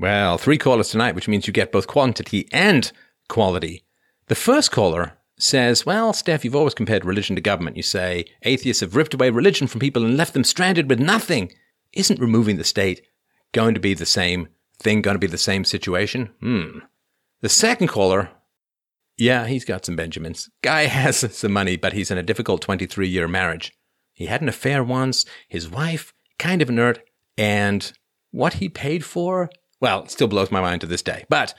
Well, three callers tonight, which means you get both quantity and quality. The first caller says, Well, Steph, you've always compared religion to government. You say atheists have ripped away religion from people and left them stranded with nothing. Isn't removing the state going to be the same thing, going to be the same situation? Hmm. The second caller, yeah, he's got some Benjamins. Guy has some money, but he's in a difficult 23 year marriage. He had an affair once, his wife, kind of inert, and what he paid for well, it still blows my mind to this day. But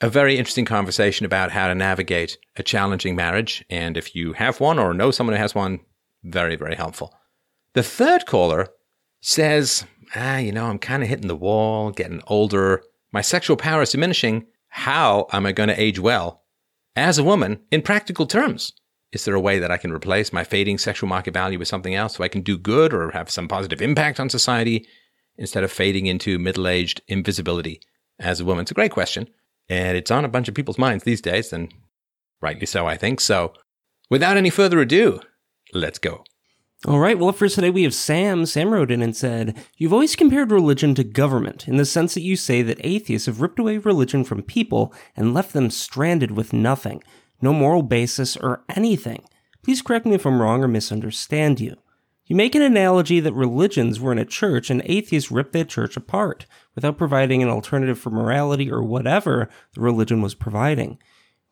a very interesting conversation about how to navigate a challenging marriage. And if you have one or know someone who has one, very, very helpful. The third caller says, ah, you know, I'm kind of hitting the wall, getting older. My sexual power is diminishing. How am I going to age well as a woman in practical terms? Is there a way that I can replace my fading sexual market value with something else so I can do good or have some positive impact on society? Instead of fading into middle aged invisibility as a woman? It's a great question. And it's on a bunch of people's minds these days, and rightly so, I think. So, without any further ado, let's go. All right, well, for today we have Sam. Sam wrote in and said, You've always compared religion to government in the sense that you say that atheists have ripped away religion from people and left them stranded with nothing, no moral basis or anything. Please correct me if I'm wrong or misunderstand you. You make an analogy that religions were in a church and atheists ripped that church apart without providing an alternative for morality or whatever the religion was providing,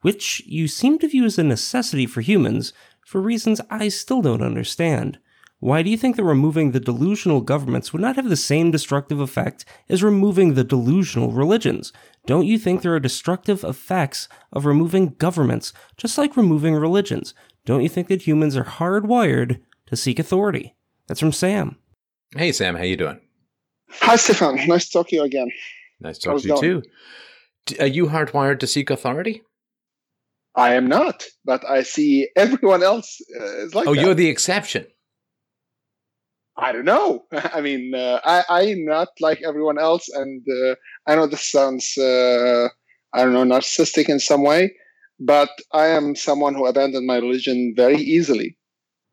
which you seem to view as a necessity for humans for reasons I still don't understand. Why do you think that removing the delusional governments would not have the same destructive effect as removing the delusional religions? Don't you think there are destructive effects of removing governments, just like removing religions? Don't you think that humans are hardwired to seek authority. That's from Sam. Hey, Sam, how you doing? Hi, Stefan. Nice to talk to you again. Nice to talk to you going? too. Are you hardwired to seek authority? I am not, but I see everyone else uh, is like. Oh, that. you're the exception. I don't know. I mean, uh, I I'm not like everyone else, and uh, I know this sounds uh, I don't know narcissistic in some way, but I am someone who abandoned my religion very easily.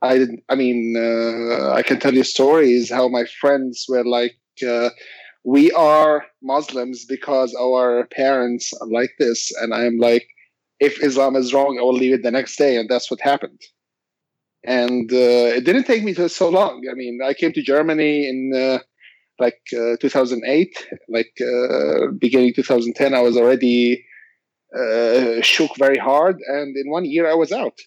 I I mean, uh, I can tell you stories how my friends were like, uh, "We are Muslims because our parents are like this," and I am like, "If Islam is wrong, I will leave it the next day," and that's what happened. And uh, it didn't take me so long. I mean, I came to Germany in uh, like uh, 2008, like uh, beginning 2010. I was already shook very hard, and in one year I was out.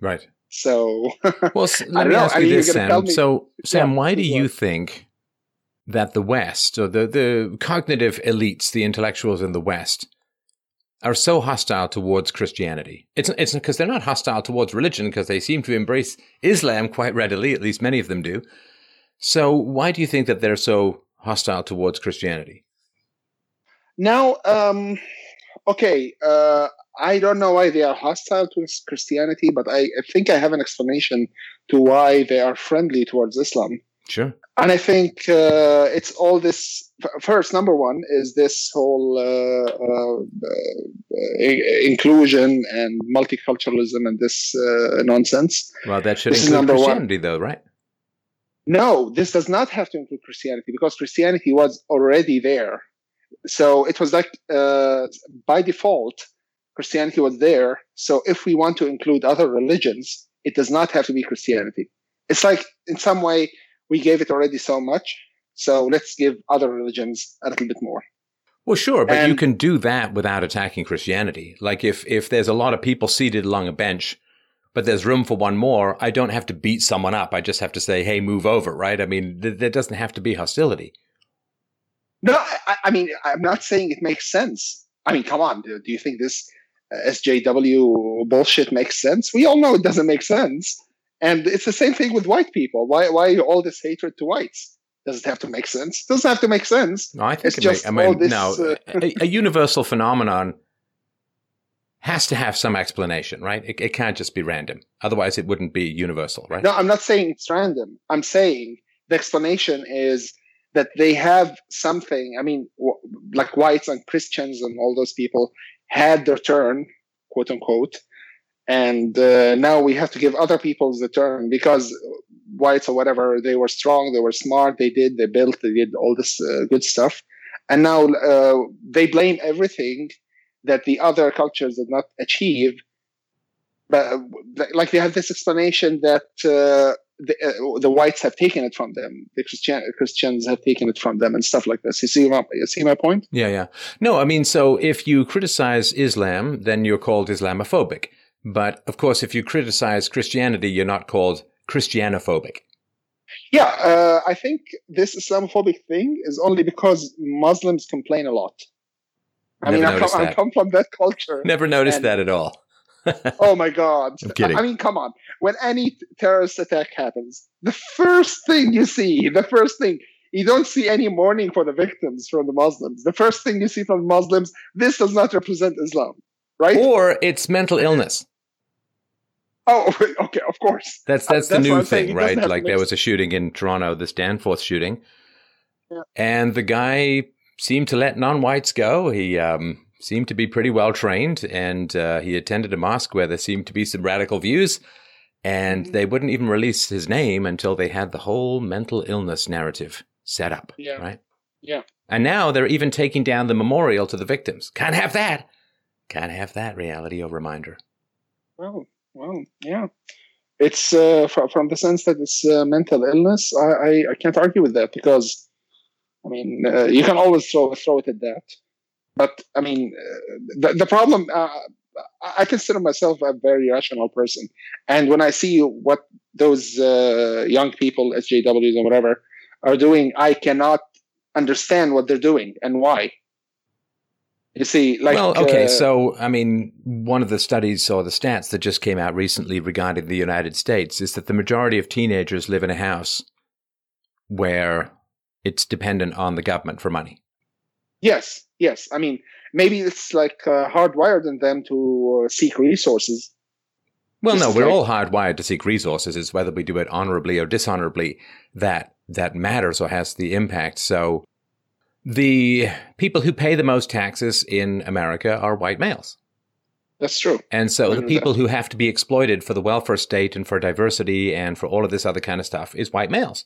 Right. So, well, let me know. ask you I mean, this, Sam. So, Sam, yeah, why do you think that the West, or the, the cognitive elites, the intellectuals in the West, are so hostile towards Christianity? It's it's because they're not hostile towards religion, because they seem to embrace Islam quite readily. At least many of them do. So, why do you think that they're so hostile towards Christianity? Now, um, okay, uh, I don't know why they are hostile towards Christianity, but I, I, think I have an explanation to why they are friendly towards Islam. Sure. And I think uh, it's all this. First, number one is this whole uh, uh, uh inclusion and multiculturalism and this uh, nonsense. Well, that should this include Christianity, one. though, right? No, this does not have to include Christianity because Christianity was already there. So it was like uh, by default, Christianity was there. So if we want to include other religions, it does not have to be Christianity. It's like in some way we gave it already so much. So let's give other religions a little bit more. Well, sure, but and, you can do that without attacking Christianity. Like if if there's a lot of people seated along a bench, but there's room for one more, I don't have to beat someone up. I just have to say, "Hey, move over," right? I mean, th- there doesn't have to be hostility. No, I, I, mean, I'm not saying it makes sense. I mean, come on, do, do you think this SJW bullshit makes sense. We all know it doesn't make sense. And it's the same thing with white people. Why, why all this hatred to whites? Does it have to make sense? It doesn't have to make sense. No, I think it's it just make, I mean, this, no, uh, a, a, universal phenomenon has to have some explanation, right? It, it can't just be random. Otherwise, it wouldn't be universal, right? No, I'm not saying it's random. I'm saying the explanation is that they have something. I mean, w- like whites and Christians and all those people had their turn, quote unquote, and uh, now we have to give other people the turn because whites or whatever they were strong, they were smart, they did, they built, they did all this uh, good stuff, and now uh, they blame everything that the other cultures did not achieve. But like they have this explanation that uh, the, uh, the, whites have taken it from them, the Christian, Christians have taken it from them, and stuff like this. You see my you see my point? Yeah, yeah. No, I mean, so if you criticize Islam, then you're called Islamophobic. But of course, if you criticize Christianity, you're not called Christianophobic. Yeah, uh, I think this Islamophobic thing is only because Muslims complain a lot. I Never mean, I come, I come, from that culture. Never noticed that at all. oh my god! I'm kidding. I mean, come on. When any terrorist attack happens, the first thing you see, the first thing you don't see any mourning for the victims from the Muslims. The first thing you see from Muslims, this does not represent Islam, right? Or it's mental illness. Oh, okay, of course. That's that's the new thing, right? Like there was a shooting in Toronto, this Danforth shooting, yeah. and the guy seemed to let non-whites go. He um, seemed to be pretty well trained, and uh, he attended a mosque where there seemed to be some radical views, and mm-hmm. they wouldn't even release his name until they had the whole mental illness narrative set up. Yeah. Right. Yeah. And now they're even taking down the memorial to the victims. Can't have that. Can't have that reality of reminder. Well, well, yeah. It's uh, from, from the sense that it's uh, mental illness. I, I, I, can't argue with that because, I mean, uh, you can always throw throw it at that. But I mean, uh, the the problem. Uh, I consider myself a very rational person, and when I see what those uh, young people, SJWs and whatever, are doing, I cannot understand what they're doing and why. You see, like. Well, okay. Uh, so, I mean, one of the studies or the stats that just came out recently regarding the United States is that the majority of teenagers live in a house where it's dependent on the government for money. Yes, yes. I mean, maybe it's like uh, hardwired in them to uh, seek resources. Well, no, we're like, all hardwired to seek resources. It's whether we do it honorably or dishonorably that that matters or has the impact. So the people who pay the most taxes in America are white males. That's true. And so the people who have to be exploited for the welfare state and for diversity and for all of this other kind of stuff is white males.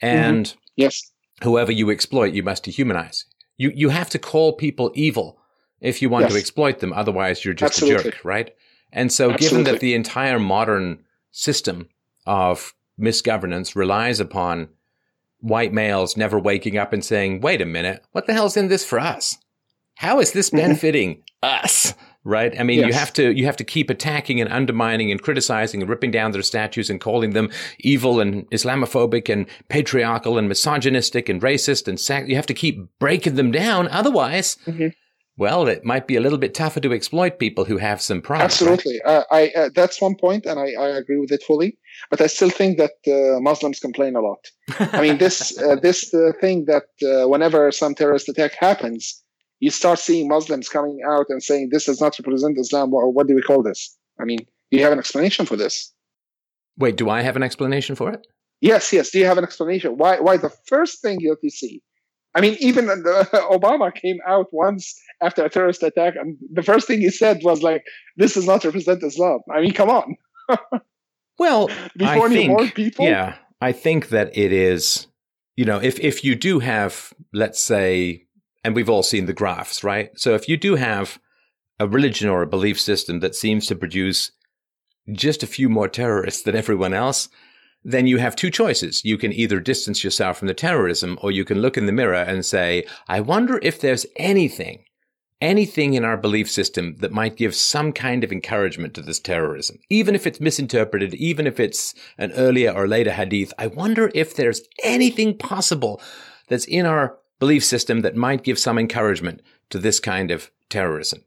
And mm-hmm. yes, whoever you exploit, you must dehumanize. You you have to call people evil if you want yes. to exploit them. Otherwise, you're just Absolutely. a jerk, right? And so, Absolutely. given that the entire modern system of misgovernance relies upon white males never waking up and saying, wait a minute, what the hell's in this for us? How is this mm-hmm. benefiting us? Right? I mean, yes. you have to, you have to keep attacking and undermining and criticizing and ripping down their statues and calling them evil and Islamophobic and patriarchal and misogynistic and racist and sac- you have to keep breaking them down. Otherwise, mm-hmm well, it might be a little bit tougher to exploit people who have some pride. Absolutely, right? uh, I uh, that's one point, and I, I, agree with it fully. But I still think that uh, Muslims complain a lot. I mean, this uh, this uh, thing that uh, whenever some terrorist attack happens, you start seeing Muslims coming out and saying this does not represent Islam. What, what do we call this? I mean, do you have an explanation for this? Wait, do I have an explanation for it? Yes, yes. Do you have an explanation why why the first thing you see I mean, even Obama came out once after a terrorist attack, and the first thing he said was like, "This does not represent Islam." I mean, come on. well, before I think, more people, yeah, I think that it is. You know, if if you do have, let's say, and we've all seen the graphs, right? So if you do have a religion or a belief system that seems to produce just a few more terrorists than everyone else, then you have two choices. You can either distance yourself from the terrorism or you can look in the mirror and say, I wonder if there's anything, anything in our belief system that might give some kind of encouragement to this terrorism. Even if it's misinterpreted, even if it's an earlier or later hadith, I wonder if there's anything possible that's in our belief system that might give some encouragement to this kind of terrorism.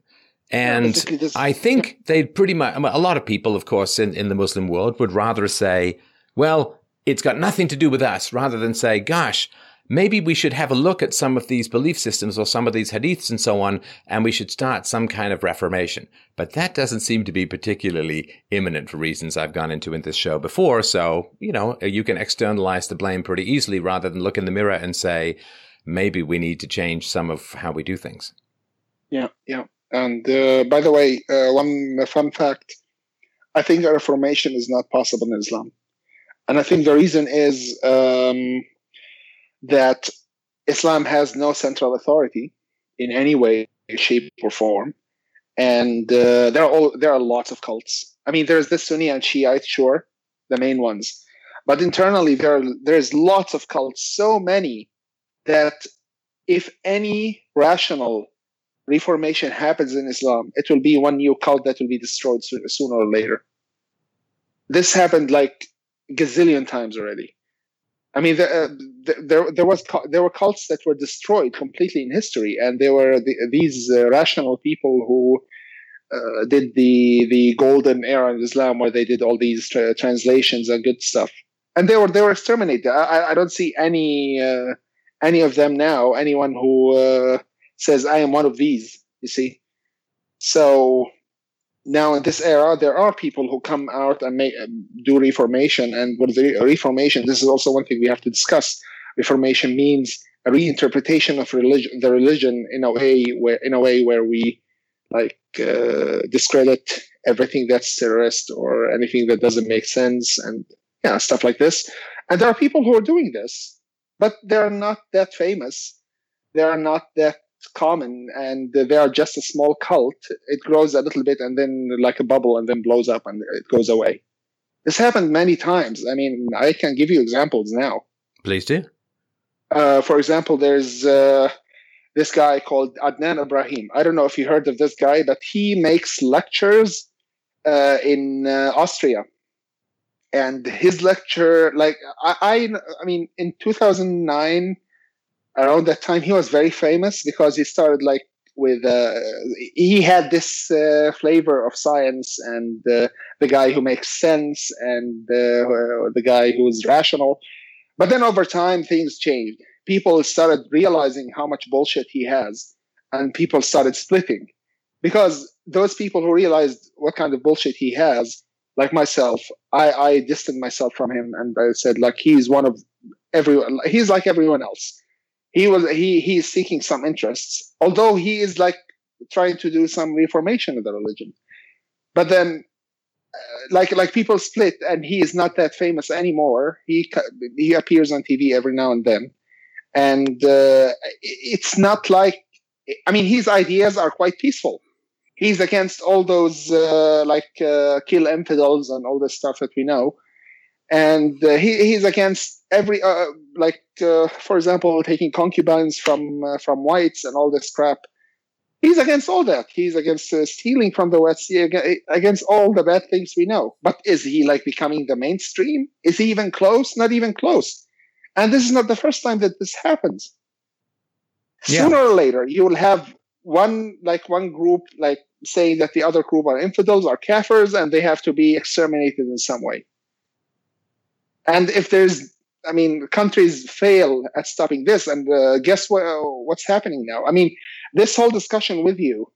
And I think they pretty much, a lot of people, of course, in, in the Muslim world would rather say, well, it's got nothing to do with us, rather than say, gosh, maybe we should have a look at some of these belief systems or some of these hadiths and so on, and we should start some kind of reformation. But that doesn't seem to be particularly imminent for reasons I've gone into in this show before. So, you know, you can externalize the blame pretty easily rather than look in the mirror and say, maybe we need to change some of how we do things. Yeah, yeah. And uh, by the way, uh, one fun fact I think a reformation is not possible in Islam. And I think the reason is um, that Islam has no central authority in any way, shape, or form, and uh, there are all, there are lots of cults. I mean, there's the Sunni and Shiite, sure, the main ones, but internally there are, there's lots of cults, so many that if any rational reformation happens in Islam, it will be one new cult that will be destroyed sooner or later. This happened like gazillion times already. I mean, uh, there there was there were cults that were destroyed completely in history, and there were the, these uh, rational people who uh, did the the golden era in Islam, where they did all these tra- translations and good stuff, and they were they were exterminated. I, I don't see any uh, any of them now. Anyone who uh, says I am one of these, you see. So now in this era there are people who come out and make, do reformation and what is the reformation this is also one thing we have to discuss reformation means a reinterpretation of religion the religion in a way where in a way where we like uh, discredit everything that's terrorist or anything that doesn't make sense and yeah stuff like this and there are people who are doing this but they're not that famous. They are not that common and they are just a small cult. It grows a little bit and then like a bubble and then blows up and it goes away. This happened many times. I mean i can give you examples now. Please do. Uh, for example there's uh, this guy called adnan ibrahim. I don't know if you heard of this guy but he makes lectures uh, in uh, austria and his lecture like I, I i mean in 2009 around that time he was very famous because he started like with uh, he had this uh, flavor of science and uh, the guy who makes sense and uh, the guy who's rational. But then over time things changed. People started realizing how much bullshit he has and people started splitting. Because those people who realized what kind of bullshit he has like myself i i distanced myself from him and i said like he's one of everyone he's like everyone else. He was he he's seeking some interests although he is like trying to do some reformation of the religion. But then uh, like like people split and he is not that famous anymore. He he appears on tv every now and then. And uh, it's not like i mean his ideas are quite peaceful he's against all those uh, like uh, kill infidels and all the stuff that we know. And uh, he, he's against every uh, like uh, for example taking concubines from uh, from whites and all this crap. He's against all that. He's against uh, stealing from the west. Against all the bad things we know. But is he like becoming the mainstream? Is he even close? Not even close. And this is not the first time that this happens. Yeah. sooner or later you will have one like one group like saying that the other group are infidels or kafirs and they have to be exterminated in some way and if there's I mean, countries fail at stopping this, and uh, guess what? What's happening now? I mean, this whole discussion with you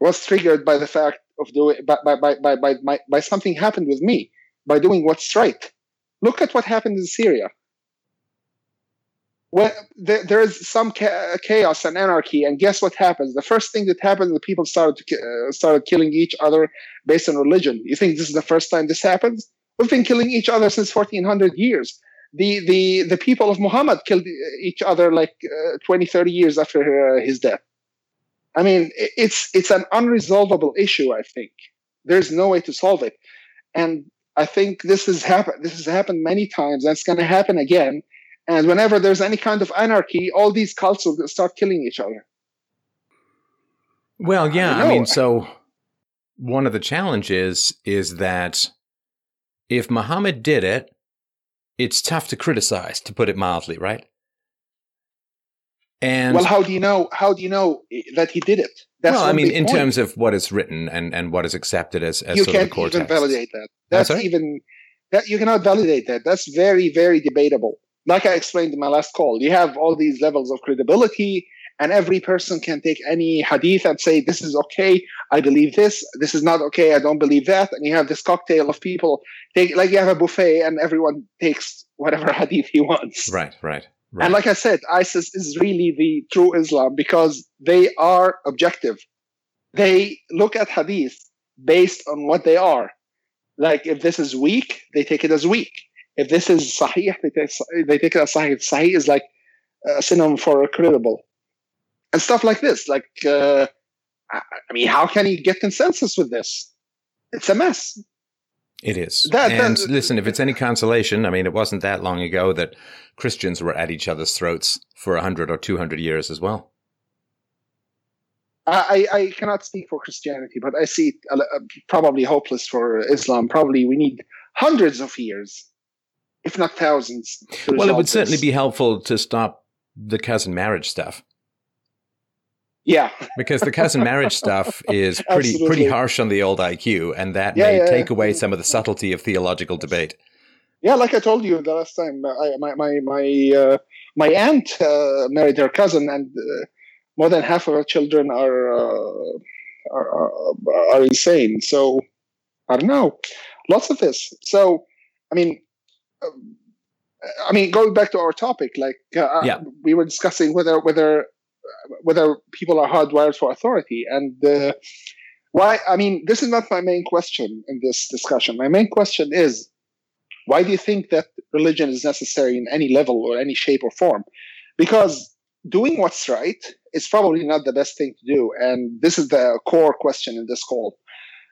was triggered by the fact of doing by by by by by, by, by something happened with me by doing what's right. Look at what happened in Syria. Well, there, there is some chaos and anarchy, and guess what happens? The first thing that happens, the people started to, uh, started killing each other based on religion. You think this is the first time this happens? We've been killing each other since 1400 years. The, the, the people of Muhammad killed each other like uh, 20, 30 years after uh, his death. I mean, it's, it's an unresolvable issue, I think. There's no way to solve it. And I think this has happened. This has happened many times, and it's going to happen again. And whenever there's any kind of anarchy, all these cults will start killing each other. Well, yeah, I, I mean, so one of the challenges is that if Muhammad did it, it's tough to criticize, to put it mildly, right? And well, how do you know? How do you know that he did it? That's well, I mean, in point. terms of what is written and, and what is accepted as, as you sort can't of core even text. validate that. That's even that you cannot validate that. That's very very debatable. Like I explained in my last call, you have all these levels of credibility and every person can take any hadith and say this is okay i believe this this is not okay i don't believe that and you have this cocktail of people take like you have a buffet and everyone takes whatever hadith he wants right right Right. And like I said, ISIS is really the true Islam because they are objective. They look at hadith based on what they are. Like if this is weak, they take it as weak. If this is sahih, they take, they take it as sahih. Sahih is like a synonym for credible, and stuff like this. Like, uh, I mean, how can you get consensus with this? It's a mess. It is. That, and that, listen, if it's any consolation, I mean, it wasn't that long ago that Christians were at each other's throats for 100 or 200 years as well. I, I cannot speak for Christianity, but I see it uh, probably hopeless for Islam. Probably we need hundreds of years, if not thousands. Well, it would certainly be helpful to stop the cousin marriage stuff. Yeah, because the cousin marriage stuff is pretty pretty harsh on the old IQ, and that yeah, may yeah, take yeah. away some of the subtlety of theological debate. Yeah, like I told you the last time, I, my my my uh, my aunt uh, married her cousin, and uh, more than half of her children are, uh, are, are are insane. So I don't know, lots of this. So I mean. I mean, going back to our topic, like uh, yeah. we were discussing whether whether whether people are hardwired for authority. And uh, why? I mean, this is not my main question in this discussion. My main question is why do you think that religion is necessary in any level or any shape or form? Because doing what's right is probably not the best thing to do. And this is the core question in this call.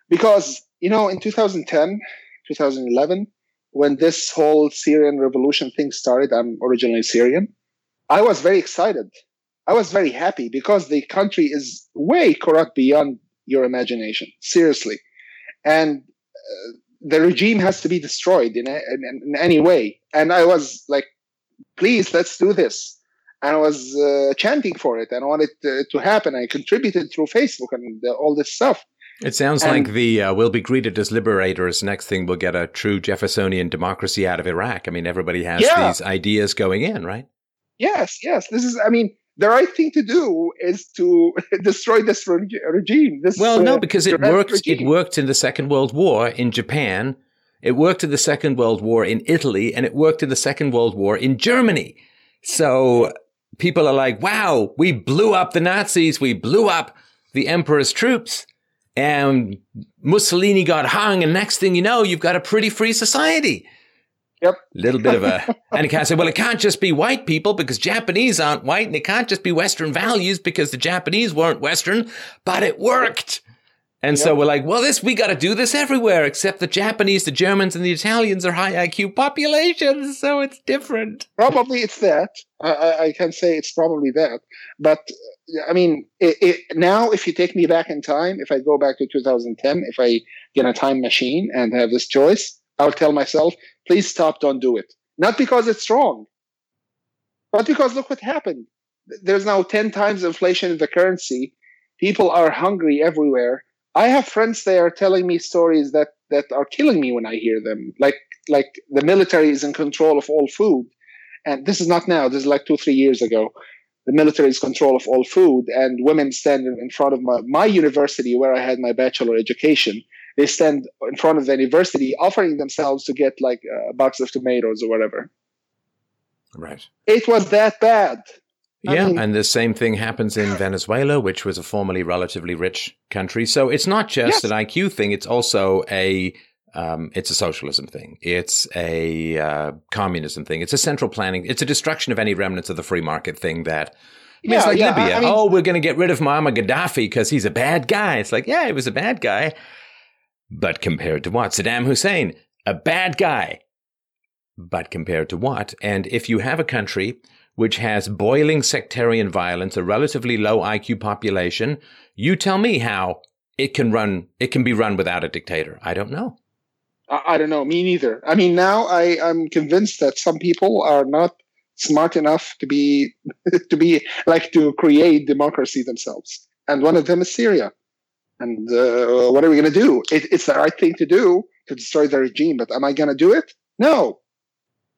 Because, you know, in 2010, 2011, when this whole Syrian revolution thing started, I'm originally Syrian, I was very excited I was very happy because the country is way corrupt beyond your imagination, seriously. And uh, the regime has to be destroyed in, a, in, in, any way. And I was like, please, let's do this. And I was uh, chanting for it and I wanted to, to happen. I contributed through Facebook and uh, all this stuff. It sounds and, like the uh, we'll be greeted as liberators. Next thing, we'll get a true Jeffersonian democracy out of Iraq. I mean, everybody has yeah. these ideas going in, right? Yes, yes. This is, I mean, the right thing to do is to destroy this regime. This, well, no, uh, because it worked. Regime. It worked in the Second World War in Japan. It worked in the Second World War in Italy, and it worked in the Second World War in Germany. So people are like, "Wow, we blew up the Nazis. We blew up the Emperor's troops." And Mussolini got hung, and next thing you know, you've got a pretty free society. Yep. Little bit of a, and he can't say, well, it can't just be white people because Japanese aren't white, and it can't just be Western values because the Japanese weren't Western, but it worked. And yep. so we're like, well, this, we got to do this everywhere, except the Japanese, the Germans, and the Italians are high IQ populations, so it's different. Probably it's that. I, I can say it's probably that. But I mean, it, it, now if you take me back in time, if I go back to 2010, if I get a time machine and have this choice, I'll tell myself, please stop, don't do it. Not because it's wrong, but because look what happened. There's now 10 times inflation in the currency. People are hungry everywhere. I have friends there telling me stories that, that are killing me when I hear them. Like, like the military is in control of all food. And this is not now, this is like two, three years ago. The military is control of all food, and women stand in front of my, my university where I had my bachelor education they stand in front of the university offering themselves to get like uh, a box of tomatoes or whatever. Right. It was that bad. Yeah, I mean, and the same thing happens in Venezuela, which was a formerly relatively rich country. So it's not just yes. an IQ thing; it's also a um, it's a socialism thing. It's a uh, communism thing. It's a central planning. It's a destruction of any remnants of the free market thing that. Yeah, it's like yeah, Libya. I mean, oh, we're going to get rid of Muammar Gaddafi because he's a bad guy. It's like, yeah, he was a bad guy. But compared to what? Saddam Hussein, a bad guy. But compared to what? And if you have a country which has boiling sectarian violence, a relatively low IQ population, you tell me how it can run, it can be run without a dictator. I don't know. I don't know. Me neither. I mean, now I, I'm convinced that some people are not smart enough to be to be like to create democracy themselves, and one of them is Syria. And uh, what are we going to do? It, it's the right thing to do to destroy the regime, but am I going to do it? No.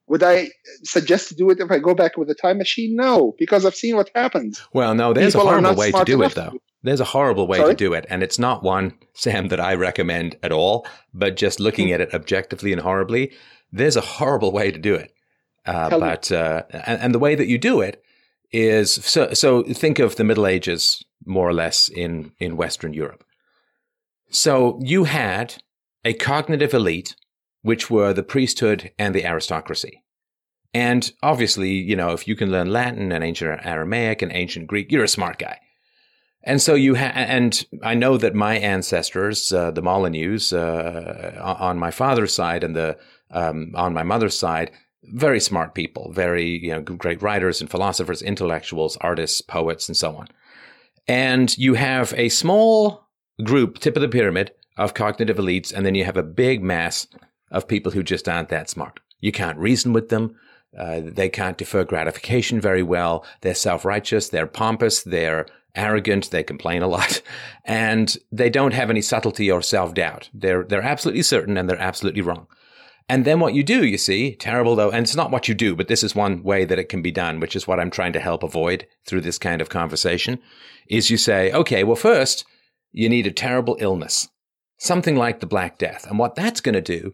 Would I suggest to do it if I go back with a time machine? No, because I've seen what happens. Well, no, there's People a horrible way to do it, though. To. There's a horrible way Sorry? to do it, and it's not one, Sam, that I recommend at all. But just looking hmm. at it objectively and horribly, there's a horrible way to do it. Uh, but uh, and, and the way that you do it is so. So think of the Middle Ages, more or less in in Western Europe. So you had a cognitive elite, which were the priesthood and the aristocracy. And obviously, you know, if you can learn Latin and ancient Aramaic and ancient Greek, you're a smart guy. And so you ha- and I know that my ancestors, uh, the Molyneux, uh, on my father's side and the um, on my mother's side, very smart people, very you know great writers and philosophers, intellectuals, artists, poets, and so on. And you have a small group, tip of the pyramid, of cognitive elites, and then you have a big mass of people who just aren't that smart. You can't reason with them. Uh, they can't defer gratification very well. They're self-righteous. They're pompous. They're arrogant. They complain a lot, and they don't have any subtlety or self-doubt. They're they're absolutely certain, and they're absolutely wrong. And then what you do, you see, terrible though, and it's not what you do, but this is one way that it can be done, which is what I'm trying to help avoid through this kind of conversation, is you say, okay, well, first, you need a terrible illness, something like the Black Death. And what that's going to do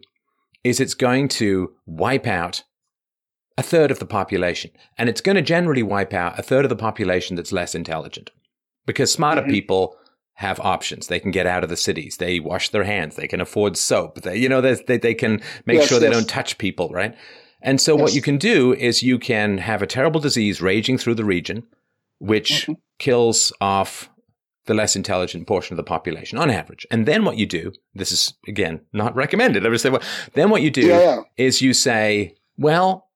is it's going to wipe out a third of the population. And it's going to generally wipe out a third of the population that's less intelligent. Because smarter mm-hmm. people have options. They can get out of the cities. They wash their hands. They can afford soap. They, you know, they, they can make yes, sure they don't touch people, right? And so yes. what you can do is you can have a terrible disease raging through the region, which mm-hmm. kills off the less intelligent portion of the population on average. And then what you do, this is again not recommended. I would say, well, then what you do yeah, yeah. is you say, well,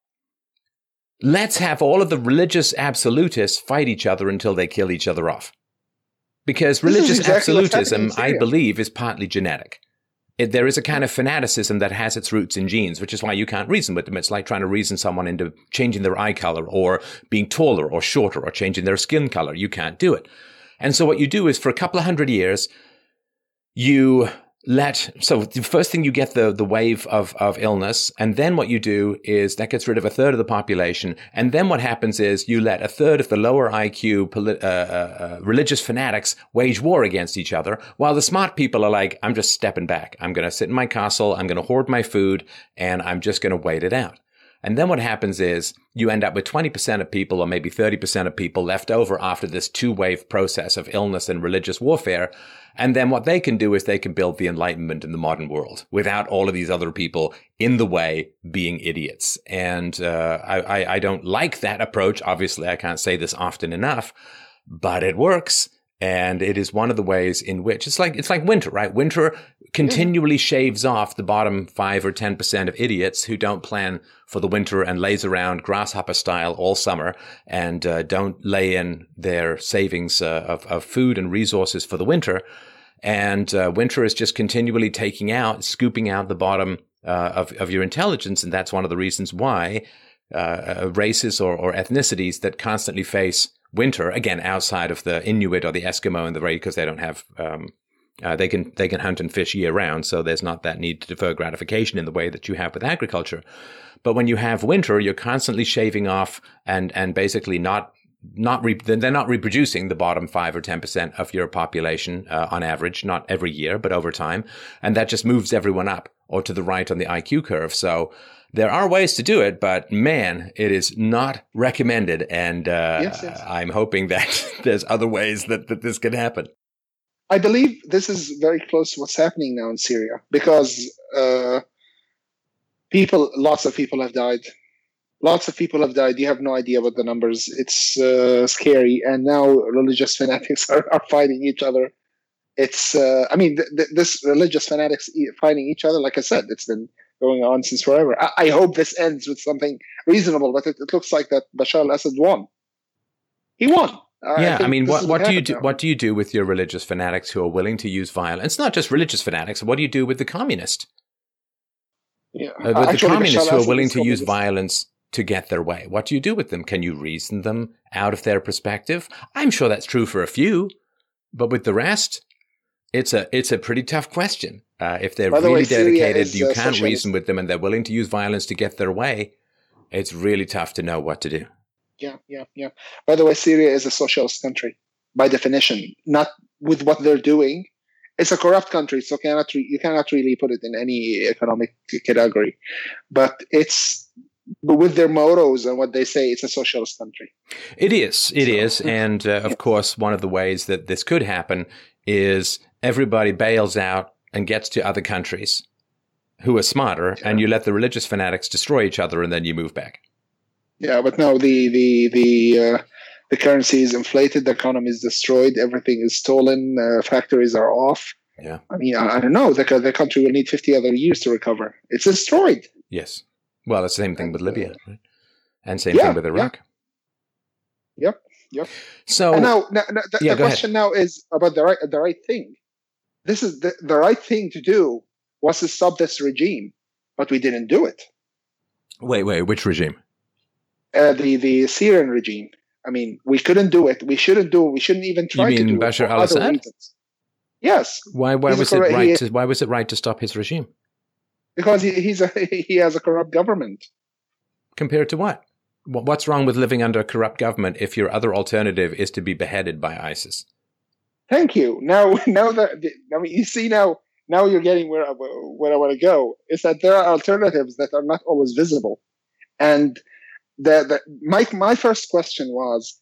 let's have all of the religious absolutists fight each other until they kill each other off. Because religious exactly absolutism, I believe, is partly genetic. It, there is a kind of fanaticism that has its roots in genes, which is why you can't reason with them. It's like trying to reason someone into changing their eye color or being taller or shorter or changing their skin color. You can't do it. And so what you do is for a couple of hundred years, you let so the first thing you get the the wave of of illness and then what you do is that gets rid of a third of the population. And then what happens is you let a third of the lower IQ uh, uh, uh, religious fanatics wage war against each other while the smart people are like I'm just stepping back. I'm going to sit in my castle. I'm going to hoard my food and I'm just going to wait it out. And then what happens is you end up with 20% of people or maybe 30% of people left over after this two wave process of illness and religious warfare. And then what they can do is they can build the enlightenment in the modern world without all of these other people in the way being idiots. And uh, I, I, I don't like that approach. Obviously, I can't say this often enough, but it works. And it is one of the ways in which it's like, it's like winter, right? Winter continually shaves off the bottom five or 10% of idiots who don't plan for the winter and lays around grasshopper style all summer and uh, don't lay in their savings uh, of, of food and resources for the winter. And uh, winter is just continually taking out, scooping out the bottom uh, of, of your intelligence. And that's one of the reasons why uh, uh, races or, or ethnicities that constantly face winter, again, outside of the Inuit or the Eskimo and the because they don't have, um, uh, they can they can hunt and fish year round, so there's not that need to defer gratification in the way that you have with agriculture. But when you have winter, you're constantly shaving off and and basically not not re- they're not reproducing the bottom five or ten percent of your population uh, on average, not every year, but over time, and that just moves everyone up or to the right on the IQ curve. So there are ways to do it, but man, it is not recommended. And uh, yes, yes. I'm hoping that there's other ways that, that this can happen. I believe this is very close to what's happening now in Syria because uh, people, lots of people have died. Lots of people have died. You have no idea what the numbers. It's uh, scary. And now religious fanatics are, are fighting each other. It's, uh, I mean, th- th- this religious fanatics fighting each other, like I said, it's been going on since forever. I, I hope this ends with something reasonable, but it, it looks like that Bashar al-Assad won. He won. yeah, I, I mean, what, what do you do? Now. What do you do with your religious fanatics who are willing to use violence? It's not just religious fanatics. What do you do with the communist? Yeah, uh, with Actually, the communists who are willing to use violence to get their way. What do you do with them? Can you reason them out of their perspective? I'm sure that's true for a few, but with the rest, it's a it's a pretty tough question. Uh, if they're really way, dedicated, you uh, can't reason with them, and they're willing to use violence to get their way. It's really tough to know what to do. Yeah, yeah, yeah. By the way, Syria is a socialist country by definition. Not with what they're doing. It's a corrupt country, so cannot re- you cannot really put it in any economic category. But it's but with their mottos and what they say, it's a socialist country. It is. It so, is, and uh, of course, one of the ways that this could happen is everybody bails out and gets to other countries who are smarter, and you let the religious fanatics destroy each other, and then you move back. Yeah, but no, the the the uh, the currency is inflated, the economy is destroyed, everything is stolen, uh, factories are off. Yeah. I mean, I, I don't know. The, the country will need 50 other years to recover. It's destroyed. Yes. Well, it's the same thing with Libya, right? And same Yeah, thing with Iraq. Yep. Yep. So And now, now, now the, Yeah, the go ahead. question now is about the right the right thing. This is the, the right thing to do was to stop this regime, but we didn't do it. wait, wait, which regime? Uh, the the Syrian regime. I mean, we couldn't do it. We shouldn't do it. We shouldn't even try to mean do Bashar it. other al-Assad? Yes, Why why He's was it right he- to why was it right to stop his regime? Because he, he's a he has a corrupt government. Compared to what? What's wrong with living under a corrupt government if your other alternative is to be beheaded by ISIS? Thank you. Now, now that I mean, you see now, now you're getting where I, where I want to go. Is that there are alternatives that are not always visible, and the, the my my first question was,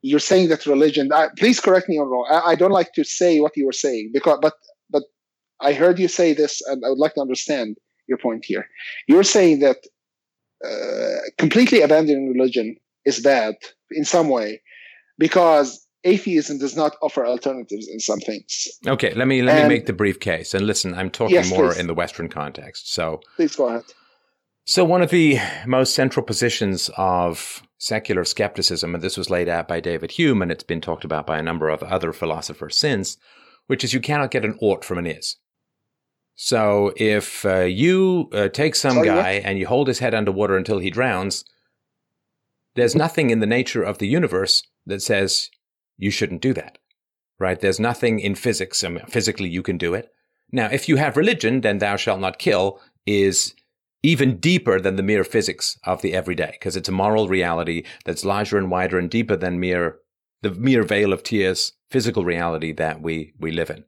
you're saying that religion. I, please correct me if I'm wrong. I, I don't like to say what you were saying because, but but I heard you say this, and I would like to understand your point here. You're saying that uh, completely abandoning religion is bad in some way because atheism does not offer alternatives in some things. Okay, let me let me make the brief case. And listen, I'm talking Yes, more please. in the Western context. So Please go ahead. So, one of the most central positions of secular skepticism, and this was laid out by David Hume, and it's been talked about by a number of other philosophers since, which is you cannot get an ought from an is. So, if uh, you uh, take some Sorry, guy and you hold his head underwater until he drowns, there's nothing in the nature of the universe that says you shouldn't do that, right? There's nothing in physics. I mean, physically, you can do it. Now, if you have religion, then thou shalt not kill is even deeper than the mere physics of the everyday, because it's a moral reality that's larger and wider and deeper than mere the mere veil of tears physical reality that we we live in.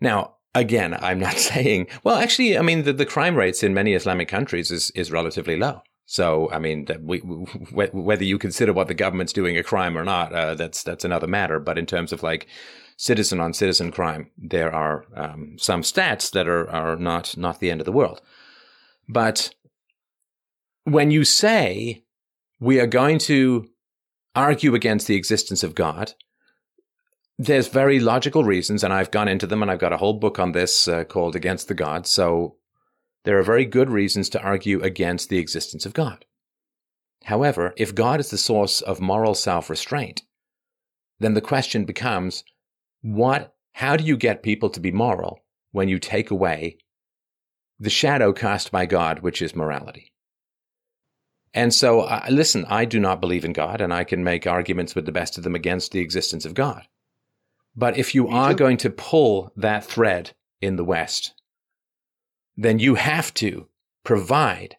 Now, again, I'm not saying well. Actually, I mean the, the crime rates in many Islamic countries is is relatively low. So, I mean, that we, whether you consider what the government's doing a crime or not, uh, that's that's another matter. But in terms of like citizen on citizen crime, there are um, some stats that are are not not the end of the world. But when you say we are going to argue against the existence of God, there's very logical reasons, and I've gone into them, and I've got a whole book on this uh, called Against the Gods. So there are very good reasons to argue against the existence of God. However, if God is the source of moral self restraint, then the question becomes what, how do you get people to be moral when you take away the shadow cast by God, which is morality? And so, uh, listen, I do not believe in God, and I can make arguments with the best of them against the existence of God. But if you Me are too. going to pull that thread in the West, then you have to provide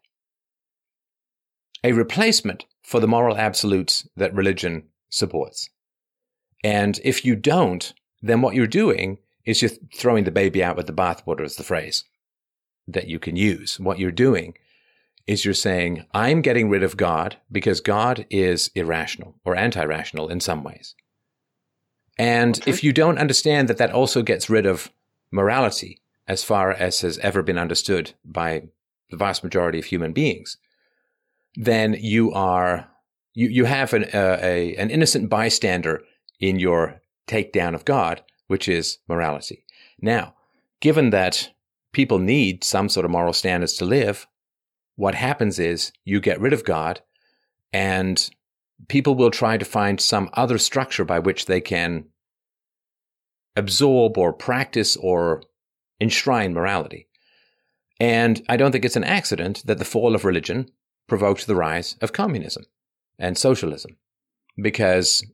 a replacement for the moral absolutes that religion supports. And if you don't, then what you're doing is you're throwing the baby out with the bathwater, is the phrase that you can use. What you're doing is you're saying, I'm getting rid of God because God is irrational or anti rational in some ways. And Okay. if you don't understand that that also gets rid of morality as far as has ever been understood by the vast majority of human beings, then you are you you have an uh, a an innocent bystander in your takedown of God, which is morality. Now, given that people need some sort of moral standards to live, what happens is you get rid of God, and people will try to find some other structure by which they can absorb or practice or enshrine morality. And I don't think it's an accident that the fall of religion provoked the rise of communism and socialism. Because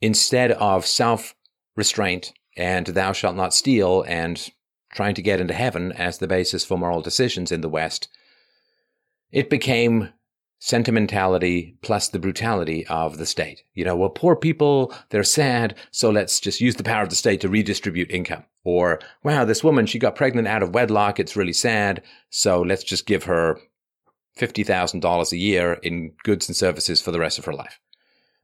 instead of self restraint and thou shalt not steal and trying to get into heaven as the basis for moral decisions in the West, it became sentimentality plus the brutality of the state. You know, well, poor people, they're sad, so let's just use the power of the state to redistribute income. Or, wow, this woman, she got pregnant out of wedlock, it's really sad, so let's just give her $50,000 a year in goods and services for the rest of her life.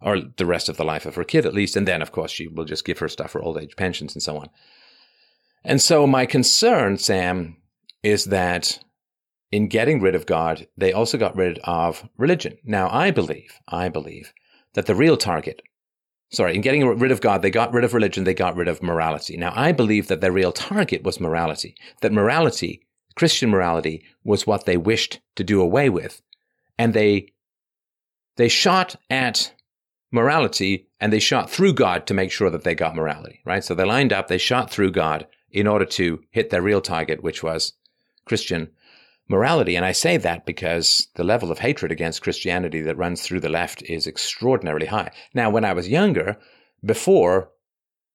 Or the rest of the life of her kid, at least. And then, of course, she will just give her stuff for old age pensions and so on. And so, my concern, Sam, is that in getting rid of God, they also got rid of religion. Now, I believe, I believe that the real target, sorry, in getting rid of God, they got rid of religion, they got rid of morality. Now, I believe that their real target was morality, that morality, Christian morality, was what they wished to do away with. And they, they shot at morality and they shot through God to make sure that they got morality, right? So they lined up, they shot through God in order to hit their real target, which was Christian morality. And I say that because the level of hatred against Christianity that runs through the left is extraordinarily high. Now, when I was younger, before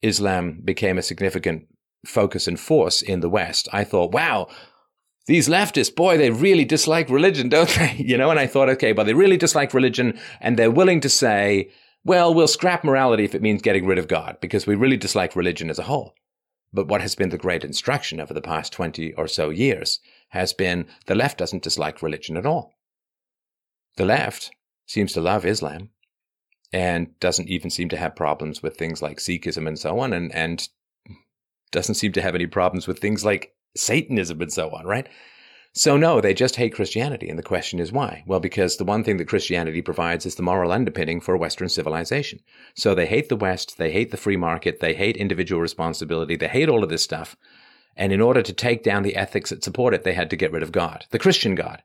Islam became a significant focus and force in the West, I thought, wow, these leftists, boy, they really dislike religion, don't they? You know, and I thought, okay, but they really dislike religion and they're willing to say, well, we'll scrap morality if it means getting rid of God because we really dislike religion as a whole. But what has been the great instruction over the past 20 or so years has been the left doesn't dislike religion at all. The left seems to love Islam and doesn't even seem to have problems with things like Sikhism and so on, and, and doesn't seem to have any problems with things like Satanism and so on, right? So, no, they just hate Christianity. And the question is why? Well, because the one thing that Christianity provides is the moral underpinning for Western civilization. So they hate the West, they hate the free market, they hate individual responsibility, they hate all of this stuff. And in order to take down the ethics that support it, they had to get rid of God, the Christian God.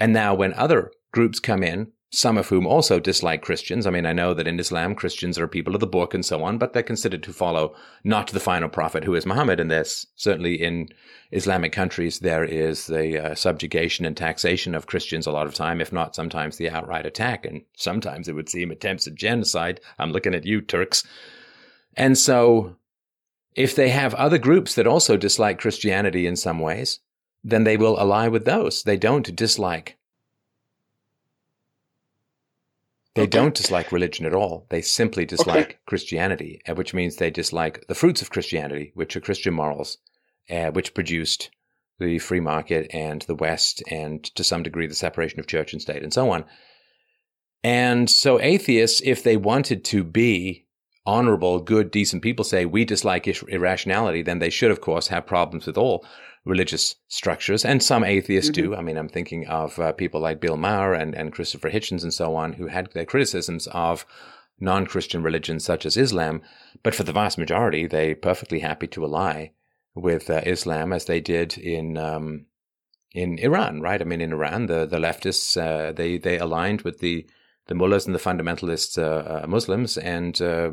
And now when other groups come in some of whom also dislike Christians. I mean, I know that in Islam, Christians are people of the book and so on, but they're considered to follow not the final prophet who is Muhammad. And there's certainly in Islamic countries, there is the uh, subjugation and taxation of Christians a lot of time, if not sometimes the outright attack. And sometimes it would seem attempts at genocide. I'm looking at you, Turks. And so if they have other groups that also dislike Christianity in some ways, then they will ally with those. They don't dislike They okay. don't dislike religion at all. They simply dislike okay. Christianity, uh, which means they dislike the fruits of Christianity, which are Christian morals, uh, which produced the free market and the West, and to some degree the separation of church and state, and so on. And so, atheists, if they wanted to be honorable, good, decent people, say we dislike irrationality, then they should, of course, have problems with all religious structures, and some atheists mm-hmm. do. I mean, I'm thinking of uh, people like Bill Maher and, and Christopher Hitchens and so on, who had their criticisms of non-Christian religions such as Islam, but for the vast majority, they're perfectly happy to ally with uh, Islam as they did in um, in Iran, right? I mean, in Iran, the the leftists uh, they they aligned with the the mullahs and the fundamentalist uh, uh, Muslims and uh,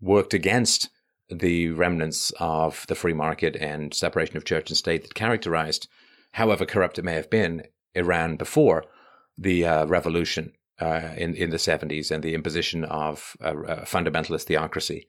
worked against the remnants of the free market and separation of church and state that characterized, however corrupt it may have been, Iran before the uh, revolution uh, in in the seventies and the imposition of a, a, fundamentalist theocracy.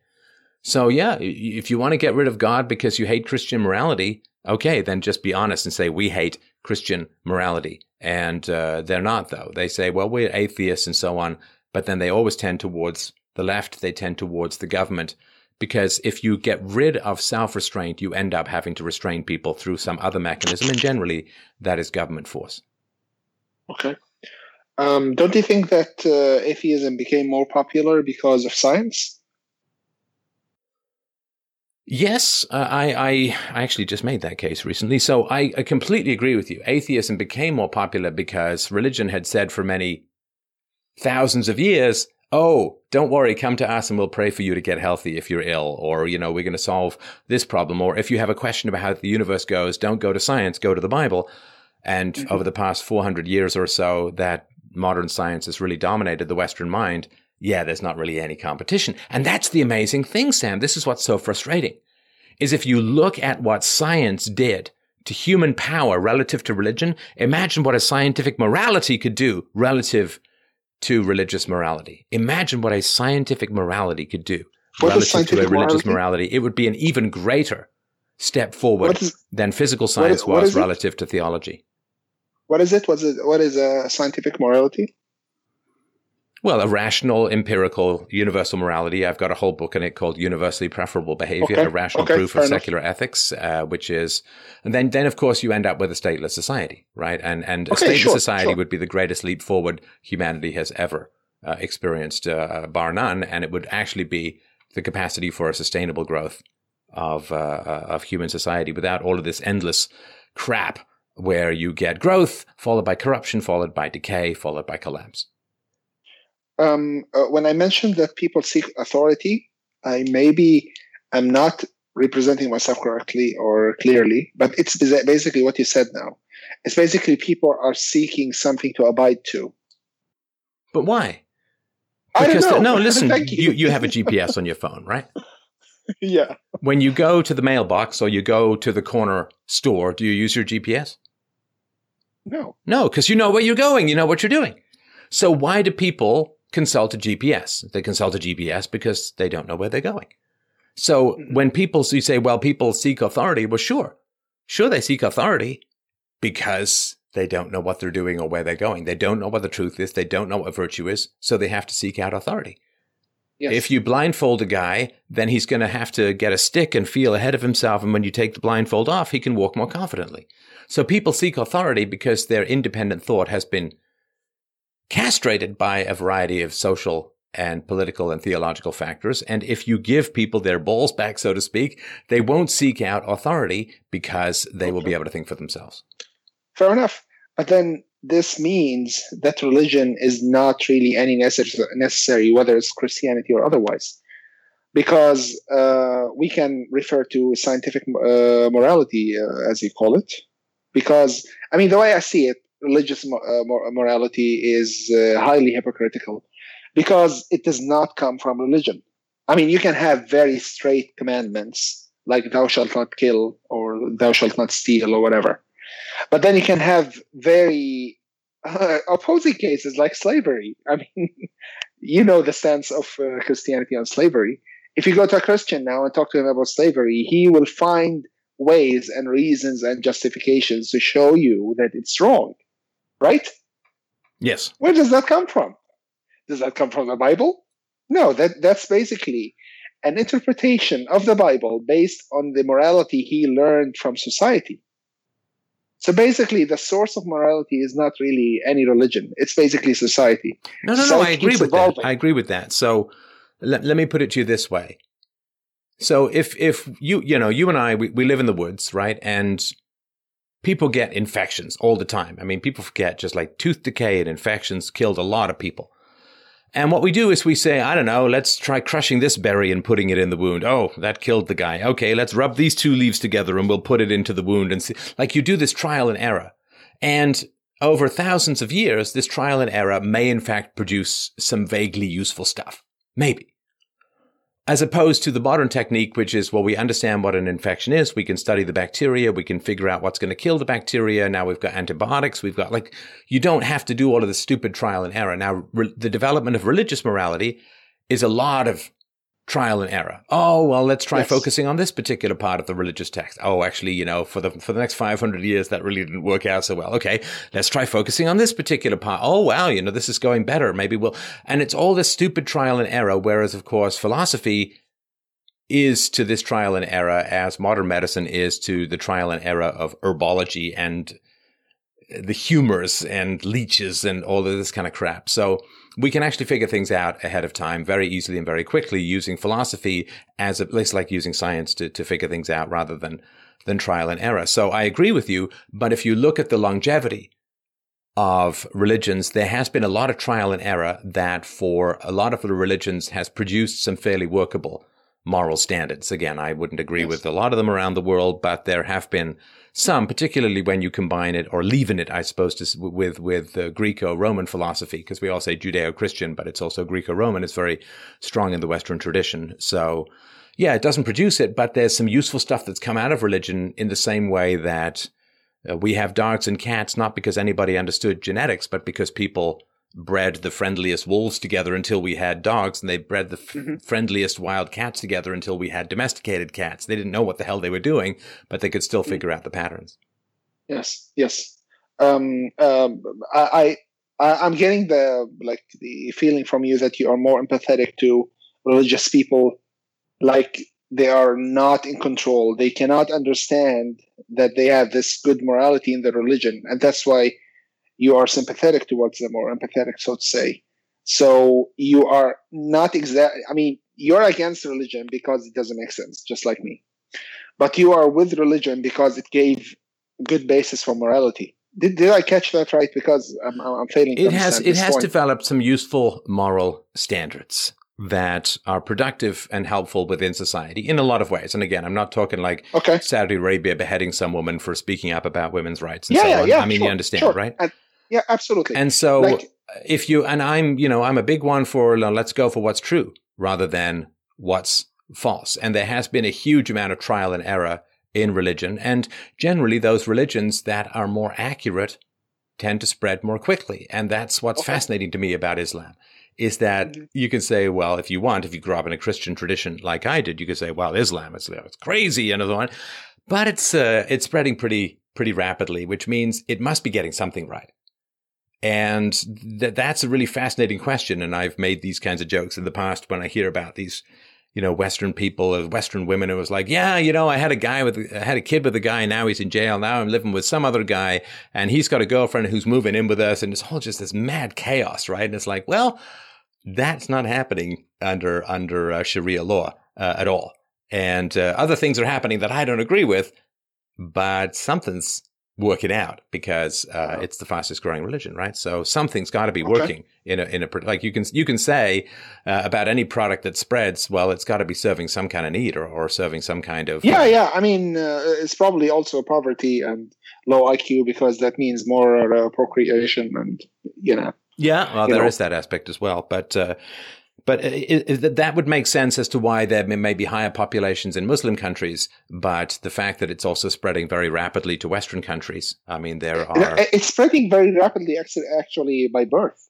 So yeah, if you want to get rid of God because you hate Christian morality, okay, then just be honest and say we hate Christian morality. And uh, they're not though. They say, well, we're atheists and so on, but then they always tend towards the left. They tend towards the government because if you get rid of self restraint, you end up having to restrain people through some other mechanism, and generally that is government force. Okay. Um, don't you think that uh, atheism became more popular because of science? Yes, uh, I, I, I actually just made that case recently. So I, I completely agree with you. Atheism became more popular because religion had said for many thousands of years oh, don't worry, come to us and we'll pray for you to get healthy if you're ill, or, you know, we're going to solve this problem. Or if you have a question about how the universe goes, don't go to science, go to the Bible. And mm-hmm. over the past 400 years or so, that modern science has really dominated the Western mind. Yeah, there's not really any competition. And that's the amazing thing, Sam. This is what's so frustrating is if you look at what science did to human power relative to religion, imagine what a scientific morality could do relative to religious morality. Imagine what a scientific morality could do what relative to a religious morality? morality. It would be an even greater step forward is, than physical science what is, was relative to theology. What is it? What is it? What is a scientific morality? Well, a rational, empirical, universal morality. I've got a whole book in it called Universally Preferable Behavior, okay. a rational okay. proof of secular ethics, uh, which is, and then, then of course you end up with a stateless society, right? And, and okay, a stateless sure, society sure. would be the greatest leap forward humanity has ever uh, experienced, uh, bar none. And it would actually be the capacity for a sustainable growth of, uh, uh, of human society without all of this endless crap where you get growth, followed by corruption, followed by decay, followed by collapse. Um, uh, when I mentioned that people seek authority, I maybe am not representing myself correctly or clearly, but it's basically what you said now. It's basically people are seeking something to abide to. But why? Because I don't know. no, listen, you. you you have a GPS on your phone, right? yeah. When you go to the mailbox or you go to the corner store, do you use your GPS? No. No, because you know where you're going, you know what you're doing. So why do people consult a GPS? They consult a GPS because they don't know where they're going. So mm-hmm. when people you say, well, people seek authority, well, sure, sure they seek authority because they don't know what they're doing or where they're going. They don't know what the truth is. They don't know what virtue is. So they have to seek out authority. Yes. If you blindfold a guy, then he's going to have to get a stick and feel ahead of himself. And when you take the blindfold off, he can walk more confidently. So people seek authority because their independent thought has been castrated by a variety of social and political and theological factors. And if you give people their balls back, so to speak, they won't seek out authority because they okay. will be able to think for themselves. Fair enough. But then this means that religion is not really any necessary, whether it's Christianity or otherwise. Because uh, we can refer to scientific uh, morality, uh, as you call it. Because, I mean, the way I see it, religious uh, morality is uh, highly hypocritical because it does not come from religion. I mean, you can have very straight commandments like thou shalt not kill or thou shalt not steal or whatever. But then you can have very uh, opposing cases like slavery. I mean, you know the stance of uh, Christianity on slavery. If you go to a Christian now and talk to him about slavery, he will find ways and reasons and justifications to show you that it's wrong, right? Yes. Where does that come from? Does that come from the Bible? No, that, that's basically an interpretation of the Bible based on the morality he learned from society. So basically, the source of morality is not really any religion. It's basically society. No, no, no. I agree with evolving. that. I agree with that. So let, let me put it to you this way. So if if you you know you and I we, we live in the woods, right? And people get infections all the time. I mean, people forget just like tooth decay and infections killed a lot of people. And what we do is we say, I don't know, let's try crushing this berry and putting it in the wound. Oh, that killed the guy. Okay, let's rub these two leaves together and we'll put it into the wound and see. Like you do this trial and error. And over thousands of years, this trial and error may in fact produce some vaguely useful stuff. Maybe as opposed to the modern technique, which is, well, we understand what an infection is. We can study the bacteria. We can figure out what's going to kill the bacteria. Now we've got antibiotics. We've got like, you don't have to do all of the stupid trial and error. Now, re- the development of religious morality is a lot of trial and error. Oh, well, let's try yes. focusing on this particular part of the religious text. Oh, actually, you know, for the for the next 500 years that really didn't work out so well. Okay, let's try focusing on this particular part. Oh, wow, you know, this is going better. Maybe we'll and it's all this stupid trial and error whereas of course philosophy is to this trial and error as modern medicine is to the trial and error of herbology and the humors and leeches and all of this kind of crap. So we can actually figure things out ahead of time very easily and very quickly using philosophy as a place like using science to, to figure things out rather than, than trial and error. So I agree with you. But if you look at the longevity of religions, there has been a lot of trial and error that for a lot of the religions has produced some fairly workable moral standards. Again, I wouldn't agree yes. with a lot of them around the world, but there have been some, particularly when you combine it or leaven it, I suppose, to, with with the Greco-Roman philosophy, because we all say Judeo-Christian, but it's also Greco-Roman. It's very strong in the Western tradition. So, yeah, it doesn't produce it, but there's some useful stuff that's come out of religion in the same way that uh, we have dogs and cats, not because anybody understood genetics, but because people bred the friendliest wolves together until we had dogs, and they bred the f- mm-hmm. friendliest wild cats together until we had domesticated cats. They didn't know what the hell they were doing, but they could still mm-hmm. figure out the patterns. Yes, yes. Um, um, I, I, I'm getting the like the feeling from you that you are more empathetic to religious people, like they are not in control. They cannot understand that they have this good morality in their religion, and that's why you are sympathetic towards them or empathetic, so to say. So you are not exactly, I mean, you're against religion because it doesn't make sense, just like me. But you are with religion because it gave good basis for morality. Did, did I catch that right? Because I'm, I'm failing. It has it has point. developed some useful moral standards that are productive and helpful within society in a lot of ways. And again, I'm not talking like okay. Saudi Arabia beheading some woman for speaking up about women's rights and yeah, so yeah, on. Yeah, I mean, sure, you understand, sure. right? And, yeah, absolutely. And so like, if you and I'm, you know, I'm a big one for let's go for what's true rather than what's false. And there has been a huge amount of trial and error in religion, and generally those religions that are more accurate tend to spread more quickly. And that's what's okay. fascinating to me about Islam is that mm-hmm. you can say, well, if you want, if you grew up in a Christian tradition like I did, you could say, well, Islam is it's crazy and other one, but it's uh, it's spreading pretty pretty rapidly, which means it must be getting something right. And th- that's a really fascinating question. And I've made these kinds of jokes in the past when I hear about these, you know, Western people, uh, Western women who was like, yeah, you know, I had a guy with, I had a kid with a guy now he's in jail. Now I'm living with some other guy and he's got a girlfriend who's moving in with us. And it's all just this mad chaos, right? And it's like, well, that's not happening under, under uh, Sharia law uh, at all. And uh, other things are happening that I don't agree with, but something's work it out because uh, it's the fastest growing religion, right? So something's got to be okay. working in a in a like you can you can say uh, about any product that spreads. Well, it's got to be serving some kind of need or, or serving some kind of yeah yeah. I mean, uh, it's probably also poverty and low IQ because that means more uh, procreation and you know. Yeah, well, there know. is that aspect as well, but uh, but it, it, that would make sense as to why there may be higher populations in Muslim countries, but the fact that it's also spreading very rapidly to Western countries. I mean, there are. It's spreading very rapidly, actually, by birth.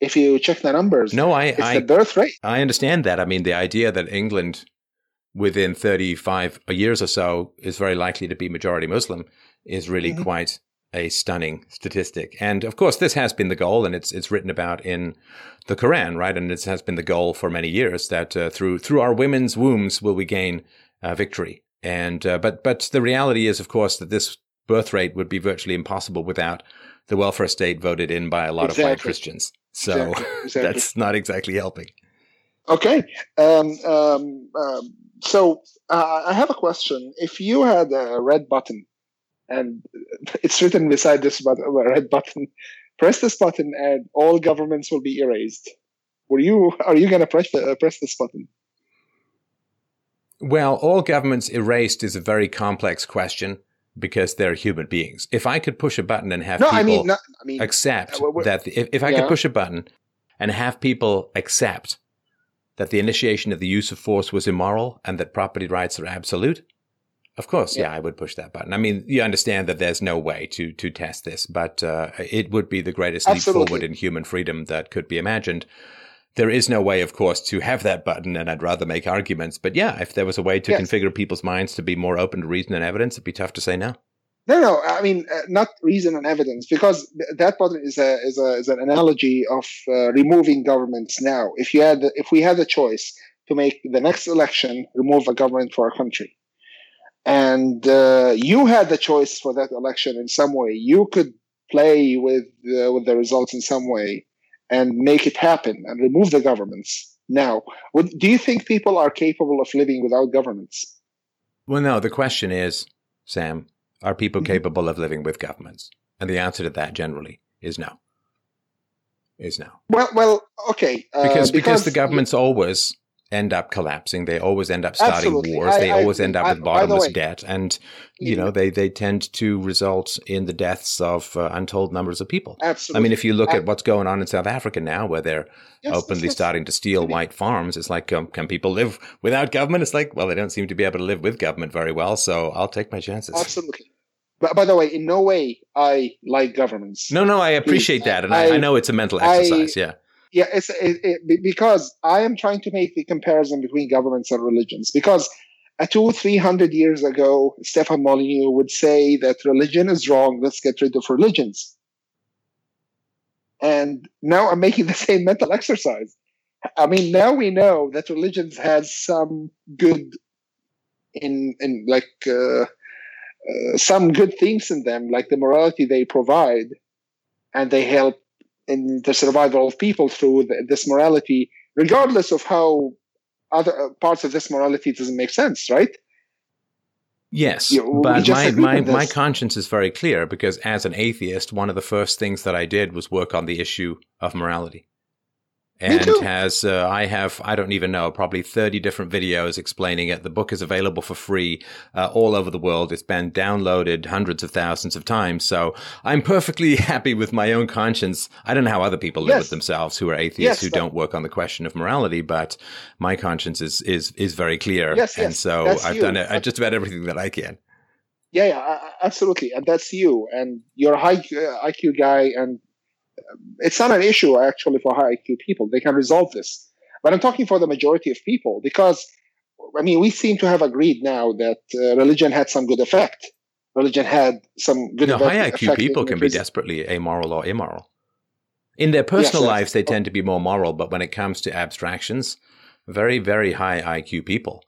If you check the numbers, no, I, it's I, the birth rate. I understand that. I mean, the idea that England, within 35 years or so, is very likely to be majority Muslim is really mm-hmm. quite a stunning statistic. And of course, this has been the goal, and it's it's written about in the Quran, right? And it has been the goal for many years that uh, through through our women's wombs will we gain uh, victory. And uh, but but the reality is, of course, that this birth rate would be virtually impossible without the welfare state voted in by a lot exactly. of white Christians. So exactly. Exactly. that's not exactly helping. Okay. Um, um, um, so uh, I have a question. If you had a red button and it's written beside this button, red button. Press this button, and all governments will be erased. Were you? Are you going to press the, uh, press this button? Well, all governments erased is a very complex question because they're human beings. If I could push a button and have no, people I mean, I mean, accept uh, that, if, if I yeah. could push a button and have people accept that the initiation of the use of force was immoral and that property rights are absolute, of course, yeah. yeah. I would push that button. I mean, you understand that there's no way to to test this, but uh, it would be the greatest Absolutely. leap forward in human freedom that could be imagined. There is no way, of course, to have that button, and I'd rather make arguments. But yeah, if there was a way to yes. configure people's minds to be more open to reason and evidence, it'd be tough to say no. No, no. I mean, uh, not reason and evidence, because that button is a is a is an analogy of uh, removing governments. Now, if you had if we had a choice to make the next election remove a government for a country, and uh, you had the choice for that election in some way. You could play with uh, with the results in some way and make it happen and remove the governments. Now, would, do you think people are capable of living without governments? Well, no. The question is, Sam, are people mm-hmm. capable of living with governments? And the answer to that generally is no. Is no. Well, well, okay. Uh, because, because because the governments always end up collapsing. They always end up starting Absolutely. wars. I, they I, always end up I, with bottomless debt, and you know they they tend to result in the deaths of uh, untold numbers of people. Absolutely. I mean, if you look at what's going on in South Africa now, where they're yes, openly yes, starting to steal white farms, it's like, um, can people live without government? It's like, well, they don't seem to be able to live with government very well, so I'll take my chances. Absolutely. But by the way, in no way I like governments. No, no, I appreciate that, and I, know it's a mental exercise. yeah yeah, it's it, it, because I am trying to make the comparison between governments and religions. Because a two, three hundred years ago, Stefan Molyneux would say that religion is wrong. Let's get rid of religions. And now I'm making the same mental exercise. I mean, now we know that religions has some good in in like uh, uh, some good things in them, like the morality they provide, and they help in the survival of people through the, this morality, regardless of how other uh, parts of this morality doesn't make sense, right? Yes, but my, my, my conscience is very clear because as an atheist, one of the first things that I did was work on the issue of morality. And has uh, I have I don't even know probably thirty different videos explaining it. The book is available for free uh, all over the world. It's been downloaded hundreds of thousands of times. So I'm perfectly happy with my own conscience. I don't know how other people live Yes. with themselves who are atheists Yes, who don't work on the question of morality, but my conscience is is is very clear. Yes, and yes, so I've you. done it, uh, just about everything that I can. Yeah, yeah, absolutely, and that's you, and you're a high uh, IQ guy, and it's not an issue actually for high IQ people. They can resolve this, but I'm talking for the majority of people because, I mean, we seem to have agreed now that uh, religion had some good effect. Religion had some good No, effect. high IQ people can be desperately amoral or immoral. In their personal yes. lives, they tend to be more moral, but when it comes to abstractions, very, very high IQ people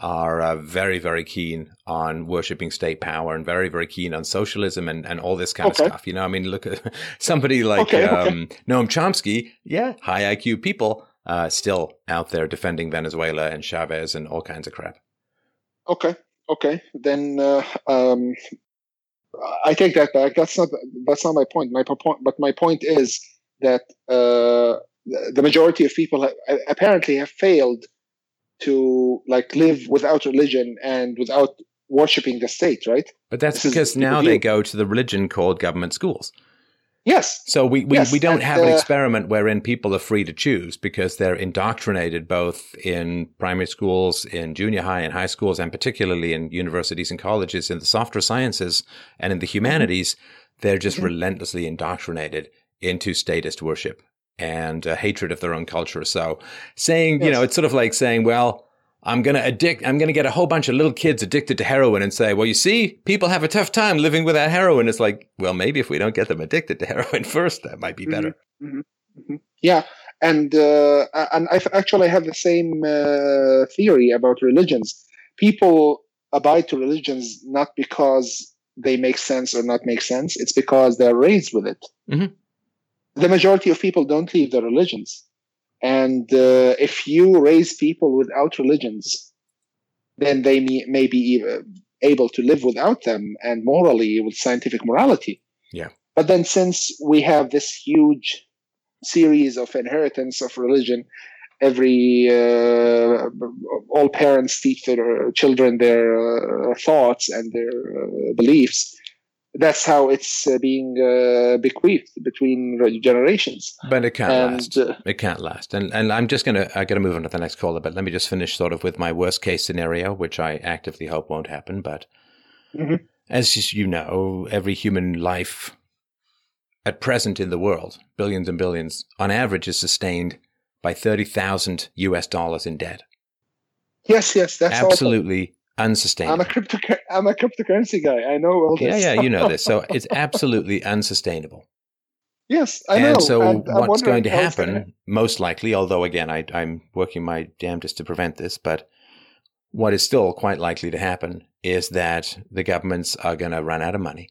are uh, very, very keen on worshipping state power and very, very keen on socialism and, and all this kind Okay. of stuff. You know, I mean, look at somebody like Okay, okay. um, Noam Chomsky. Yeah, high IQ people uh, still out there defending Venezuela and Chavez and all kinds of crap. Okay, okay, then uh, um, I take that back. That's not that's not my point. My point, but my point is that uh, the majority of people ha- apparently have failed to like live without religion and without worshiping the state. Right? But that's This because now they go to the religion called government schools. Yes. So we, we, Yes, we don't and, have an uh, experiment wherein people are free to choose because they're indoctrinated both in primary schools, in junior high and high schools, and particularly in universities and colleges in the softer sciences and in the humanities. They're just Mhm. relentlessly indoctrinated into statist worship and uh, hatred of their own culture. So saying, you know, it's sort of like saying, well, I'm going to addict, I'm going to get a whole bunch of little kids addicted to heroin and say, well, you see, people have a tough time living without heroin. It's like, well, maybe if we don't get them addicted to heroin first, that might be better. Yeah, and uh, and I actually have the same uh, theory about religions. People abide to religions not because they make sense or not make sense. It's because they're raised with it. Mhm. The majority of people don't leave their religions, and uh, if you raise people without religions, then they may, may be uh, able to live without them and morally with scientific morality. Yeah. But then, since we have this huge series of inheritance of religion. Every uh, all parents teach their children their uh, thoughts and their uh, beliefs. That's how it's uh, being uh, bequeathed between generations. But it can't And last. uh, It can't last. And and I'm just gonna I gotta move on to the next caller, but let me just finish sort of with my worst case scenario, which I actively hope won't happen. But Mhm. as you know, every human life at present in the world, billions and billions, on average is sustained by thirty thousand US dollars in debt. yes, yes, that's awful. Absolutely I'm unsustainable. a crypto. I'm a cryptocurrency guy. I know all this. yeah, yeah, you know this. So it's absolutely unsustainable. yes, I know. and so and I'm what's going to happen, gonna- most likely, although again, I, I'm working my damnedest to prevent this, but what is still quite likely to happen is that the governments are going to run out of money.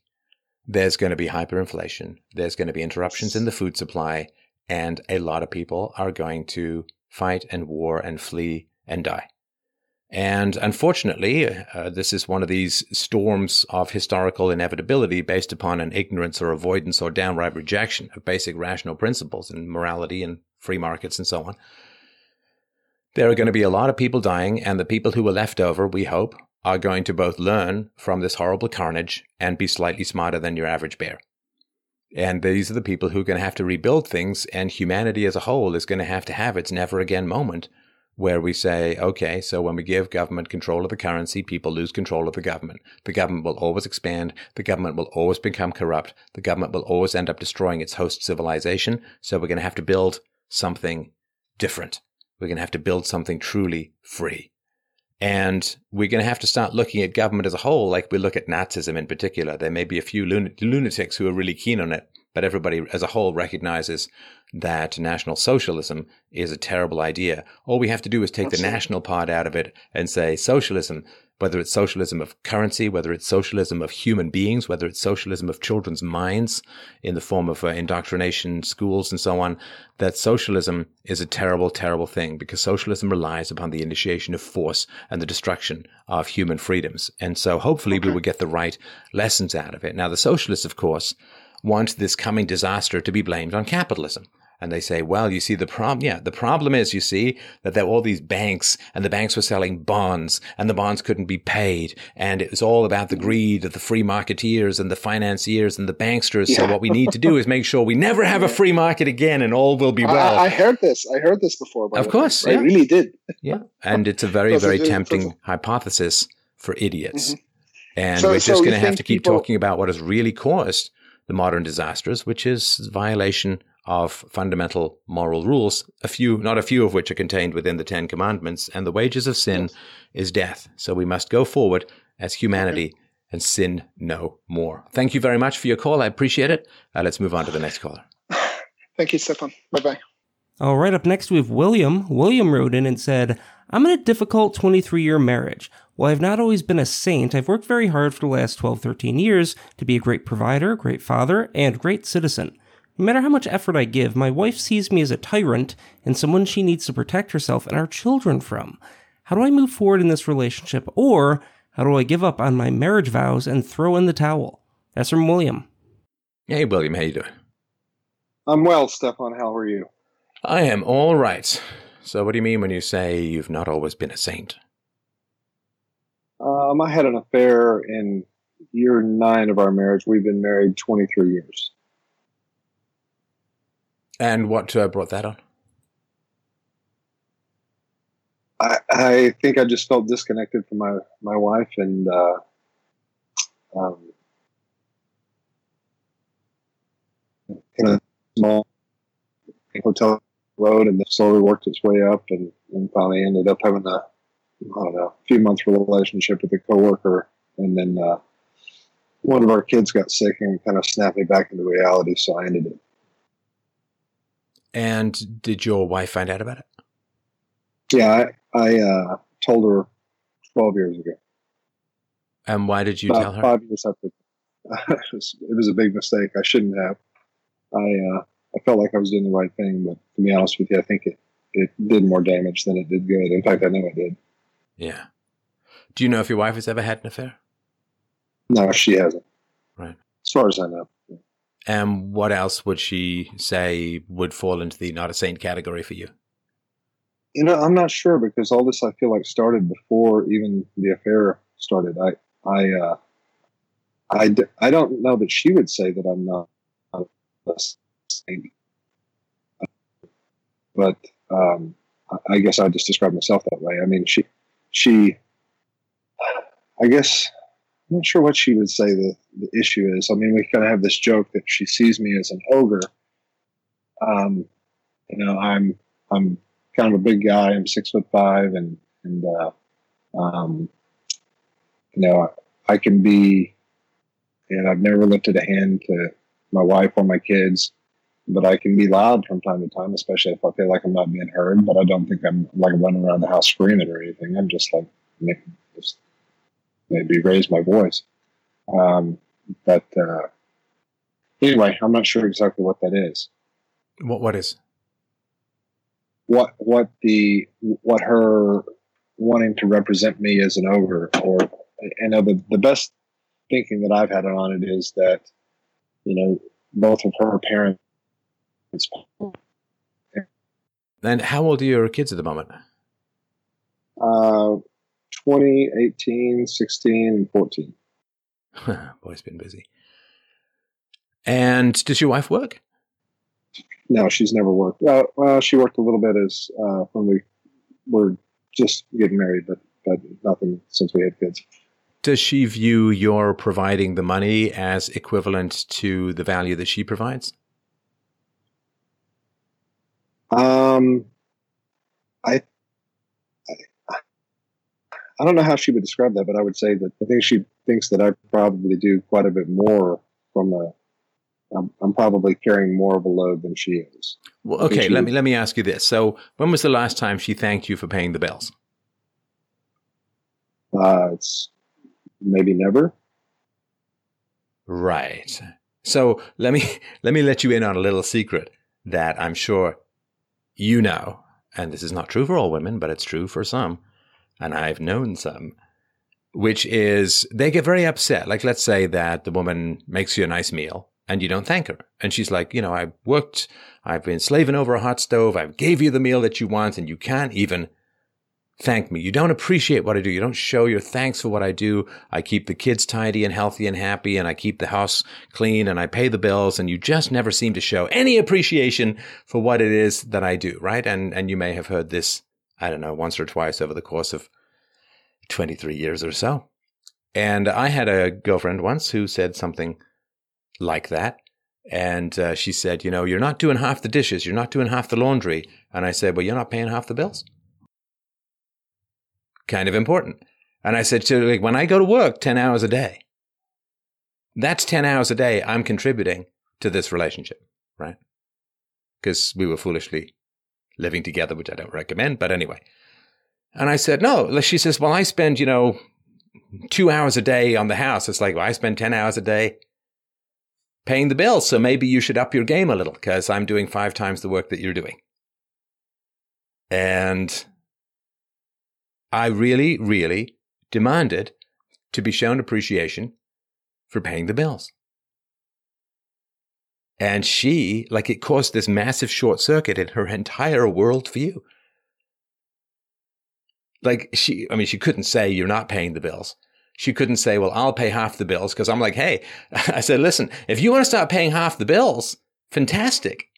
There's going to be hyperinflation. There's going to be interruptions in the food supply, and a lot of people are going to fight and war and flee and die. And unfortunately, uh, this is one of these storms of historical inevitability based upon an ignorance or avoidance or downright rejection of basic rational principles and morality and free markets and so on. There are going to be a lot of people dying, and the people who are left over, we hope, are going to both learn from this horrible carnage and be slightly smarter than your average bear. And these are the people who are going to have to rebuild things, and humanity as a whole is going to have to have its never again moment where we say, okay, so when we give government control of the currency, people lose control of the government. The government will always expand. The government will always become corrupt. The government will always end up destroying its host civilization. So we're going to have to build something different. We're going to have to build something truly free. And we're going to have to start looking at government as a whole, like we look at Nazism in particular. There may be a few lun- lunatics who are really keen on it, but everybody as a whole recognizes that National Socialism is a terrible idea. All we have to do is take the national part out of it and say socialism whether it's socialism of currency, whether it's socialism of human beings, whether it's socialism of children's minds in the form of uh, indoctrination schools and so on, that socialism is a terrible, terrible thing because socialism relies upon the initiation of force and the destruction of human freedoms. And so hopefully okay. we will get the right lessons out of it. Now, the socialists, of course, want this coming disaster to be blamed on capitalism. And they say, well, you see the problem. Yeah, the problem is, you see, that there were all these banks and the banks were selling bonds and the bonds couldn't be paid. And it was all about the greed of the free marketeers and the financiers and the banksters. Yeah. So what we need to do is make sure we never have a free market again and all will be well. I, I heard this. I heard this before. of course. Yeah. I really did. Yeah. And it's a very, very tempting hypothesis for idiots. Mm-hmm. And so, we're just so going to have to keep people... talking about what has really caused the modern disasters, which is violation of fundamental moral rules, a few, not a few of which are contained within the Ten Commandments. And the wages of sin yes. is death. So we must go forward as humanity okay. and sin no more. Thank you very much for your call. I appreciate it. Uh, let's move on to the next caller. Thank you, Stefan. Bye bye. All right, up next we have William. William wrote in and said, I'm in a difficult 23 year marriage. While I've not always been a saint, I've worked very hard for the last 12, 13 years to be a great provider, great father, and great citizen. No matter how much effort I give, my wife sees me as a tyrant and someone she needs to protect herself and our children from. How do I move forward in this relationship? Or how do I give up on my marriage vows and throw in the towel? That's from William. Hey, William, how you doing? I'm well, Stefan. How are you? I am all right. So, what do you mean when you say you've not always been a saint? Um, I had an affair in year nine of our marriage. We've been married 23 years. And what uh, brought that on? I, I, think I just felt disconnected from my, my wife and uh, um, in a small hotel road and slowly worked its way up and, and finally ended up having a I don't know a few months relationship with a coworker and then uh, one of our kids got sick and kind of snapped me back into reality so I ended it. And did your wife find out about it? Yeah, I, I uh, told her 12 years ago. And why did you About tell her? Five years after. it, was, it was a big mistake. I shouldn't have. I uh, I felt like I was doing the right thing, but to be honest with you, I think it, it did more damage than it did good. In fact, I know it did. Yeah. Do you know if your wife has ever had an affair? No, she hasn't. Right. As far as I know. And what else would she say would fall into the not a saint category for you? You know, I'm not sure because all this I feel like started before even the affair started. I, I, uh, I, I don't know that she would say that I'm not a but um, I guess I just describe myself that way. I mean, she, she, I guess I'm not sure what she would say the, the issue is. I mean, we kind of have this joke that she sees me as an ogre. Um, you know, I'm I'm kind of a big guy. I'm six foot five, and and uh, um, you know, I can be. And I've never lifted a hand to my wife or my kids, but I can be loud from time to time, especially if I feel like I'm not being heard. But I don't think I'm like running around the house screaming or anything. I'm just like just maybe raise my voice. Um, but uh, anyway, I'm not sure exactly what that is. What what is? What what the what her wanting to represent me as an ogre, or you know the the best thinking that I've had on it is that you know both of her parents. And how old are your kids at the moment? Uh, 20, 18, 16, and 14. Boy's been busy. And does your wife work? No, she's never worked. Uh, well, she worked a little bit as uh, when we were just getting married, but but nothing since we had kids. Does she view your providing the money as equivalent to the value that she provides? Um, I I don't know how she would describe that, but I would say that I think she thinks that I probably do quite a bit more from a. I'm, I'm probably carrying more of a load than she is. Well, okay, let me let me ask you this. So, when was the last time she thanked you for paying the bills? Uh, it's maybe never. Right. So let me let me let you in on a little secret that I'm sure you know, and this is not true for all women, but it's true for some, and I've known some, which is they get very upset. Like let's say that the woman makes you a nice meal and you don't thank her. And she's like, you know, I worked, I've been slaving over a hot stove, I gave you the meal that you want, and you can't even thank me. You don't appreciate what I do. You don't show your thanks for what I do. I keep the kids tidy and healthy and happy, and I keep the house clean, and I pay the bills, and you just never seem to show any appreciation for what it is that I do, right? And and you may have heard this, I don't know, once or twice over the course of 23 years or so. And I had a girlfriend once who said something like that. And uh, she said, You know, you're not doing half the dishes, you're not doing half the laundry. And I said, Well, you're not paying half the bills. Kind of important. And I said, So, like, when I go to work 10 hours a day, that's 10 hours a day I'm contributing to this relationship, right? Because we were foolishly living together, which I don't recommend. But anyway. And I said, No. She says, Well, I spend, you know, two hours a day on the house. It's like, well, I spend 10 hours a day paying the bills. So maybe you should up your game a little because I'm doing five times the work that you're doing. And I really, really demanded to be shown appreciation for paying the bills. And she, like, it caused this massive short circuit in her entire worldview. Like, she, I mean, she couldn't say, You're not paying the bills she couldn't say, well, I'll pay half the bills because I'm like, hey, I said, listen, if you want to start paying half the bills, fantastic.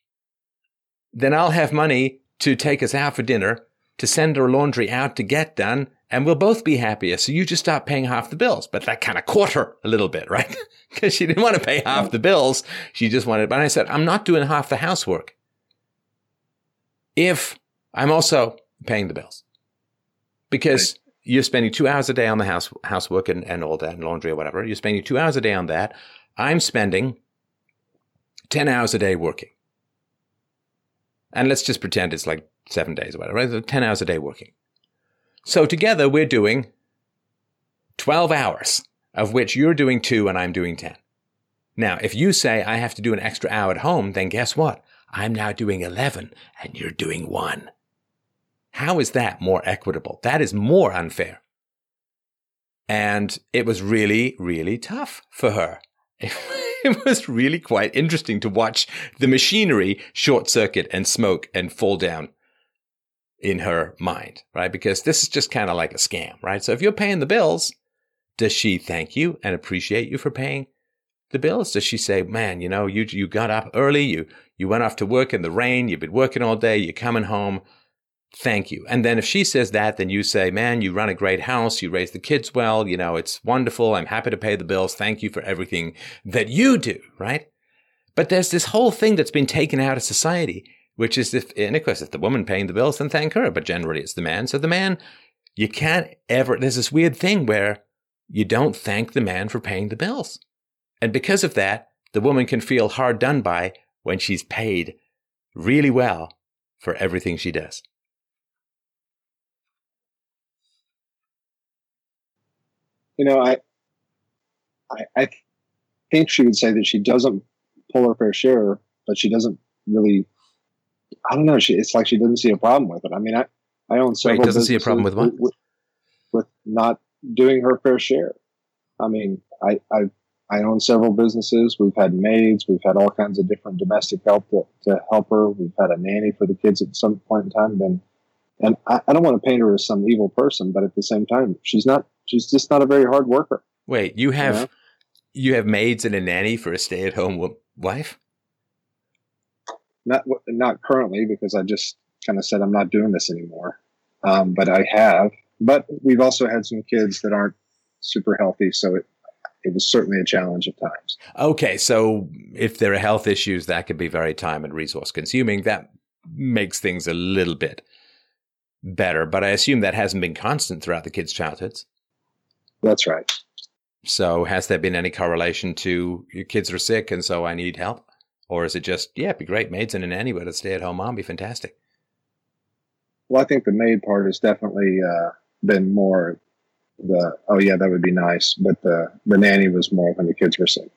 Then I'll have money to take us out for dinner, to send our laundry out to get done, and we'll both be happier. So you just start paying half the bills. But that kind of caught her a little bit, right? Because she didn't want to pay half the bills. She just wanted, but I said, I'm not doing half the housework. If I'm also paying the bills. Because you're spending two hours a day on the house housework and, and all that and laundry or whatever. You're spending two hours a day on that. I'm spending 10 hours a day working. And let's just pretend it's like seven days or whatever, right? 10 hours a day working. So together we're doing 12 hours, of which you're doing two and I'm doing 10. Now, if you say I have to do an extra hour at home, then guess what? I'm now doing 11 and you're doing one. How is that more equitable? That is more unfair. And it was really, really tough for her. It was really quite interesting to watch the machinery short circuit and smoke and fall down in her mind, right? Because this is just kind of like a scam, right? So if you're paying the bills, does she thank you and appreciate you for paying the bills? Does she say, man, you know, you, you got up early, you, you went off to work in the rain, you've been working all day, you're coming home, thank you. And then if she says that, then you say, man, you run a great house. You raise the kids well. You know, it's wonderful. I'm happy to pay the bills. Thank you for everything that you do. Right. But there's this whole thing that's been taken out of society, which is if, and of course, if the woman paying the bills, then thank her. But generally it's the man. So the man, you can't ever, there's this weird thing where you don't thank the man for paying the bills. And because of that, the woman can feel hard done by when she's paid really well for everything she does. You know, I, I, I think she would say that she doesn't pull her fair share, but she doesn't really. I don't know. She it's like she doesn't see a problem with it. I mean, I I own several. Wait, doesn't see a problem with what? With, with, not doing her fair share. I mean, I I I own several businesses. We've had maids. We've had all kinds of different domestic help to, to help her. We've had a nanny for the kids at some point in time. Been, and I, I don't want to paint her as some evil person, but at the same time, she's not she's just not a very hard worker. Wait, you have you, know? you have maids and a nanny for a stay at home wife? Not not currently because I just kind of said I'm not doing this anymore. Um, but I have. But we've also had some kids that aren't super healthy, so it it was certainly a challenge at times. Okay, so if there are health issues, that could be very time and resource consuming. That makes things a little bit better, but I assume that hasn't been constant throughout the kids' childhoods. That's right. So, has there been any correlation to your kids are sick and so I need help? Or is it just, yeah, it'd be great, maids and a nanny, but a stay at home mom be fantastic? Well, I think the maid part has definitely uh, been more the oh yeah, that would be nice. But the the nanny was more when the kids were sick.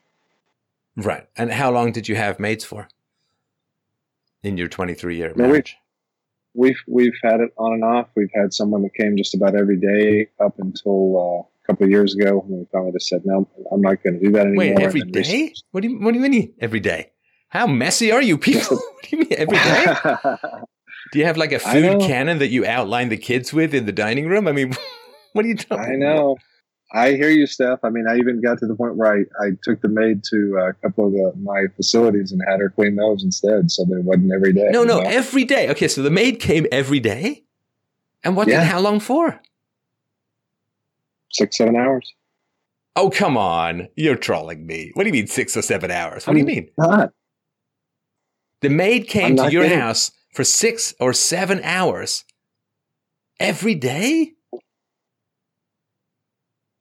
Right. And how long did you have maids for in your 23 year marriage? We've we've had it on and off. We've had someone that came just about every day up until uh, a couple of years ago, and we finally just said, "No, I'm not going to do that anymore." Wait, every day? What do you What do you mean every day? How messy are you people? what do you mean every day? Do you have like a food cannon that you outline the kids with in the dining room? I mean, what are you talking? I know. I hear you, Steph. I mean, I even got to the point where I, I took the maid to uh, a couple of the, my facilities and had her clean those instead, so it wasn't every day. No, no, know? every day. Okay, so the maid came every day, and what? Yeah. Did, how long for? six seven hours. Oh, come on! You're trolling me. What do you mean six or seven hours? What do you mean? Not. The maid came I'm to your kidding. house for six or seven hours every day?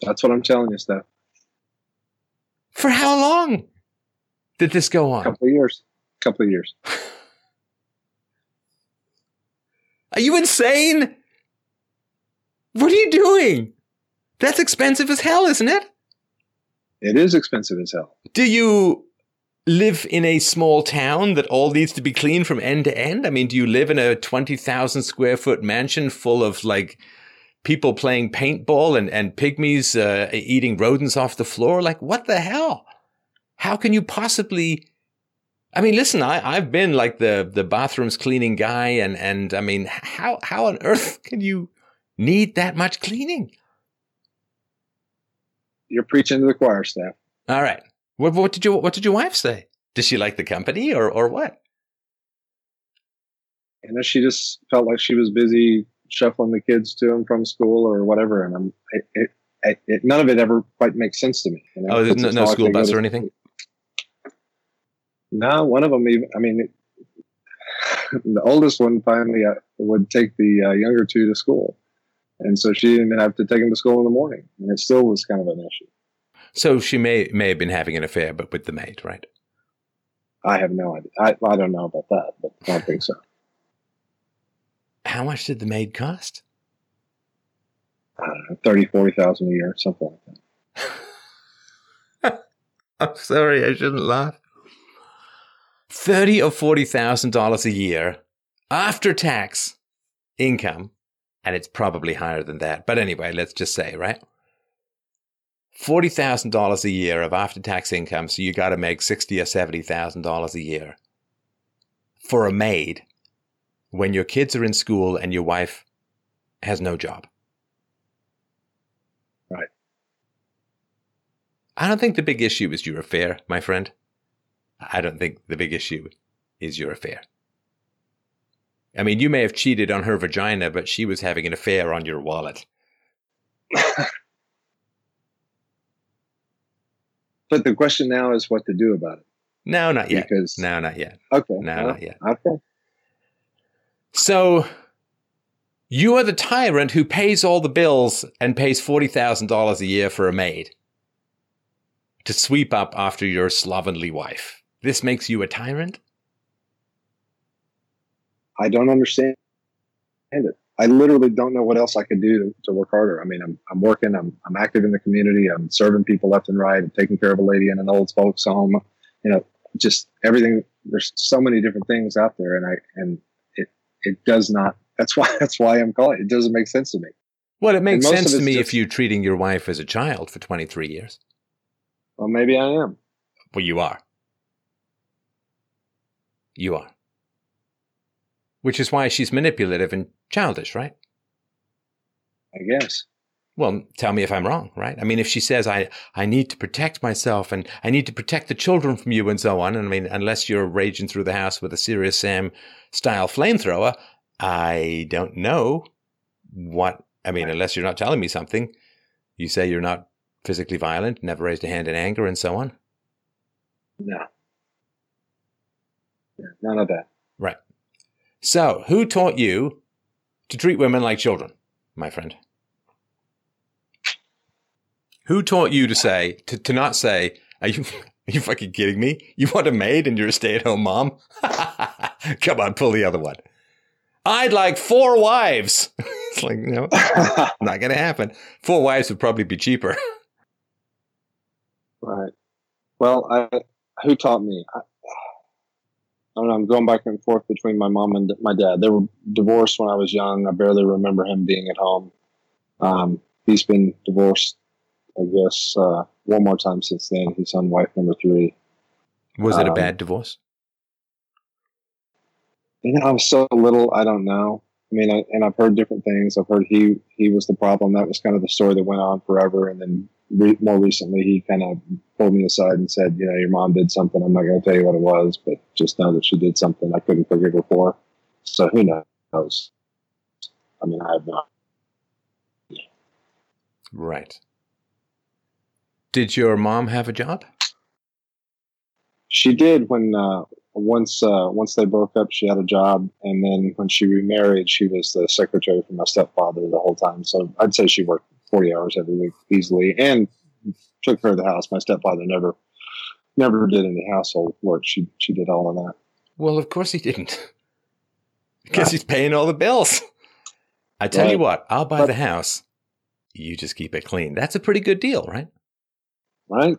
That's what I'm telling you, Steph. For how long did this go on? A couple of years. A couple of years. Are you insane? What are you doing? That's expensive as hell, isn't it? It is expensive as hell. Do you live in a small town that all needs to be clean from end to end? I mean, do you live in a 20,000 square foot mansion full of like people playing paintball and, and pygmies uh, eating rodents off the floor? Like, what the hell? How can you possibly? I mean, listen, I, I've been like the, the bathrooms cleaning guy and, and I mean, how, how on earth can you need that much cleaning? You're preaching to the choir, Steph. All right. What, what did you What did your wife say? Does she like the company or or what? You know, she just felt like she was busy shuffling the kids to and from school or whatever, and I'm it, it, it, it none of it ever quite makes sense to me. You know? Oh, there's no, no school bus or anything. No, one of them even. I mean, it, the oldest one finally uh, would take the uh, younger two to school, and so she didn't have to take them to school in the morning, and it still was kind of an issue. So she may may have been having an affair, but with the maid, right? I have no idea. I, I don't know about that, but I don't think so. How much did the maid cost? I don't know, thirty, forty thousand a year, something like that. I'm sorry, I shouldn't laugh. Thirty or forty thousand dollars a year after tax income, and it's probably higher than that. But anyway, let's just say, right? Forty thousand dollars a year of after tax income, so you got to make sixty or seventy thousand dollars a year for a maid when your kids are in school and your wife has no job. Right. I don't think the big issue is your affair, my friend. I don't think the big issue is your affair. I mean, you may have cheated on her vagina, but she was having an affair on your wallet. But the question now is what to do about it. No, not yet. Because No, not yet. okay, No, well, not yet. Okay, So you are the tyrant who pays all the bills and pays $40,000 a year for a maid to sweep up after your slovenly wife. This makes you a tyrant? I don't understand it. I literally don't know what else I could do to, to work harder. I mean, I'm, I'm working, I'm, I'm active in the community, I'm serving people left and right, I'm taking care of a lady in an old folks home, you know, just everything. There's so many different things out there, and I and it does not. That's why that's why I'm calling. It doesn't make sense to me. Well, it makes sense to me just- if you're treating your wife as a child for 23 years. Well, maybe I am. Well, you are. You are. Which is why she's manipulative and childish, right? I guess. Well, tell me if I'm wrong, right? I mean, if she says I I need to protect myself and I need to protect the children from you and so on, and I mean, unless you're raging through the house with a Serious Sam style flamethrower, I don't know what. I mean, unless you're not telling me something, you say you're not physically violent, never raised a hand in anger, and so on. No. Yeah, none of that. Right. So, who taught you to treat women like children, my friend? Who taught you to say to, to not say, "Are you are you fucking kidding me? You want a maid and you're a stay at home mom? Come on, pull the other one. I'd like four wives. it's like, no, not going to happen. Four wives would probably be cheaper. right. Well, I, who taught me? I, I don't know. I'm going back and forth between my mom and my dad. They were divorced when I was young. I barely remember him being at home. Um, he's been divorced, I guess, uh, one more time since then. He's on wife number three. Was it a Um, bad divorce? You know, I was so little. I don't know. I mean, I, and I've heard different things. I've heard he he was the problem. That was kind of the story that went on forever. And then re- more recently, he kind of pulled me aside and said, "You know, your mom did something. I'm not going to tell you what it was, but just know that she did something I couldn't forgive her for." So who knows? I mean, I have no. Right. Did your mom have a job? She did when uh, once uh, once they broke up. She had a job, and then when she remarried, she was the secretary for my stepfather the whole time. So I'd say she worked forty hours every week easily, and took care of the house. My stepfather never never did any household work. She she did all of that. Well, of course he didn't. Because he's paying all the bills. I tell you what, I'll buy But- the house. You just keep it clean. That's a pretty good deal, right? Right?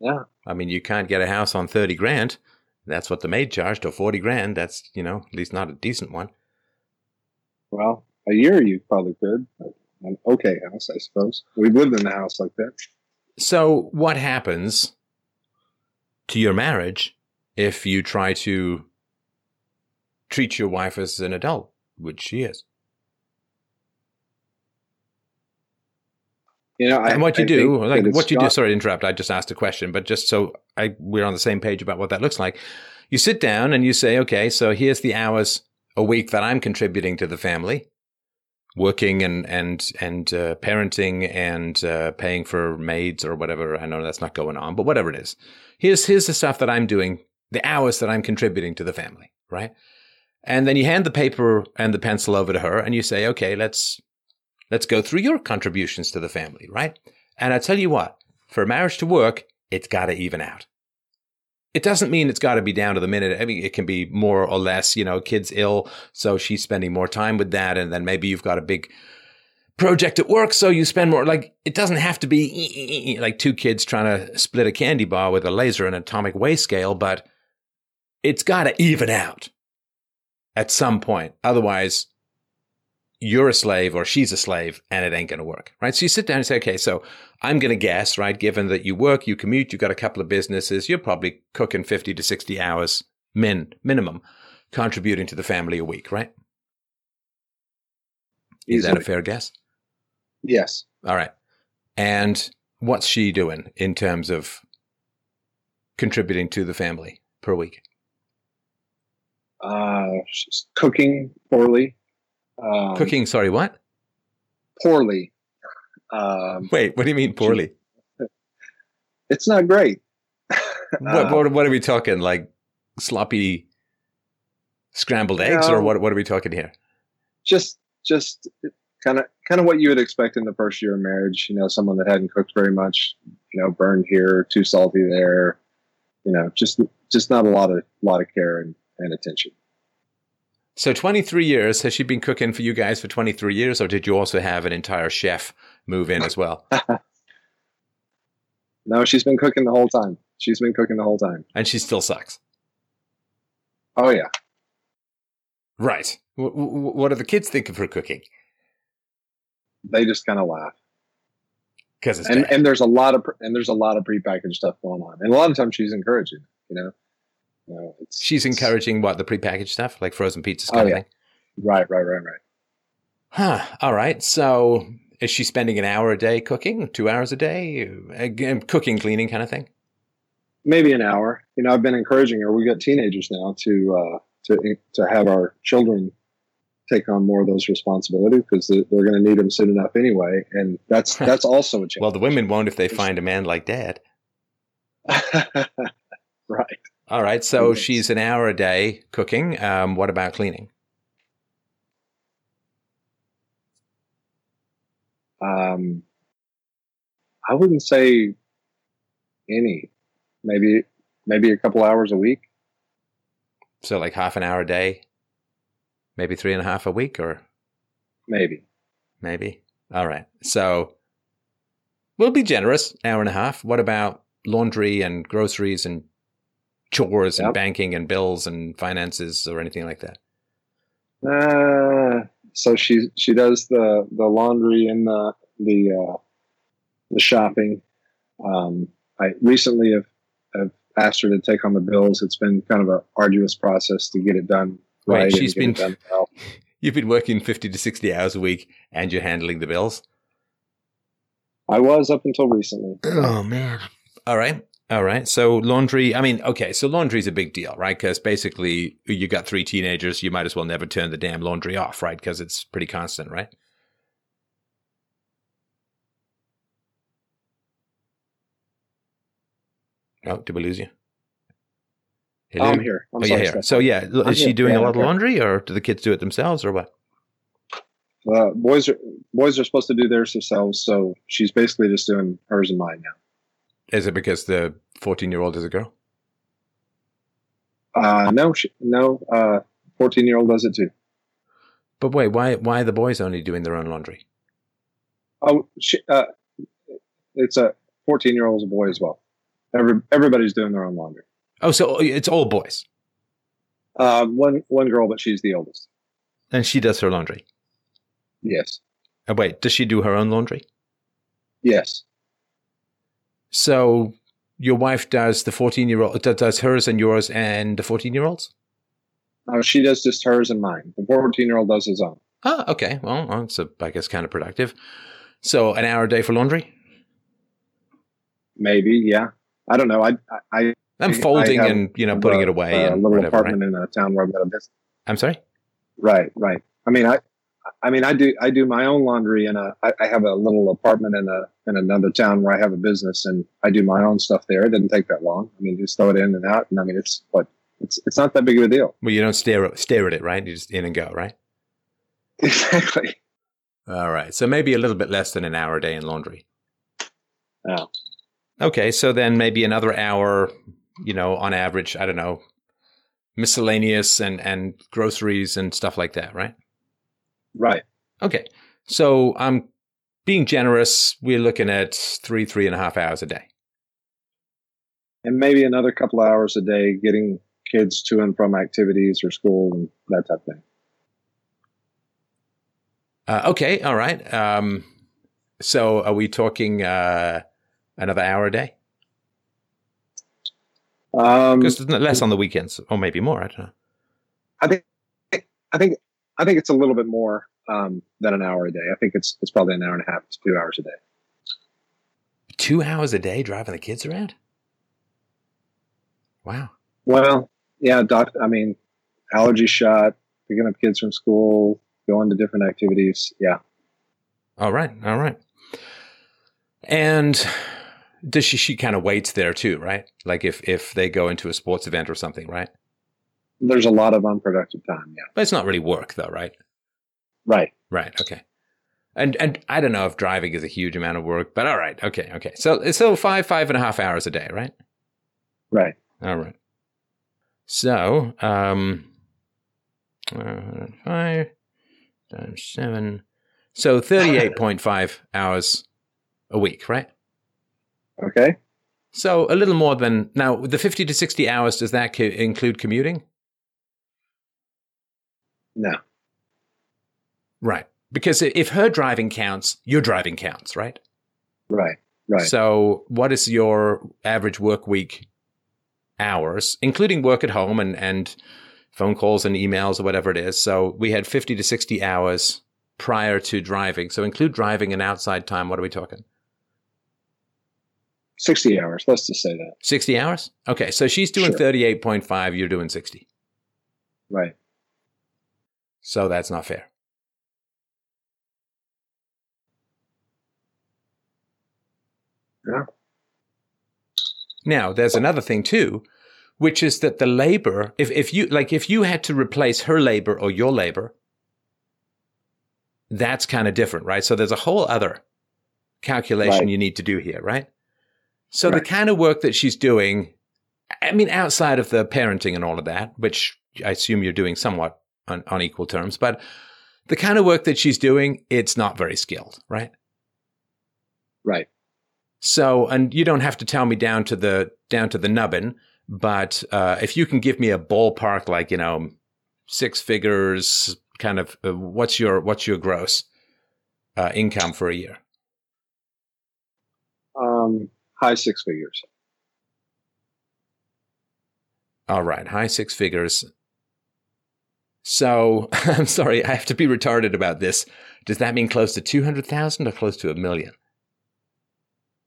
Yeah. I mean, you can't get a house on 30 grand. That's what the maid charged, or 40 grand. That's, you know, at least not a decent one. Well, a year you probably could. An okay house, I suppose. We've lived in a house like that. So, what happens to your marriage if you try to treat your wife as an adult, which she is? You know, I, and what you I do, like what you do. Sorry to interrupt. I just asked a question, but just so I we're on the same page about what that looks like. You sit down and you say, okay, so here's the hours a week that I'm contributing to the family, working and and and uh, parenting and uh, paying for maids or whatever. I know that's not going on, but whatever it is, here's here's the stuff that I'm doing, the hours that I'm contributing to the family, right? And then you hand the paper and the pencil over to her, and you say, okay, let's let's go through your contributions to the family, right? And I tell you what, for a marriage to work, it's got to even out. It doesn't mean it's got to be down to the minute. I mean, it can be more or less, you know, kid's ill, so she's spending more time with that. And then maybe you've got a big project at work, so you spend more. Like, it doesn't have to be like two kids trying to split a candy bar with a laser and atomic weigh scale, but it's got to even out at some point. Otherwise, you're a slave or she's a slave and it ain't going to work, right? So you sit down and say, okay, so I'm going to guess, right? Given that you work, you commute, you've got a couple of businesses, you're probably cooking 50 to 60 hours min, minimum, contributing to the family a week, right? Is that a fair guess? Yes. All right. And what's she doing in terms of contributing to the family per week? Uh, she's cooking poorly. Um, Cooking, sorry, what? poorly. Um, Wait, what do you mean poorly? it's not great. what, what, what are we talking? Like sloppy scrambled eggs, or what? What are we talking here? just, just kind of, kind of what you would expect in the first year of marriage. You know, someone that hadn't cooked very much. You know, burned here, too salty there. You know, just, just not a lot of, lot of care and, and attention. So, 23 years. Has she been cooking for you guys for 23 years, or did you also have an entire chef move in as well? No, she's been cooking the whole time. She's been cooking the whole time. and she still sucks. Oh yeah. Right. W- w- what do the kids think of her cooking? They just kind of laugh. Because and bad. and there's a lot of and there's a lot of prepackaged stuff going on, and a lot of times she's encouraging. You know, it's She's it's- encouraging what the prepackaged stuff, like frozen pizzas, Oh, kind yeah. of thing. Right, right, right, right. Huh. All right. So, is she spending an hour a day cooking, two hours a day, again, cooking, cleaning, kind of thing? Maybe an hour. You know, I've been encouraging her. We've got teenagers now to uh, to to have our children take on more of those responsibilities because they're, they're going to need them soon enough anyway, and that's that's also a challenge. Well, the women won't if they find a man like dad. right. All right. So Yes. she's an hour a day cooking. Um, what about cleaning? Um, I wouldn't say any. Maybe maybe a couple hours a week. So like half an hour a day, maybe three and a half a week, or Maybe. maybe. All right. So we'll be generous. Hour and a half. What about laundry and groceries and chores and banking and bills and finances or anything like that? Uh, so she she does the the laundry and the the uh, the shopping. Um, I recently have, have asked her to take on the bills. It's been kind of a arduous process to get it done Wait, right. and she's get it been- done well. You've been working 50 to 60 hours a week and you're handling the bills. I was up until recently. Oh man. All right. All right. So laundry, I mean, okay, so laundry is a big deal, right? Because basically you got three teenagers, you might as well never turn the damn laundry off, right? Because it's pretty constant, right? Oh, did we lose you? Hello? I'm here. I'm oh, sorry, yeah, Steph. So yeah, I'm is she here. doing Yeah, a lot of laundry, or do the kids do it themselves, or what? Uh, boys are boys are supposed to do theirs themselves, so she's basically just doing hers and mine now. Is it because the fourteen-year-old is a girl? Uh, no, she, no. Uh, fourteen year old does it too. But wait, why why are the boys only doing their own laundry? Oh, she, uh, it's a fourteen year old's a boy as well. Every everybody's doing their own laundry. Oh, so it's all boys, Uh, one one girl, but she's the oldest. and she does her laundry. Yes, Oh, wait, does she do her own laundry? yes, So your wife does the fourteen-year-old does hers and yours and the fourteen-year-olds. uh, she does just hers and mine. The fourteen year old does his own. Ah, okay. Well, it's a, I guess kind of productive. So an hour a day for laundry. Maybe, yeah. I don't know. I I, I'm folding have and you know putting a, it away a and little whatever. Right? apartment in a town where I've got a business. I'm sorry. Right, right. I mean, I, I mean, I do, I do my own laundry, and I, I have a little apartment in a in another town where I have a business, and I do my own stuff there. It doesn't take that long. I mean, just throw it in and out, and I mean, it's what it's it's not that big of a deal. Well, you don't stare at, stare at it, right? You just in and go, right? Exactly. All right. So maybe a little bit less than an hour a day in laundry. Oh. Okay. So then maybe another hour, you know, on average, I don't know, miscellaneous and, and groceries and stuff like that, right? Right. Okay. So I'm being generous. We're looking at three, three and a half hours a day. And maybe another couple hours a day getting kids to and from activities or school and that type of thing. Uh, okay. All right. Um, so are we talking uh, another hour a day? Um, Because less on the weekends, or maybe more. I don't know. I think, I think, I think it's a little bit more um, than an hour a day. I think it's it's probably an hour and a half to two hours a day. Two hours a day driving the kids around? Wow. Well, yeah, doc. I mean, allergy shot, picking up kids from school, going to different activities. Yeah, All right. All right. And does she, she kind of waits there too, right? Like if, if they go into a sports event or something, right? There's a lot of unproductive time. Yeah, But it's not really work though, right? right. Right. Okay. And and I don't know if driving is a huge amount of work, but all right. Okay. Okay. So so five five and a half hours a day, right? Right. All right. So um, uh, five times seven, so thirty eight point five hours a week, right? Okay. So a little more than now. The fifty to sixty hours does that co- include commuting? No. Right. Because if her driving counts, your driving counts, right? Right. Right. So, what is your average work week hours, including work at home and, and phone calls and emails or whatever it is? So, we had 50 to 60 hours prior to driving. So, include driving and outside time. What are we talking? Sixty hours. Let's just say that. 60 hours? Okay. So, she's doing Sure. 38.5, you're doing 60. Right. So, that's not fair. Yeah. Now, there's another thing too, which is that the labor, if, if you like, if you had to replace her labor or your labor, that's kind of different, right? So there's a whole other calculation Right. you need to do here, right? So the kind of work that she's doing, I mean, outside of the parenting and all of that, which I assume you're doing somewhat on, on equal terms, but the kind of work that she's doing, it's not very skilled, right? Right. So, and you don't have to tell me down to the down to the nubbin, but uh, if you can give me a ballpark, like you know, six figures, kind of, uh, what's your what's your gross uh, income for a year? Um, high six figures. All right, high six figures. So I'm sorry, I have to be retarded about this. Does that mean close to two hundred thousand or close to a million?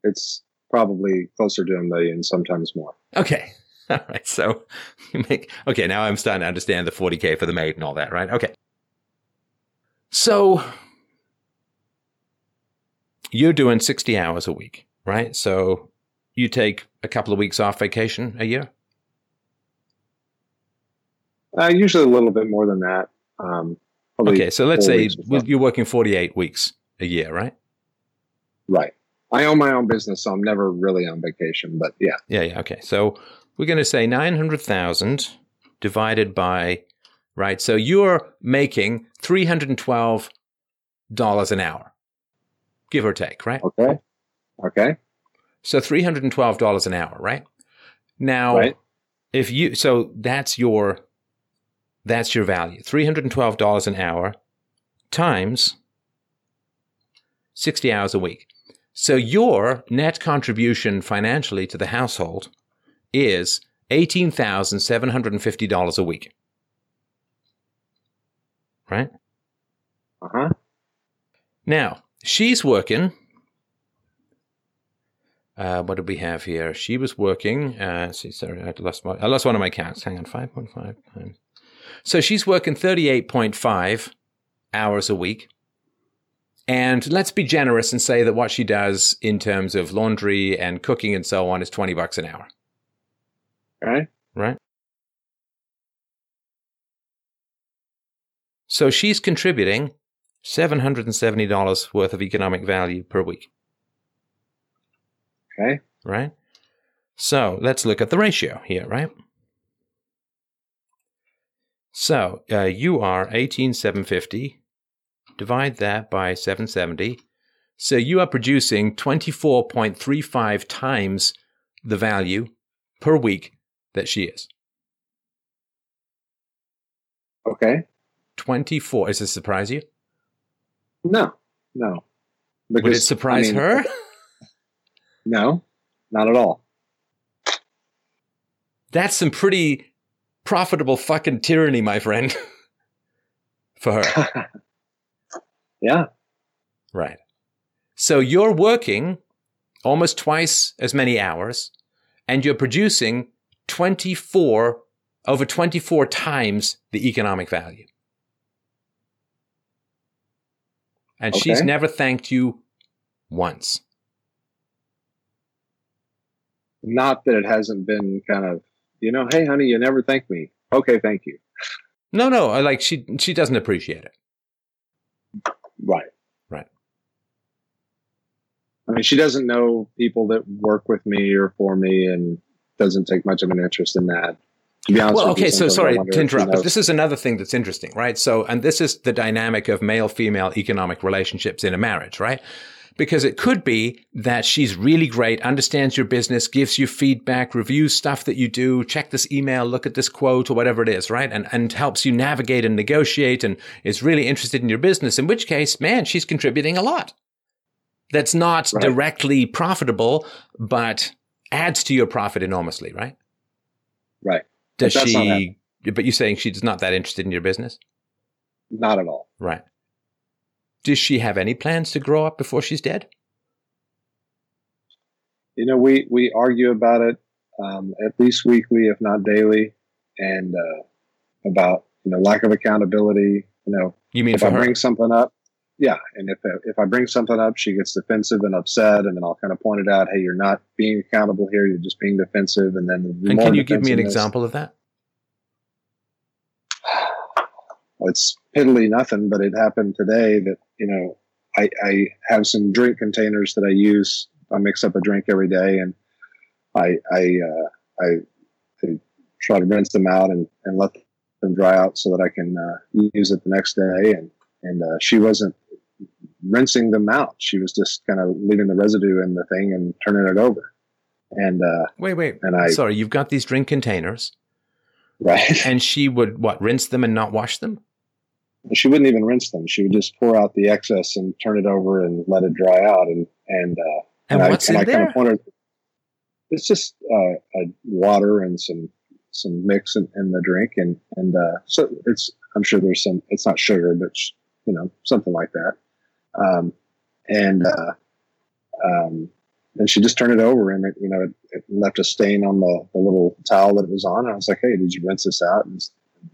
It's probably closer to a million, sometimes more. Okay. All right. So you make okay. Now I'm starting to understand the 40k for the maid and all that, right? Okay. So you're doing 60 hours a week, right? So you take a couple of weeks off vacation a year. Uh, usually a little bit more than that. Um, okay, so let's say you're working 48 weeks a year, right? Right. I own my own business, so I'm never really on vacation. But yeah, yeah, yeah. Okay, so we're going to say nine hundred thousand divided by right. So you're making three hundred and twelve dollars an hour, give or take, right? Okay. Okay. So three hundred and twelve dollars an hour, right? Now, right. if you so that's your that's your value, three hundred and twelve dollars an hour times sixty hours a week. So your net contribution financially to the household is $18,750 a week. Right? Uh huh. Now, she's working. Uh, what did we have here? She was working. Uh, see, sorry, I lost, my, I lost one of my counts. Hang on, 5.5. So she's working 38.5 hours a week. And let's be generous and say that what she does in terms of laundry and cooking and so on is 20 bucks an hour. Right. Right. So she's contributing $770 worth of economic value per week. Okay. Right. So let's look at the ratio here, right? So uh, you are 18750 divide that by 770. So you are producing 24.35 times the value per week that she is. Okay. 24. Does this surprise you? No, no. Because, Would it surprise I mean, her? No, not at all. That's some pretty profitable fucking tyranny, my friend. For her. Yeah. Right. So you're working almost twice as many hours and you're producing 24 over 24 times the economic value. And okay. she's never thanked you once. Not that it hasn't been kind of, you know, hey honey, you never thank me. Okay, thank you. No, no, I like she she doesn't appreciate it. Right. Right. I mean, she doesn't know people that work with me or for me and doesn't take much of an interest in that. Well, okay, so sorry to interrupt, but this is another thing that's interesting, right? So, and this is the dynamic of male female economic relationships in a marriage, right? Because it could be that she's really great, understands your business, gives you feedback, reviews stuff that you do, check this email, look at this quote or whatever it is, right? And, and helps you navigate and negotiate and is really interested in your business, in which case, man, she's contributing a lot. That's not right. directly profitable, but adds to your profit enormously, right? Right. Does she, but you're saying she's not that interested in your business? Not at all. Right. Does she have any plans to grow up before she's dead? You know, we we argue about it um, at least weekly, if not daily, and uh, about you know lack of accountability. You know, you mean if I her? bring something up, yeah, and if if I bring something up, she gets defensive and upset, and then I'll kind of point it out. Hey, you're not being accountable here. You're just being defensive, and then the and can you give me an example of that? It's piddly nothing, but it happened today that, you know, I, I have some drink containers that I use. I mix up a drink every day and I, I, uh, I, I, try to rinse them out and, and let them dry out so that I can uh, use it the next day. And, and uh, she wasn't rinsing them out. She was just kind of leaving the residue in the thing and turning it over. And uh, Wait, wait. And I- Sorry, you've got these drink containers, right, and she would what? Rinse them and not wash them? she wouldn't even rinse them. She would just pour out the excess and turn it over and let it dry out. And and uh, And, I, what's and in I there? kind of. It's just uh, uh, water and some some mix in, in the drink, and and uh, so it's. I'm sure there's some. It's not sugar, but you know something like that. Um, and uh, um, and she just turned it over, and it you know it, it left a stain on the, the little towel that it was on. And I was like, "Hey, did you rinse this out?" And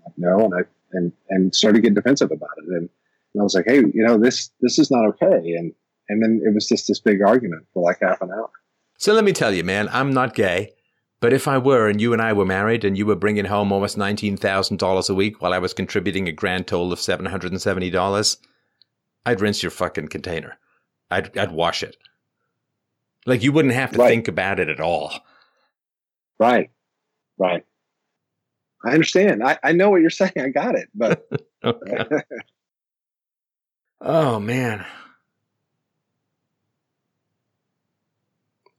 like, no, and I and and started to get defensive about it, and, and I was like, "Hey, you know this this is not okay." And and then it was just this big argument for like half an hour. So let me tell you, man, I'm not gay. But if I were and you and I were married and you were bringing home almost $19,000 a week while I was contributing a grand total of $770, I'd rinse your fucking container. I'd, I'd wash it. Like you wouldn't have to Right. think about it at all. Right. Right. I understand. I, I know what you're saying. I got it. But Okay. Oh, man.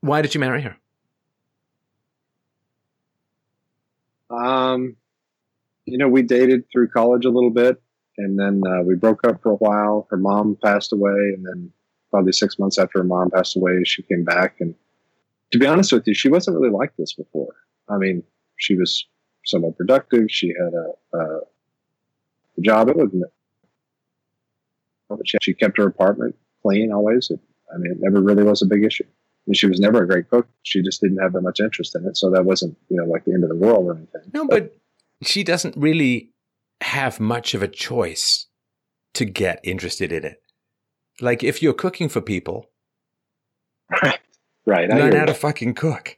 Why did you marry her? um, you know, we dated through college a little bit, and then uh, we broke up for a while. Her mom passed away, and then probably six months after her mom passed away, she came back. And to be honest with you, she wasn't really like this before. I mean, she was somewhat productive. She had a, a, job. It wasn't. She, she kept her apartment clean always. It, I mean, it never really was a big issue. I mean, she was never a great cook. She just didn't have that much interest in it. So that wasn't, you know, like the end of the world or anything. No, but she doesn't really have much of a choice to get interested in it. Like if you're cooking for people, Right. Right. I learn how to fucking cook.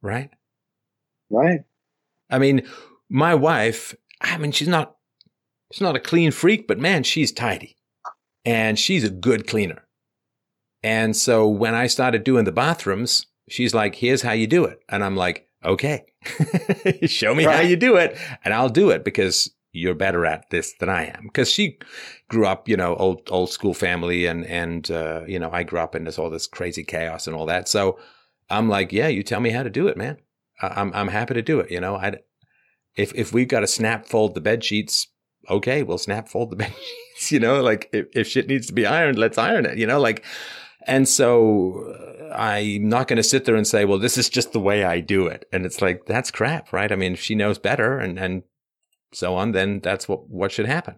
Right? right. I mean, my wife, I mean, she's not she's not a clean freak, but man, she's tidy. And she's a good cleaner. And so when I started doing the bathrooms, she's like, "Here's how you do it." And I'm like, "Okay. Show me how you do it, and I'll do it because you're better at this than I am." Because she grew up, you know, old old school family and and uh, you know, I grew up in this all this crazy chaos and all that. So I'm like, "Yeah, you tell me how to do it, man." I- I'm I'm happy to do it. You know, I if if we've got to snap fold the bed sheets, okay, we'll snap fold the bed sheets. You know, like if, if shit needs to be ironed, let's iron it. You know, like, and so uh, I'm not going to sit there and say, well, this is just the way I do it. And it's like that's crap, right? I mean, she knows better and and so on, then that's what what should happen.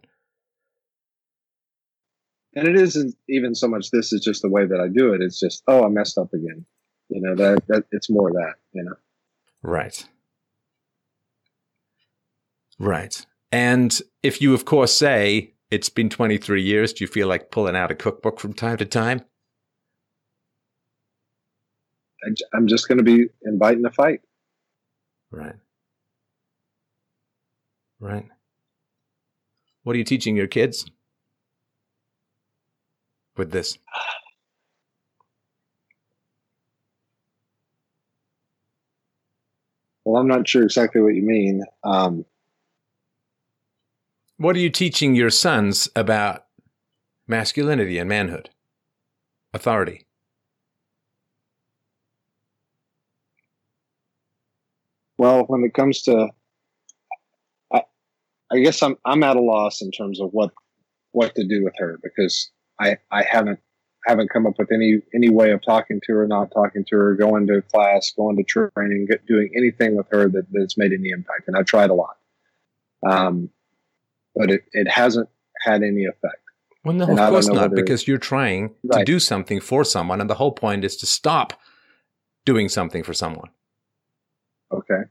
And it isn't even so much this is just the way that I do it. It's just, oh, I messed up again. You know, that, that it's more that, you know. Right. Right. And if you, of course, say it's been 23 years, do you feel like pulling out a cookbook from time to time? I'm just going to be inviting a fight. Right. Right. What are you teaching your kids with this? Well, I'm not sure exactly what you mean. Um, What are you teaching your sons about masculinity and manhood, authority? well, when it comes to, I guess I'm I'm at a loss in terms of what what to do with her because I I haven't haven't come up with any any way of talking to her, not talking to her, going to class, going to training, doing anything with her that, that's made any impact. And I tried a lot, um, but it, it hasn't had any effect. Well, no, And of course not, because you're trying to do something for someone, and the whole point is to stop doing something for someone. Okay,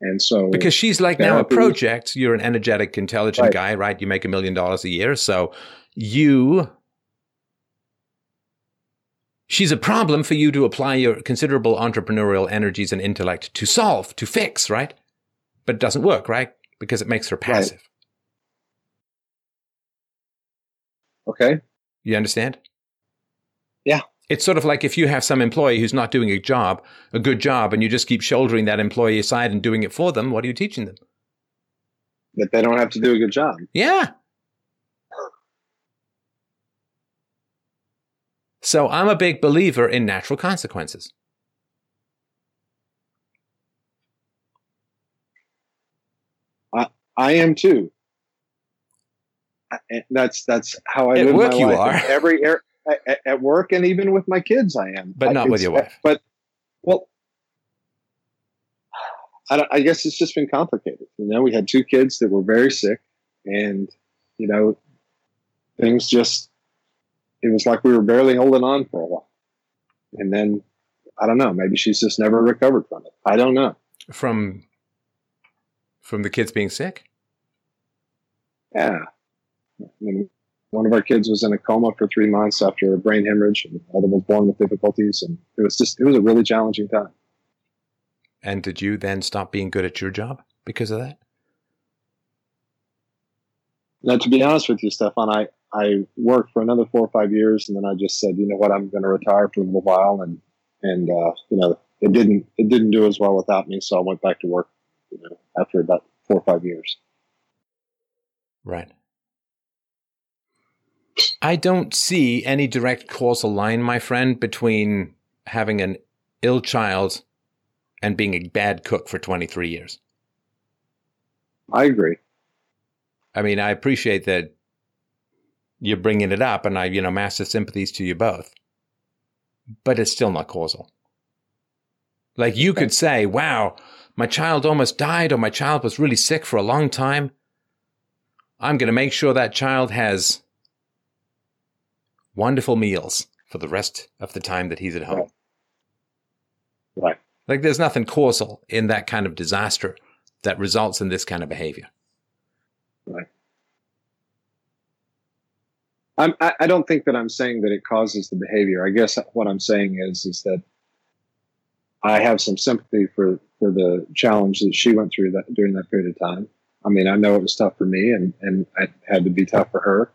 and so Because she's like now a project. You're an energetic, intelligent Right. guy, right? You make a million dollars a year. So you, she's a problem for you to apply your considerable entrepreneurial energies and intellect to solve, to fix, right? But it doesn't work, right? Because it makes her passive. okay, You understand? Yeah. It's sort of like if you have some employee who's not doing a job, a good job, and you just keep shouldering that employee aside and doing it for them, what are you teaching them? that they don't have to do a good job. Yeah. So I'm a big believer in natural consequences. I I am too. That's that's how I At live work my you life. are. every er- at, at work and even with my kids. I am, But I- not with your wife. But well, I, don't, I guess it's just been complicated. You know, we had two kids that were very sick, and you know, things just it was like we were barely holding on for a while, and then I don't know. Maybe she's just never recovered from it. I don't know. From from the kids being sick? Yeah. I mean, one of our kids was in a coma for three months after a brain hemorrhage, and the other was born with difficulties, and it was just it was a really challenging time. And did you then stop being good at your job because of that? Now, to be honest with you, Stefan, I I worked for another four or five years, and then I just said, you know what, I'm going to retire for a little while, and and uh, you know it didn't it didn't do as well without me, so I went back to work, you know, after about four or five years. Right. I don't see any direct causal line, my friend, between having an ill child and being a bad cook for 23 years. I agree. I mean, I appreciate that you're bringing it up, and I, you know, massive sympathies to you both. But it's still not causal. Like you could say, wow, my child almost died, or my child was really sick for a long time. I'm going to make sure that child has wonderful meals for the rest of the time that he's at home. Right. Right. Like there's nothing causal in that kind of disaster that results in this kind of behavior. I'm, I, I don't think that I'm saying that it causes the behavior. I guess what I'm saying is is that I have some sympathy for for the challenge that she went through that during that period of time. I mean, I know it was tough for me, and and it had to be tough for her.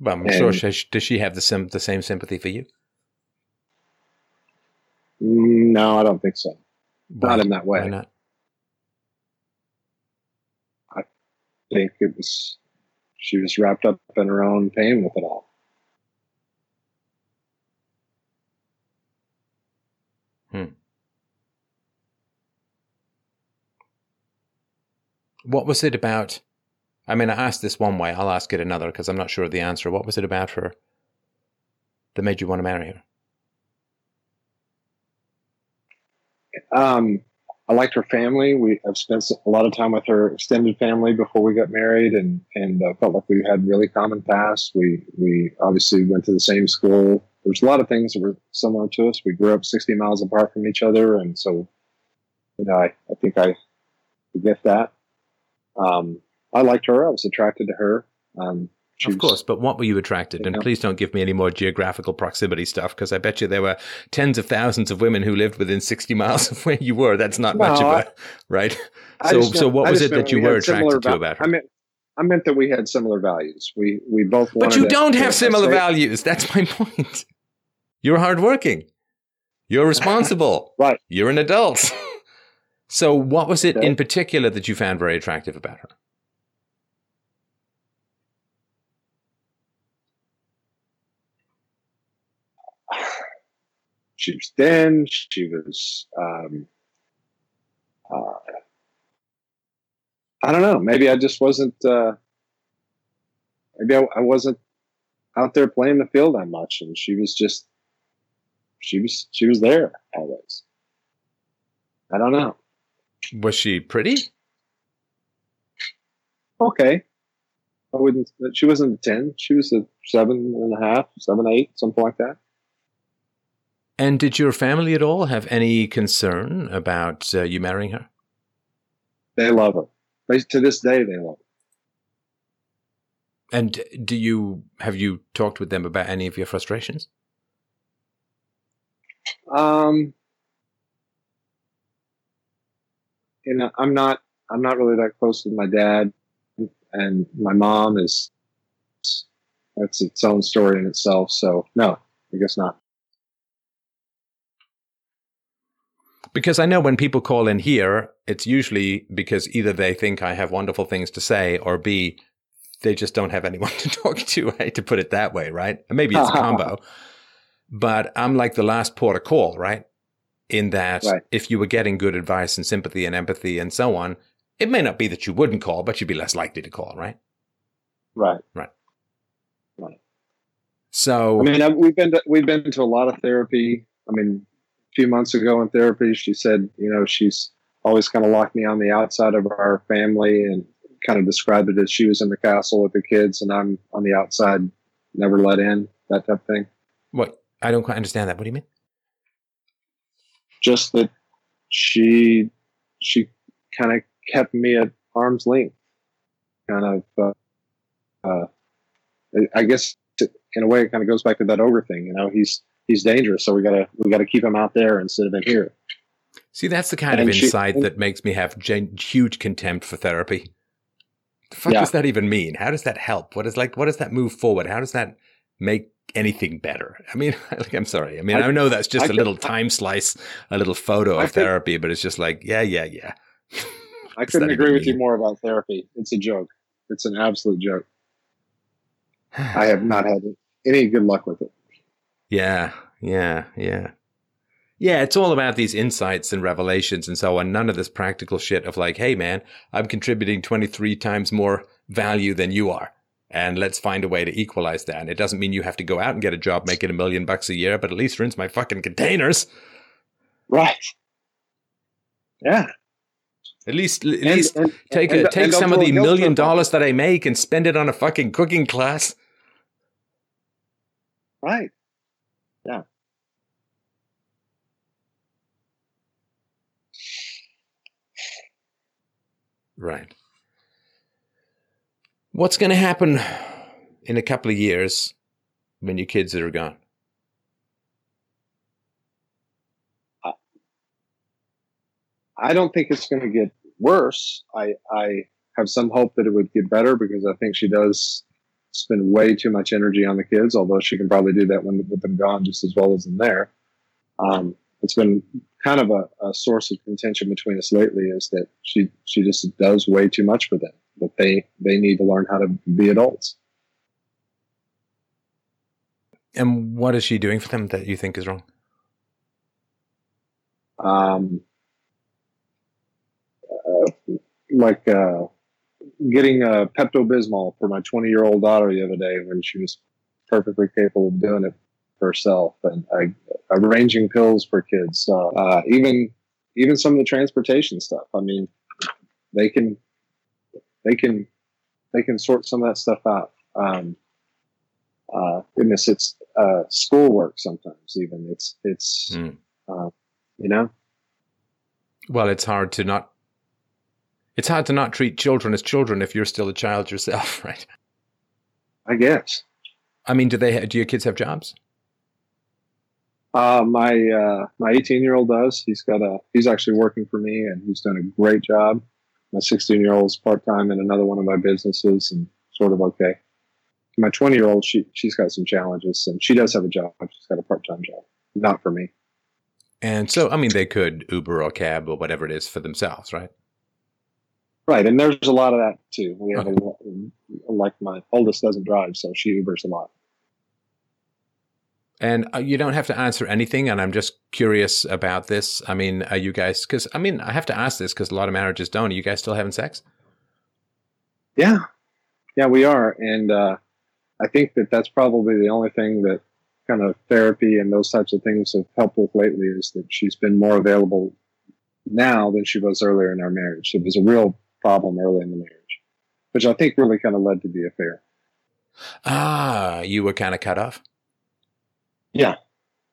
Well, I'm sure. She, does she have the sim, the same sympathy for you? No, I don't think so. Why- Not in that way. Why not? I think it was she was wrapped up in her own pain with it all. Hmm. What was it about? I mean, I asked this one way. I'll ask it another because I'm not sure of the answer. What was it about her that made you want to marry her? Um, I liked her family. We I've spent a lot of time with her extended family before we got married, and and uh, felt like we had really common past. We we obviously went to the same school. There's a lot of things that were similar to us. We grew up 60 miles apart from each other, and so you know I, I think I get that. Um, I liked her. I was attracted to her. Um, Of course, but what were you attracted? And Yeah. please don't give me any more geographical proximity stuff because I bet you there were tens of thousands of women who lived within 60 miles of where you were. That's not much of a right. I So, so what was it that you we were attracted to about her? I meant I meant that we had similar values. We we both. But you don't have similar values. That's my point. You're hardworking. You're responsible. Right. You're an adult. so, what was it Okay. in particular that you found very attractive about her? She was thin. She was. Um, uh, I don't know. Maybe I just wasn't. Uh, maybe I, I wasn't out there playing the field that much, and she was just. She was. She was there always. I don't know. Was she pretty? Okay. I wouldn't. She wasn't a ten. She was a seven and a half, seven, eight, something like that. And did your family at all have any concern about uh, you marrying her? They love her. They, to this day, they love her. And do you have you talked with them about any of your frustrations? Um, you know, I'm not, I'm not really that close with my dad, and my mom is. That's its own story in itself. So no, I guess not. Because I know when people call in here, it's usually because either they think I have wonderful things to say, or B, they just don't have anyone to talk to. I hate to put it that way, right? And maybe it's a combo. But I'm like the last port of call, right? In that Right. if you were getting good advice and sympathy and empathy and so on, it may not be that you wouldn't call, but you'd be less likely to call, right? Right. Right. Right. So, I mean, uh, we've been to, we've been to a lot of therapy. I mean, few months ago in therapy, she said, you know, she's always kind of locked me on the outside of our family and kind of described it as she was in the castle with the kids and I'm on the outside, never let in, that type of thing. what? I don't quite understand that. What do you mean? Just that she she kind of kept me at arm's length, kind of. Uh, uh, I- I guess in a way it kind of goes back to that ogre thing. You know, he's he's dangerous, so we gotta we gotta keep him out there instead of in here. See, that's the kind And of she- insight that makes me have gen- huge contempt for therapy. The fuck Yeah. does that even mean? How does that help? What is like? What does that move forward? How does that make anything better? I mean, like, I'm sorry. I mean, I, I- know that's just I a little time slice, a little photo I of think- therapy, but it's just like, yeah, yeah, yeah. I couldn't agree with you more about therapy. It's a joke. It's an absolute joke. I have not had any good luck with it. Yeah, yeah, yeah. Yeah, it's all about these insights and revelations and so on. None of this practical shit of like, hey man, I'm contributing 23 times more value than you are. And let's find a way to equalize that. And it doesn't mean you have to go out and get a job making a million bucks a year, but at least rinse my fucking containers. Right. Yeah. At least, at And- least and- take and- a, take some of the million trip on it. dollars that I make and spend it on a fucking cooking class. Right. Yeah. Right. What's going to happen in a couple of years when your kids are gone? I don't think it's going to get worse. I, I have some hope that it would get better because I think she does spend way too much energy on the kids, although she can probably do that when with them gone just as well as in there. Um, it's been kind of a, a source of contention between us lately is that she, she just does way too much for them, that they, they need to learn how to be adults. And what is she doing for them that you think is wrong? um, uh, like uh, getting a Pepto Bismol for my 20 year old daughter the other day when she was perfectly capable of doing it herself, and I, arranging pills for kids. Uh, uh, even even some of the transportation stuff. I mean, they can they can they can sort some of that stuff out. Um, uh, goodness, it's uh, schoolwork sometimes. Even it's it's uh, you know Well, it's hard to not. It's hard to not treat children as children if you're still a child yourself, right? I guess. I mean, do they? Do your kids have jobs? Uh, my uh, my 18 year old does. He's got a. He's actually working for me, and he's done a great job. My 16 year old's part time in another one of my businesses, and sort of okay. My 20 year old, she she's got some challenges, and she does have a job. She's got a part time job, not for me. And so, I mean, they could Uber or cab or whatever it is for themselves, right? Right, and there's a lot of that too. We have Okay. a like my oldest doesn't drive, so she Ubers a lot. And uh, you don't have to answer anything. And I'm just curious about this. I mean, are you guys? Because I mean, I have to ask this because a lot of marriages don't. Are you guys still having sex? Yeah, yeah, we are, and uh, I think that that's probably the only thing that kind of therapy and those types of things have helped with lately is that she's been more available now than she was earlier in our marriage. It was a real problem early in the marriage, which I think really kind of led to the affair. Ah, you were kind of cut off. Yeah,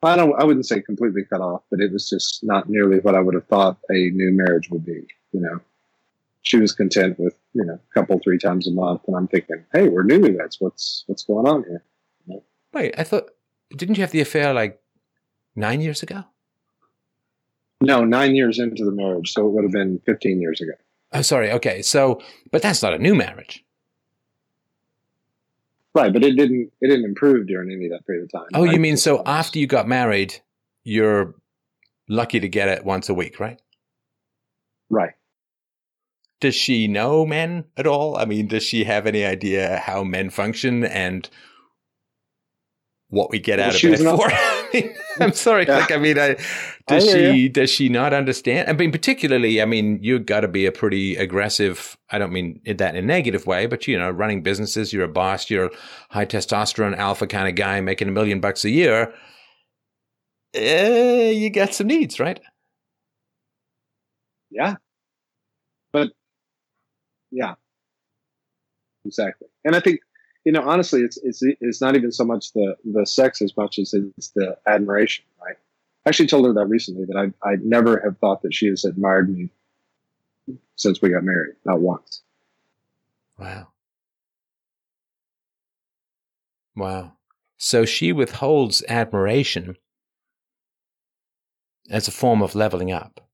I don't. I wouldn't say completely cut off, but it was just not nearly what I would have thought a new marriage would be. You know, she was content with you know a couple three times a month, and I'm thinking, hey, we're newlyweds. What's what's going on here? Wait, I thought didn't you have the affair like nine years ago? No, nine years into the marriage, so it would have been 15 years ago. Oh, sorry. Okay, so but that's not a new marriage. Right, but it didn't it didn't improve during any of that period of time. Oh, you mean so after you got married, you're lucky to get it once a week, right? Right. Does she know men at all? I mean, does she have any idea how men function and what we get Well, out of it not- for? I'm sorry. Yeah. Like, I mean, I, does I she does she not understand? I mean, particularly, I mean, you've got to be a pretty aggressive. I don't mean that in a negative way, but you know, running businesses, you're a boss, you're a high testosterone alpha kind of guy making a million bucks a year. Eh, you got some needs, right? Yeah. But yeah. Exactly. And I think, you know, honestly, it's it's it's not even so much the the sex as much as it's the admiration, right? I actually told her that recently that I I never have thought that she has admired me since we got married, not once. Wow. Wow. So she withholds admiration as a form of leveling up.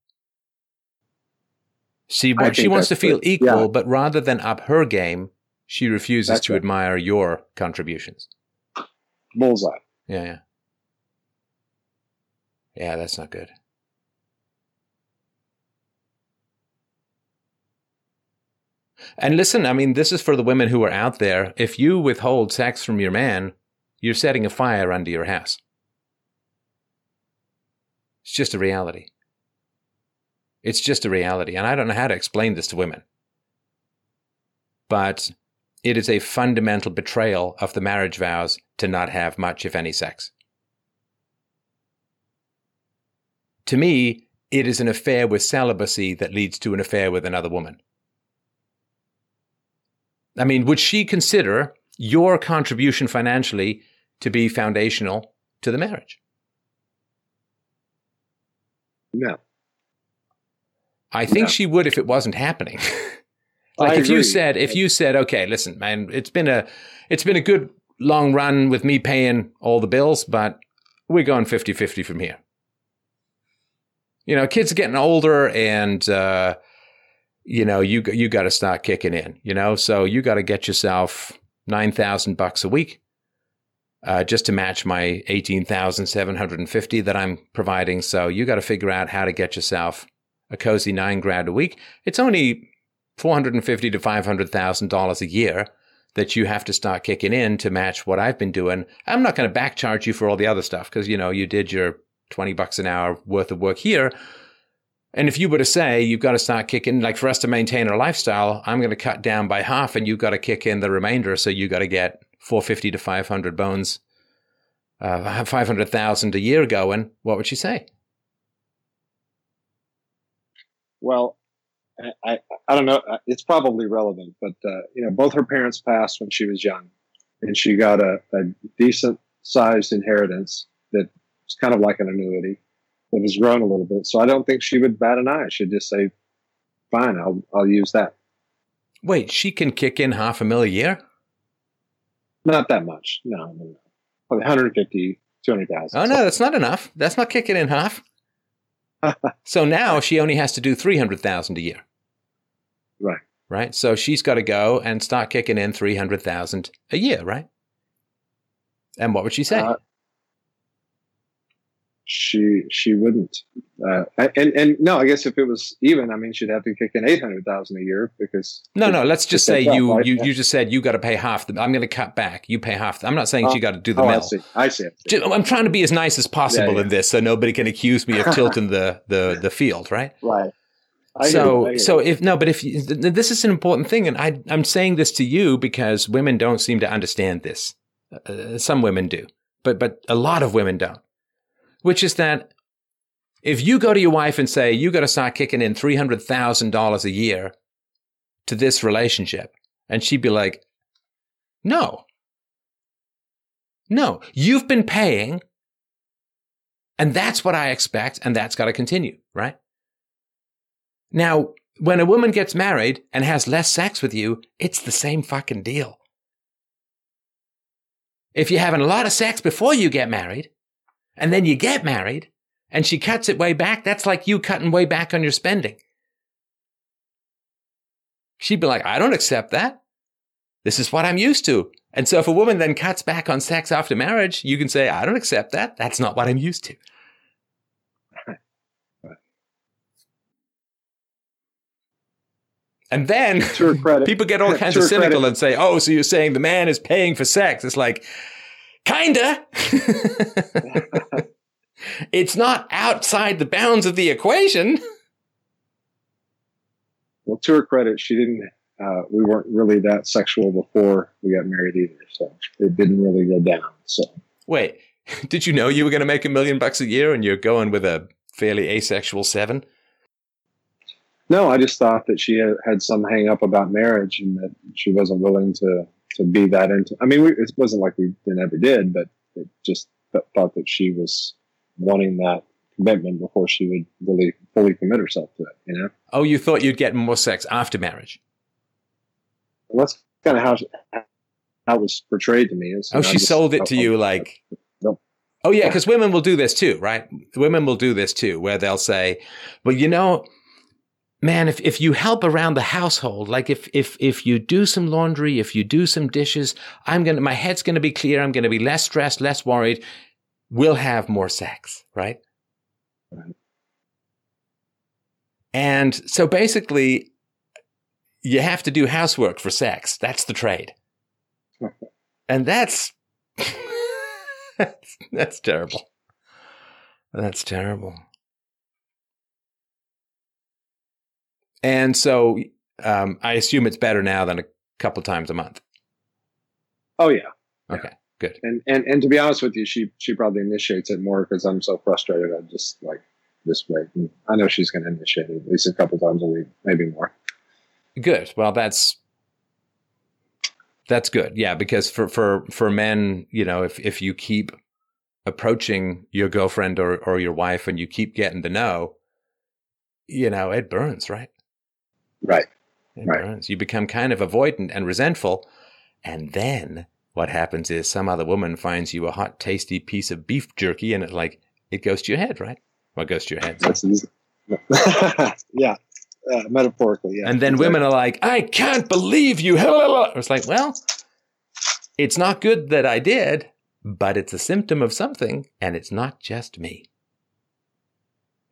She, I she wants to feel it. equal, Yeah. but rather than up her game, she refuses That's to right. admire your contributions. Bullseye. Yeah, yeah. Yeah, that's not good. And listen, I mean, this is for the women who are out there. If you withhold sex from your man, you're setting a fire under your house. It's just a reality. It's just a reality. And I don't know how to explain this to women. But it is a fundamental betrayal of the marriage vows to not have much, if any, sex. To me, it is an affair with celibacy that leads to an affair with another woman. I mean, would she consider your contribution financially to be foundational to the marriage? No. I think No. she would if it wasn't happening. like I if you said if you said, okay, listen, man, it's been a it's been a good long run with me paying all the bills, but we're going 50-50 from here. You know, kids are getting older and uh you know, you you got to start kicking in, you know? So you got to get yourself 9,000 bucks a week. Uh, just to match my 18,750 that I'm providing. So you got to figure out how to get yourself a cozy nine grand a week. It's only four hundred and fifty to five hundred thousand dollars a year that you have to start kicking in to match what I've been doing. I'm not going to back charge you for all the other stuff because you know you did your twenty bucks an hour worth of work here. And if you were to say you've got to start kicking, like for us to maintain our lifestyle, I'm going to cut down by half, and you've got to kick in the remainder. So you got to get 450 to 500 bones, uh, 500,000 a year going. What would she say? Well, I, I, don't know. Uh, It's probably relevant, but uh, you know, both her parents passed when she was young, and she got a, a decent sized inheritance that was kind of like an annuity that has grown a little bit. So I don't think she would bat an eye. She'd just say, "Fine, I'll I'll use that." Wait, she can kick in half a mil a year? Not that much. No, no, no. Probably 150, 200,000. Oh no, that's not enough. That's not kicking in half. so now she only has to do three hundred thousand a year. Right. Right. So she's got to go and start kicking in three hundred thousand a year, right? And what would she say? Uh, she she wouldn't. Uh, and and no, I guess if it was even, I mean, she'd have to kick in eight hundred thousand a year because no, no. Let's just say that's up, you right? you you just said you got to pay half. The, I'm going to cut back. You pay half. I'm not saying Oh, she got to do the oh, I mill. see, I see. Ju- I'm trying to be as nice as possible Yeah, in this, so nobody can accuse me of tilting the the the field, right? Right. I so hear so if no but if you, th- th- this is an important thing and I I'm saying this to you because women don't seem to understand this. Uh, some women do but but a lot of women don't. Which is that if you go to your wife and say you got to start kicking in $300,000 a year to this relationship and she'd be like no. No. You've been paying and that's what I expect and that's got to continue right now, when a woman gets married and has less sex with you, it's the same fucking deal. If you're having a lot of sex before you get married, and then you get married, and she cuts it way back, that's like you cutting way back on your spending. She'd be like, I don't accept that. This is what I'm used to. And so if a woman then cuts back on sex after marriage, you can say, I don't accept that. That's not what I'm used to. And then To her credit, people get all kinds of cynical credit- and say, "Oh, so you're saying the man is paying for sex?" It's like, kinda. it's not outside the bounds of the equation. well, to her credit, she didn't. Uh, we weren't really that sexual before we got married either, so it didn't really go down. So Wait, did you know you were going to make a million bucks a year and you're going with a fairly asexual seven? No, I just thought that she had, had some hang up about marriage and that she wasn't willing to to be that into. I mean, we, it wasn't like we never did, but it just th- thought that she was wanting that commitment before she would really fully commit herself to it. You know, Oh, you thought you'd get more sex after marriage? and that's kind of how how it was portrayed to me. is, Oh, know, she just- sold it to I- you like. No. Oh, yeah, because women will do this too, right? Women will do this too, where they'll say, well, you know, man, if, if you help around the household, like if, if, if you do some laundry, if you do some dishes, I'm going to, my head's going to be clear. I'm going to be less stressed, less worried. We'll have more sex, right? And so basically, you have to do housework for sex. That's the trade. And that's, that's terrible. That's terrible. And so um, I assume it's better now than a couple times a month. Oh yeah, Okay, good. and and and to be honest with you, she she probably initiates it more because I'm so frustrated. I just like just wait. And I know she's going to initiate it at least a couple times a week, maybe more. Good. Well, that's that's good. Yeah, because for for for men, you know, if if you keep approaching your girlfriend or or your wife and you keep getting to know, you know, it burns, right? Right. Right. burns. You become kind of avoidant and resentful, and then what happens is some other woman finds you a hot, tasty piece of beef jerky, and it like it goes to your head, right? Well, it goes to your head. That's easy. yeah, uh, metaphorically. Yeah. And then women are like, I can't believe you. It's like, well, it's not good that I did, but it's a symptom of something, and it's not just me.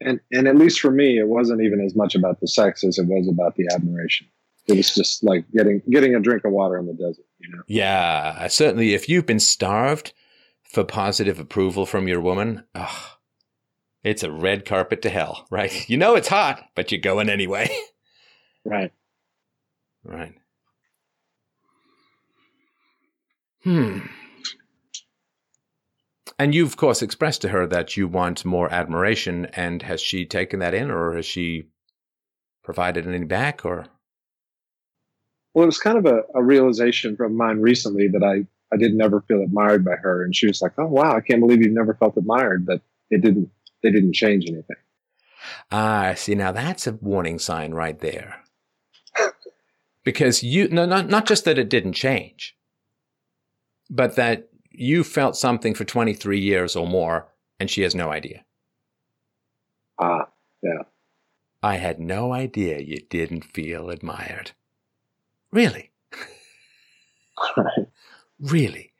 And and at least for me, it wasn't even as much about the sex as it was about the admiration. It was just like getting getting a drink of water in the desert. You know. Yeah, certainly if you've been starved for positive approval from your woman, ugh, it's a red carpet to hell, right? You know it's hot, but you're going anyway. Right. Right. Hmm. And you've, of course, expressed to her that you want more admiration. And has she taken that in, or has she provided any back? Or Well, it was kind of a, a realization from mine recently that I, I didn't ever feel admired by her. And she was like, oh, wow, I can't believe you've never felt admired. But it didn't, they didn't change anything. ah, see, now that's a warning sign right there. Because you, no, not not just that it didn't change, but that you felt something for twenty three years or more, and she has no idea. Ah, yeah. I had no idea you didn't feel admired. Really? right. Really?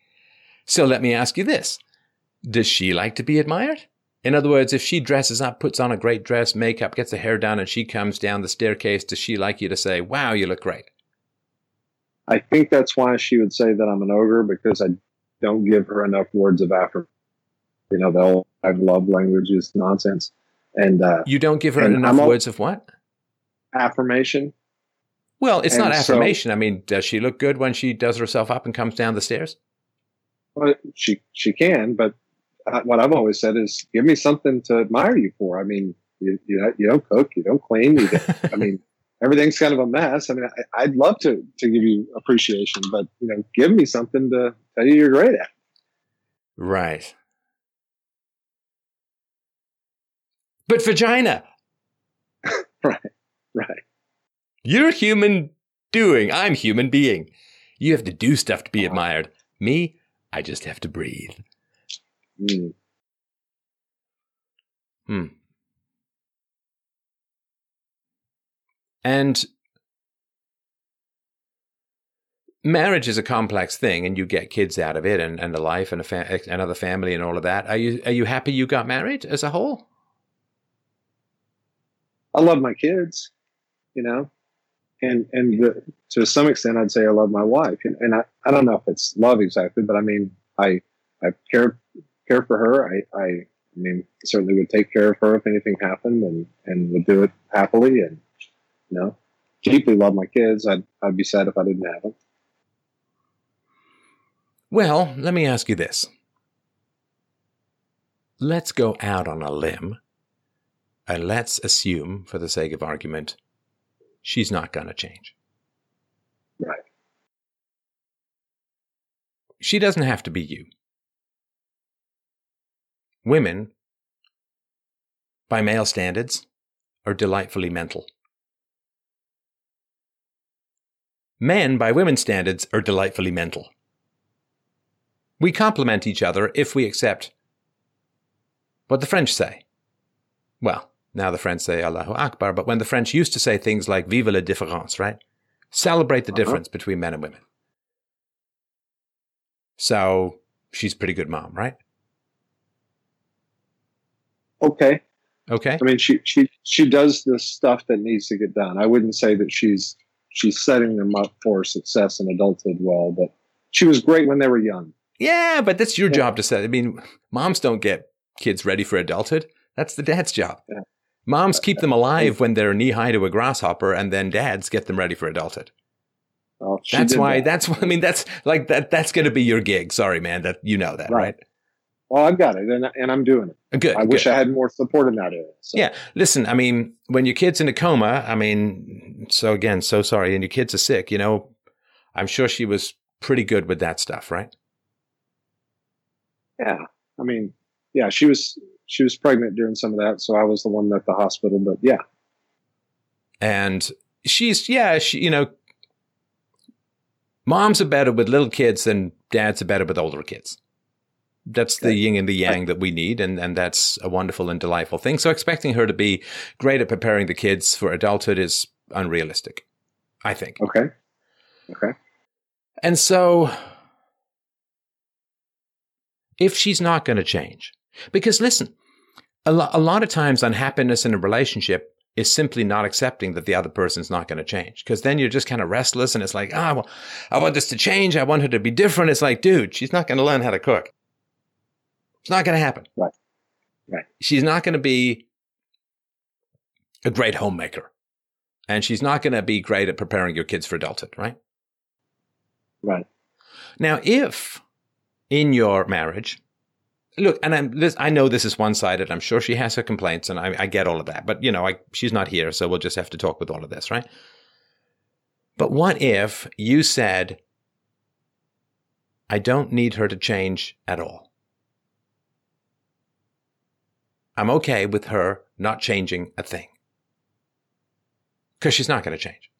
So let me ask you this Does she like to be admired? In other words, if she dresses up, puts on a great dress, makeup, gets her hair done, and she comes down the staircase, does she like you to say, Wow, you look great? I think that's why she would say that I'm an ogre because I don't give her enough words of affirmation. You know, the whole I love languages nonsense. And uh, You don't give her enough I'm words of what? affirmation. Well, it's not and so- affirmation. I mean, does she look good when she does herself up and comes down the stairs? Well, she she can, but uh, what I've always said is, give me something to admire you for. I mean, you you, you don't cook, you don't clean. You don't, I mean, everything's kind of a mess. I mean, I, I'd love to to give you appreciation, but you know, give me something to tell you you're great at. Right. But vagina, Right, right. you're human doing. I'm human being. You have to do stuff to be admired. Me, I just have to breathe. Mm. Hmm. And marriage is a complex thing, and you get kids out of it, and, and a life, and a fa- another family, and all of that. Are you are you happy you got married as a whole? I love my kids, you know, and and the, to some extent, I'd say I love my wife, and, and I, I don't know if it's love exactly, but I mean, I I care care for her. I I, I mean, certainly would take care of her if anything happened, and and would do it happily, and you know, deeply love my kids. I'd I'd be sad if I didn't have them. Well, let me ask you this. Let's go out on a limb and let's assume, for the sake of argument, she's not going to change. Right. She doesn't have to be you. Women, by male standards, are delightfully mental. Men, by women's standards, are delightfully mental. We complement each other if we accept what the French say. Well, now the French say Allahu Akbar, but when the French used to say things like Vive la différence, right? Celebrate the uh-huh. difference between men and women. So she's a pretty good mom, right? Okay. Okay. I mean, she she she does the stuff that needs to get done. I wouldn't say that she's she's setting them up for success in adulthood well, but she was great when they were young. Yeah, but that's your yeah. job to set. I mean, moms don't get kids ready for adulthood. That's the dad's job. Yeah. Moms keep them alive when they're knee high to a grasshopper, and then dads get them ready for adulthood. Well, that's why. That. That's why. I mean, that's like that. That's going to be your gig. Sorry, man. That you know that, right? right? Well, I've got it, and and I'm doing it. Good. I good. wish I had more support in that area. So. Yeah. Listen, I mean, when your kid's in a coma, I mean, so again, so sorry, and your kids are sick. You know, I'm sure she was pretty good with that stuff, right? Yeah. I mean, yeah, she was she was pregnant during some of that, so I was the one at the hospital. But yeah, and she's yeah, she you know, moms are better with little kids than dads are better with older kids. That's the yin and the yang that we need, and, and that's a wonderful and delightful thing. So expecting her to be great at preparing the kids for adulthood is unrealistic, I think. Okay. Okay. And so if she's not going to change, because listen, a, lo- a lot of times unhappiness in a relationship is simply not accepting that the other person's not going to change. Because then you're just kind of restless and it's like, ah, well, I want this to change. I want her to be different. It's like, dude, she's not going to learn how to cook. It's not going to happen. Right. Right. She's not going to be a great homemaker. And she's not going to be great at preparing your kids for adulthood, right? Right. Now, if in your marriage, look, and I'm this, I know this is one sided. I'm sure she has her complaints, and I, I get all of that. But you know, I, she's not here, so we'll just have to talk with all of this, right? But what if you said, "I don't need her to change at all"? I'm okay with her not changing a thing. Because she's not going to change.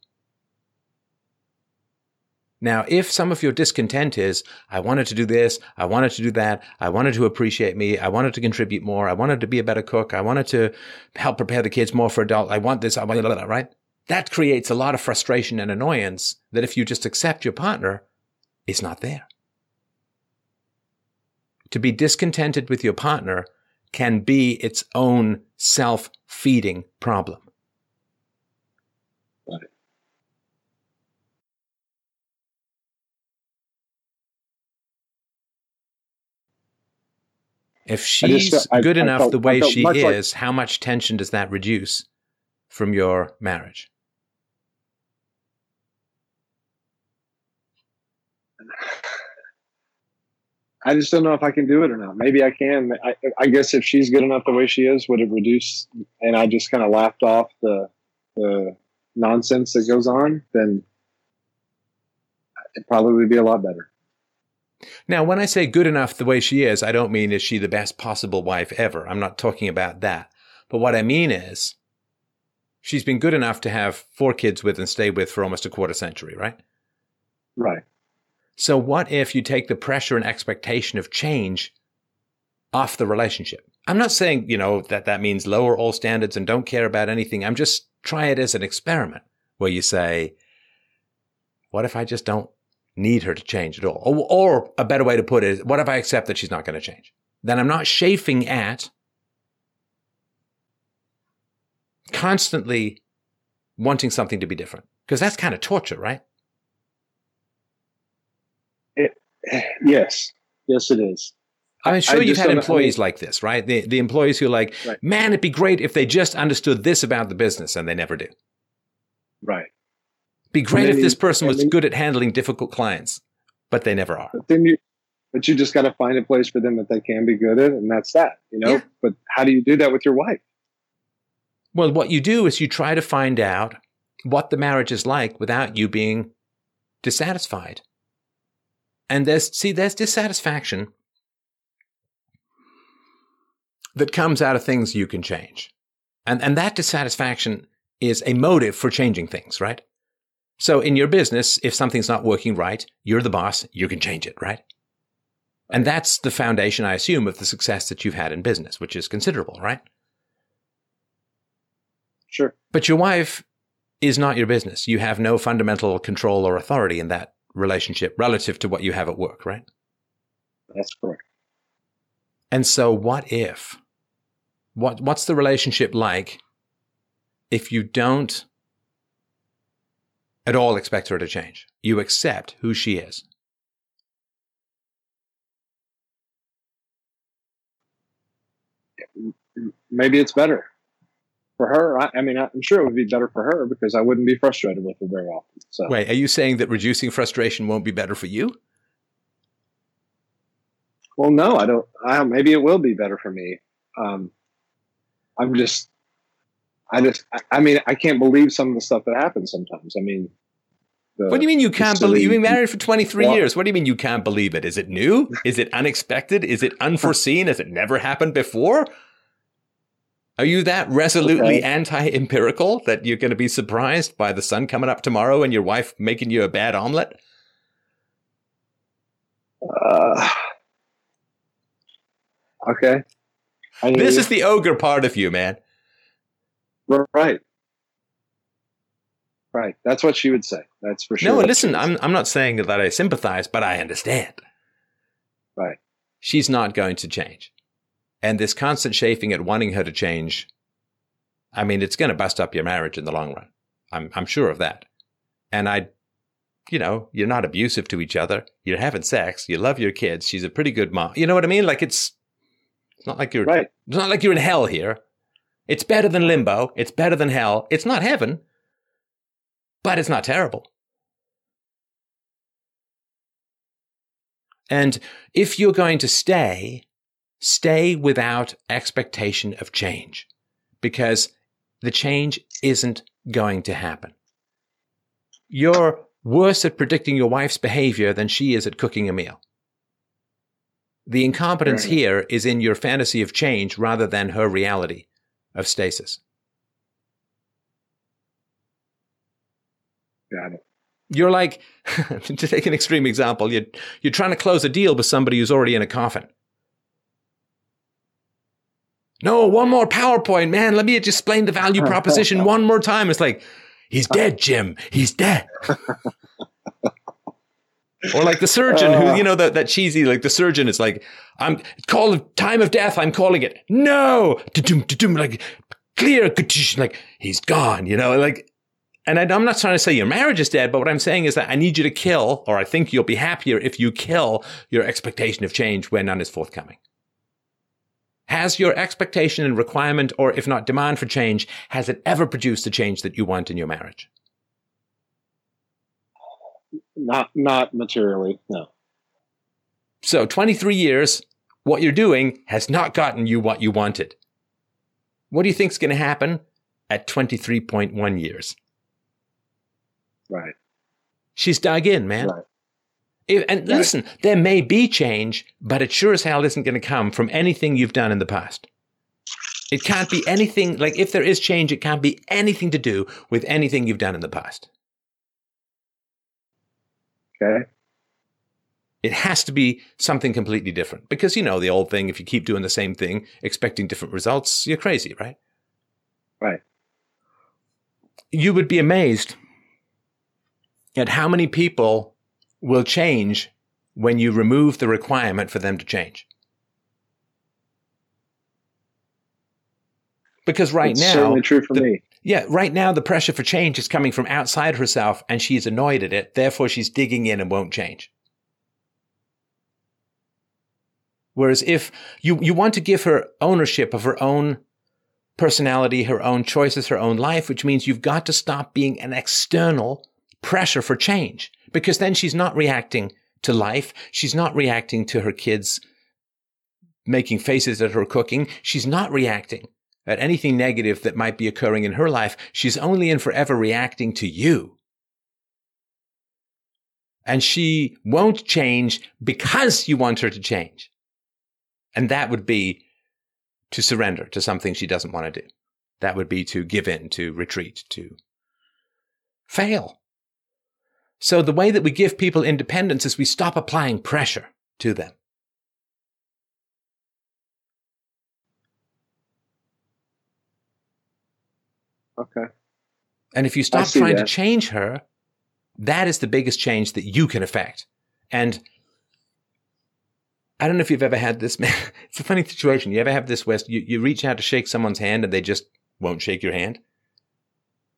Now, if some of your discontent is, I wanted to do this, I wanted to do that, I wanted to appreciate me, I wanted to contribute more, I wanted to be a better cook, I wanted to help prepare the kids more for adult, I want this, I want that, right? That creates a lot of frustration and annoyance that if you just accept your partner, is not there. To be discontented with your partner can be its own self feeding problem. If she's just, I, good I, enough I felt, the way she is, like, how much tension does that reduce from your marriage? I just don't know if I can do it or not. Maybe I can. I, I guess if she's good enough the way she is, would it reduce? And I just kind of laughed off the the nonsense that goes on. Then it probably would be a lot better. Now, when I say good enough the way she is, I don't mean is she the best possible wife ever. I'm not talking about that. But what I mean is she's been good enough to have four kids with and stay with for almost a quarter century, right? Right. So, what if you take the pressure and expectation of change off the relationship? I'm not saying, you know, that that means lower all standards and don't care about anything. I'm just try it as an experiment where you say, what if I just don't need her to change at all? Or, or a better way to put it is, what if I accept that she's not going to change? Then I'm not chafing at constantly wanting something to be different. Because that's kind of torture, right? Yes, yes, it is. I'm sure I you've had employees like this, right? The, the employees who are like, Right. man, it'd be great if they just understood this about the business, and they never do. Right. Be great if this person was then- good at handling difficult clients, but they never are. But then you, but you just got to find a place for them that they can be good at, and that's that. You know. Yeah. But how do you do that with your wife? Well, what you do is you try to find out what the marriage is like without you being dissatisfied. And there's, see, there's dissatisfaction that comes out of things you can change. And, and that dissatisfaction is a motive for changing things, right? So in your business, if something's not working right, you're the boss, you can change it, right? And that's the foundation, I assume, of the success that you've had in business, which is considerable, right? Sure. But your wife is not your business. You have no fundamental control or authority in that relationship relative to what you have at work, right? That's correct. And so what if what what's the relationship like if you don't at all expect her to change? You accept who she is. Maybe it's better for her. I, I mean, I'm sure it would be better for her because I wouldn't be frustrated with her very often. So Wait, are you saying that reducing frustration won't be better for you? Well, no, I don't. I, maybe it will be better for me. Um, I'm just, I just, I, I mean, I can't believe some of the stuff that happens sometimes. I mean, the, What do you mean you can't believe? You've been married for 23 Well- years. What do you mean you can't believe it? Is it new? Is it unexpected? Is it unforeseen? Has it never happened before? Are you that resolutely Okay. anti empirical that you're going to be surprised by the sun coming up tomorrow and your wife making you a bad omelet? Uh, okay. This you. is the ogre part of you, man. right. Right. That's what she would say. That's for sure. No, listen, I'm, I'm not saying that I sympathize, but I understand. Right. She's not going to change. And this constant chafing at wanting her to change, I mean, it's going to bust up your marriage in the long run. I'm, I'm sure of that. And I, you know, you're not abusive to each other. You're having sex. You love your kids. She's a pretty good mom. You know what I mean? Like it's, it's not like you're, Right. it's not like you're in hell here. It's better than limbo. It's better than hell. It's not heaven, but it's not terrible. And if you're going to stay, stay without expectation of change because the change isn't going to happen. You're worse at predicting your wife's behavior than she is at cooking a meal. The incompetence Right. here is in your fantasy of change rather than her reality of stasis. Got it. You're like, to take an extreme example, you're, you're trying to close a deal with somebody who's already in a coffin. No, one more PowerPoint, man. Let me just explain the value proposition one more time. It's like, he's dead, Jim. He's dead. or like the surgeon who, you uh. know, that, that cheesy, like the surgeon is like, I'm call time of death. I'm calling it. No, like clear, like he's gone, you know, like, and I, I'm not trying to say your marriage is dead, but what I'm saying is that I need you to kill, or I think you'll be happier if you kill your expectation of change when none is forthcoming. Has your expectation and requirement, or if not demand for change, has it ever produced the change that you want in your marriage? Not not materially. No. So 23 years, what you're doing has not gotten you what you wanted. What do you think's going to happen at 23.1 years? Right. She's dug in, man. Right. If- and Right. listen, there may be change, but it sure as hell isn't going to come from anything you've done in the past. It can't be anything, like if there is change, it can't be anything to do with anything you've done in the past. Okay. It has to be something completely different. Because, you know, the old thing, if you keep doing the same thing, expecting different results, you're crazy, right? Right. You would be amazed at how many people will change when you remove the requirement for them to change. Because right it's now, certainly true for the- me. yeah, right now the pressure for change is coming from outside herself and she's annoyed at it. Therefore, she's digging in and won't change. Whereas if you, you want to give her ownership of her own personality, her own choices, her own life, which means you've got to stop being an external pressure for change because then she's not reacting to life. She's not reacting to her kids making faces at her cooking. She's not reacting at anything negative that might be occurring in her life. She's only and forever reacting to you. And she won't change because you want her to change. And that would be to surrender to something she doesn't want to do. That would be to give in, to retreat, to fail. So the way that we give people independence is we stop applying pressure to them. Okay. And if you stop trying to change her, that is the biggest change that you can affect. And I don't know if you've ever had this, man. It's a funny situation. You ever have this, West? You, you reach out to shake someone's hand and they just won't shake your hand.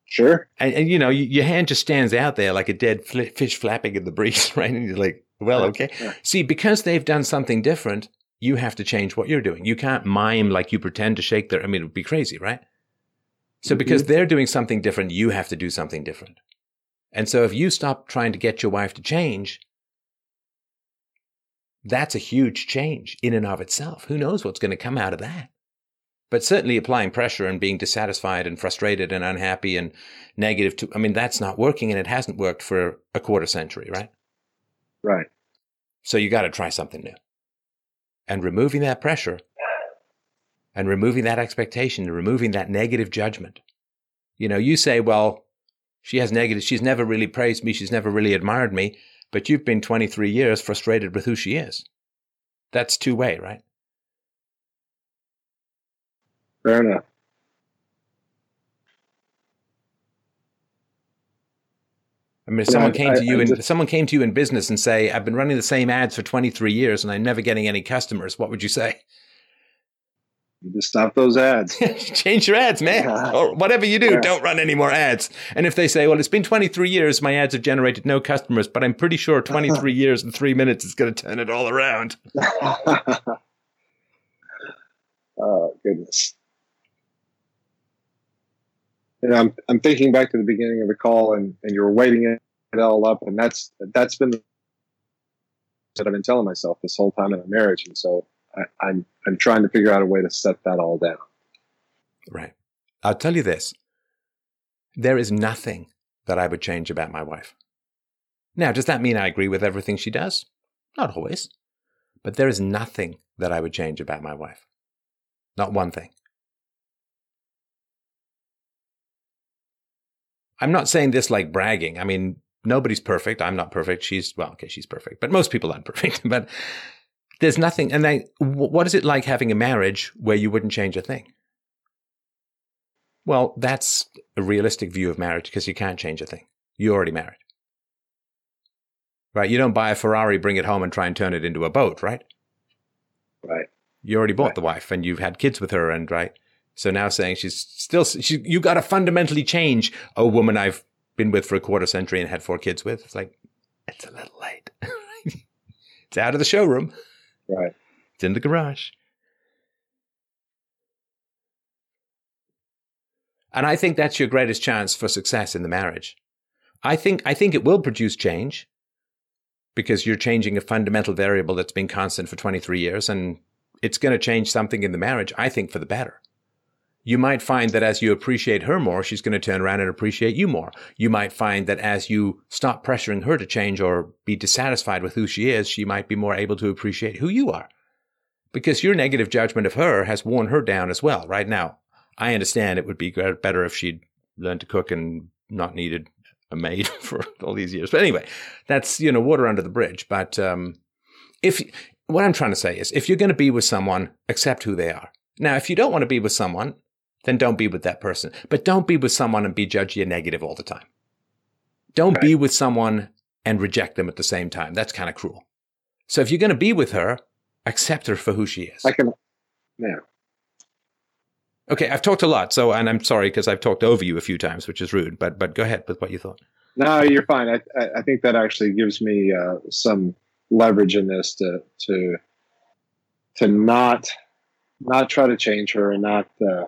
Sure. And, and you know, you, your hand just stands out there like a dead fl- fish flapping in the breeze, right? And you're like, well, okay. Yeah. See, because they've done something different, you have to change what you're doing. You can't mime like you pretend to shake their, I mean, it would be crazy, right? So mm-hmm. because they're doing something different, you have to do something different. And so if you stop trying to get your wife to change, that's a huge change in and of itself. Who knows what's going to come out of that? But certainly applying pressure and being dissatisfied and frustrated and unhappy and negative to, I mean, that's not working and it hasn't worked for a quarter century, right? Right. So you got to try something new. And removing that pressure and removing that expectation and removing that negative judgment. You know, you say, well, she has negative, she's never really praised me, she's never really admired me, but you've been 23 years frustrated with who she is. That's two way, right? Fair enough. I mean, if someone I- came to I- you just- someone came to you in business and say, "I've been running the same ads for 23 years and I'm never getting any customers," what would you say? You just stop those ads. Change your ads, man. Yeah. Or whatever you do, Yeah. don't run any more ads. And if they say, well, it's been 23 years, my ads have generated no customers, but I'm pretty sure 23 years and three minutes is going to turn it all around. oh goodness. And I'm I'm thinking back to the beginning of the call, and, and you're waiting it all up, and that's that's been that I've been telling myself this whole time in our marriage, and so I, I'm I'm trying to figure out a way to set that all down. Right. I'll tell you this there is nothing that I would change about my wife. Now, does that mean I agree with everything she does? Not always. But there is nothing that I would change about my wife. Not one thing. I'm not saying this like bragging. I mean, nobody's perfect. I'm not perfect. She's, well, okay, she's perfect, but most people aren't perfect. but there's nothing. And then, wh- what is it like having a marriage where you wouldn't change a thing? Well, that's a realistic view of marriage because you can't change a thing. You're already married. Right? You don't buy a Ferrari, bring it home, and try and turn it into a boat, right? Right. You already bought Right. the wife and you've had kids with her, and right? So now saying she's still, she, you got to fundamentally change a woman I've been with for a quarter century and had four kids with. It's like, it's a little late. it's out of the showroom, Right. it's in the garage. And I think that's your greatest chance for success in the marriage. I think, I think it will produce change because you're changing a fundamental variable that's been constant for 23 years and it's going to change something in the marriage, I think, for the better. You might find that as you appreciate her more, she's going to turn around and appreciate you more. You might find that as you stop pressuring her to change or be dissatisfied with who she is, she might be more able to appreciate who you are. Because your negative judgment of her has worn her down as well. Right now, I understand it would be better if she'd learned to cook and not needed a maid for all these years. But anyway, that's, you know, water under the bridge. But um, if what I'm trying to say is if you're going to be with someone, accept who they are. Now, if you don't want to be with someone, then don't be with that person. But don't be with someone and be judgy and negative all the time. Don't be with someone and reject them at the same time. That's kind of cruel. So if you're going to be with her, accept her for who she is. I can. Yeah. Okay, I've talked a lot, so and I'm sorry because I've talked over you a few times, which is rude. But but go ahead with what you thought. No, you're fine. I I, I think that actually gives me uh, some leverage in this to to to not not try to change her and not uh,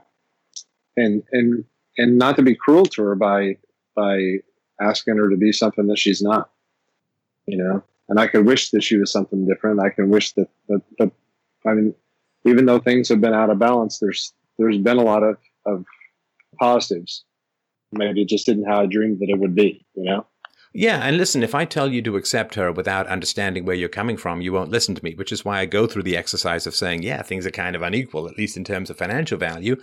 and and and not to be cruel to her by by asking her to be something that she's not. You know, and I could wish that she was something different. I can wish that that, that I mean, even though things have been out of balance, there's there's been a lot of of positives. Maybe it just didn't how I dreamed that it would be. You know. Yeah, and listen, if I tell you to accept her without understanding where you're coming from, you won't listen to me, which is why I go through the exercise of saying, yeah, things are kind of unequal, at least in terms of financial value.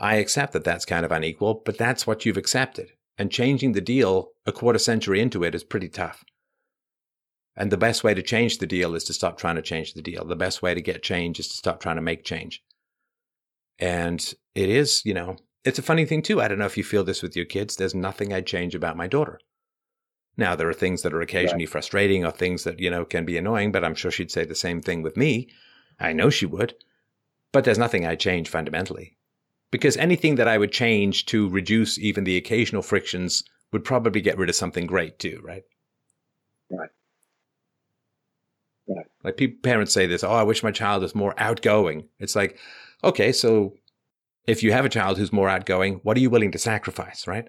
I accept that that's kind of unequal, but that's what you've accepted. And changing the deal a quarter century into it is pretty tough. And the best way to change the deal is to stop trying to change the deal. The best way to get change is to stop trying to make change. And it is, you know, it's a funny thing too. I don't know if you feel this with your kids. There's nothing I'd change about my daughter. Now, there are things that are occasionally right. frustrating or things that, you know, can be annoying, but I'm sure she'd say the same thing with me. I know she would. But there's nothing I'd change fundamentally. Because anything that I would change to reduce even the occasional frictions would probably get rid of something great too, right? Right. Right. Like people, parents say this, oh, I wish my child was more outgoing. It's like, okay, so if you have a child who's more outgoing, what are you willing to sacrifice, right?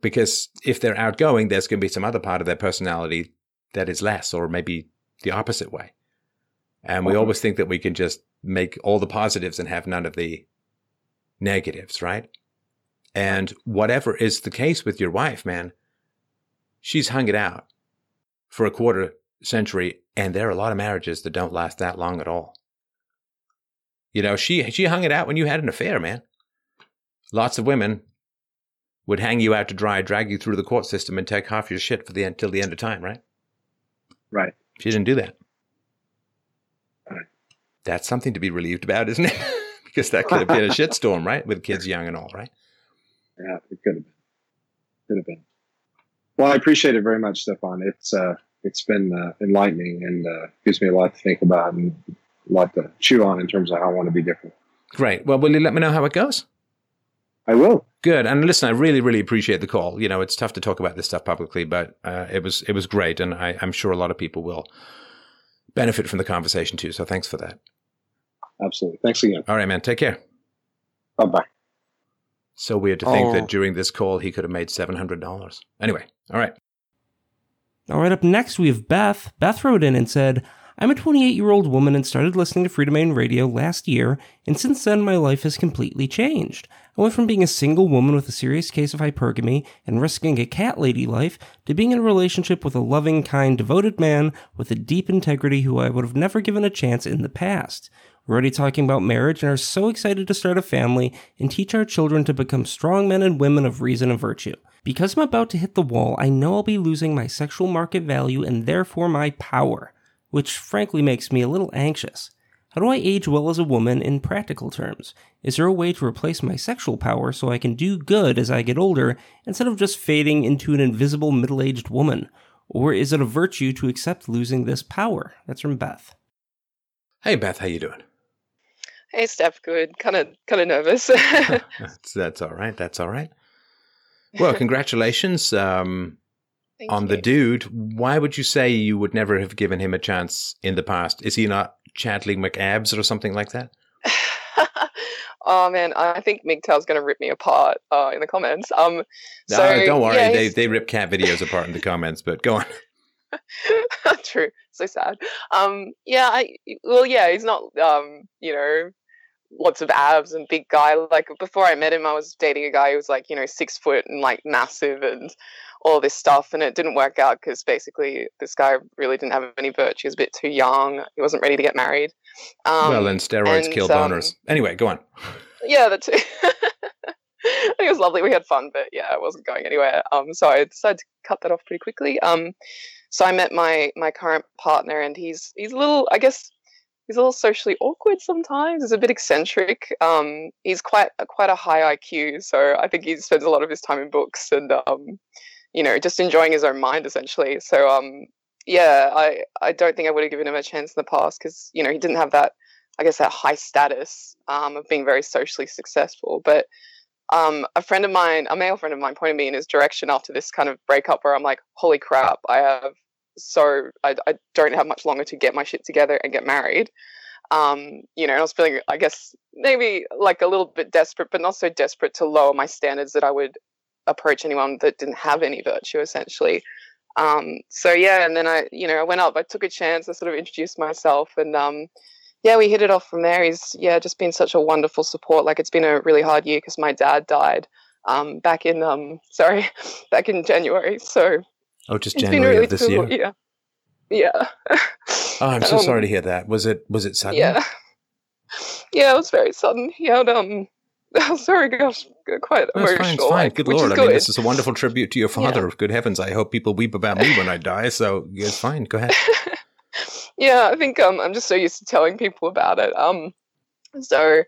Because if they're outgoing, there's going to be some other part of their personality that is less, or maybe the opposite way. And we always think that we can just make all the positives and have none of the negatives, right? And whatever is the case with your wife, man, she's hung it out for a quarter century, and there are a lot of marriages that don't last that long at all. You know, she she hung it out when you had an affair, man. Lots of women would hang you out to dry, drag you through the court system, and take half your shit for the until the end of time, right? Right. She didn't do that. Right. That's something to be relieved about, isn't it? because that could have been a shitstorm, right? With kids young and all, right? Yeah, it could have been. Could have been. Well, I appreciate it very much, Stefan. It's uh, it's been uh, enlightening and uh, gives me a lot to think about and a lot to chew on in terms of how I want to be different. Great. Well, will you let me know how it goes? I will. Good. And listen, I really, really appreciate the call. You know, it's tough to talk about this stuff publicly, but uh, it was it was great, and I, I'm sure a lot of people will benefit from the conversation too. So thanks for that. Absolutely. Thanks again. All right, man. Take care. Bye bye. So weird to think oh. that during this call he could have made seven hundred dollars. Anyway, all right. All right. Up next, we have Beth. Beth wrote in and said, I'm a 28 year old woman and started listening to Freedomain Radio last year, and since then my life has completely changed. I went from being a single woman with a serious case of hypergamy and risking a cat lady life to being in a relationship with a loving, kind, devoted man with a deep integrity who I would have never given a chance in the past. We're already talking about marriage and are so excited to start a family and teach our children to become strong men and women of reason and virtue. Because I'm about to hit the wall, I know I'll be losing my sexual market value and therefore my power which frankly makes me a little anxious. How do I age well as a woman in practical terms? Is there a way to replace my sexual power so I can do good as I get older instead of just fading into an invisible middle-aged woman? Or is it a virtue to accept losing this power? That's from Beth. Hey Beth, how you doing? Hey Steph, good. Kind of kind of nervous. that's, that's all right. That's all right. Well, congratulations. Um, on you. the dude, why would you say you would never have given him a chance in the past? Is he not Chadley McAbs or something like that? oh man, I think MGTOW's going to rip me apart uh, in the comments. Um, so, no, don't worry, yeah, they they rip cat videos apart in the comments, but go on. True, so sad. Um, yeah, I well, yeah, he's not um, you know, lots of abs and big guy. Like before I met him, I was dating a guy who was like you know six foot and like massive and all this stuff and it didn't work out because basically this guy really didn't have any virtue he was a bit too young he wasn't ready to get married um, well and steroids and, kill boners um, anyway go on yeah that's it it was lovely we had fun but yeah it wasn't going anywhere um, so i decided to cut that off pretty quickly um, so i met my my current partner and he's he's a little i guess he's a little socially awkward sometimes. He's a bit eccentric. Um, he's quite quite a high IQ, so I think he spends a lot of his time in books and um, you know, just enjoying his own mind essentially. So, um, yeah, I, I don't think I would have given him a chance in the past because, you know, he didn't have that I guess, that high status um, of being very socially successful. But um, a friend of mine, a male friend of mine, pointed me in his direction after this kind of breakup where I'm like, holy crap, I have so I, I don't have much longer to get my shit together and get married. Um, you know, I was feeling, I guess, maybe like a little bit desperate, but not so desperate to lower my standards that I would approach anyone that didn't have any virtue, essentially. Um, so yeah, and then I, you know, I went up, I took a chance, I sort of introduced myself, and um, yeah, we hit it off from there. He's yeah, just been such a wonderful support. Like it's been a really hard year because my dad died um, back in um, sorry, back in January. So oh, just January really of this cool. year. Yeah, yeah. oh, I'm so um, sorry to hear that. Was it was it sudden? Yeah, yeah, it was very sudden. He had um. sorry, gosh, quite no, emotional. Fine, it's fine. Good lord! I mean, this is a wonderful tribute to your father. Yeah. Good heavens! I hope people weep about me when I die. So it's fine. Go ahead. yeah, I think um, I'm just so used to telling people about it. Um, so,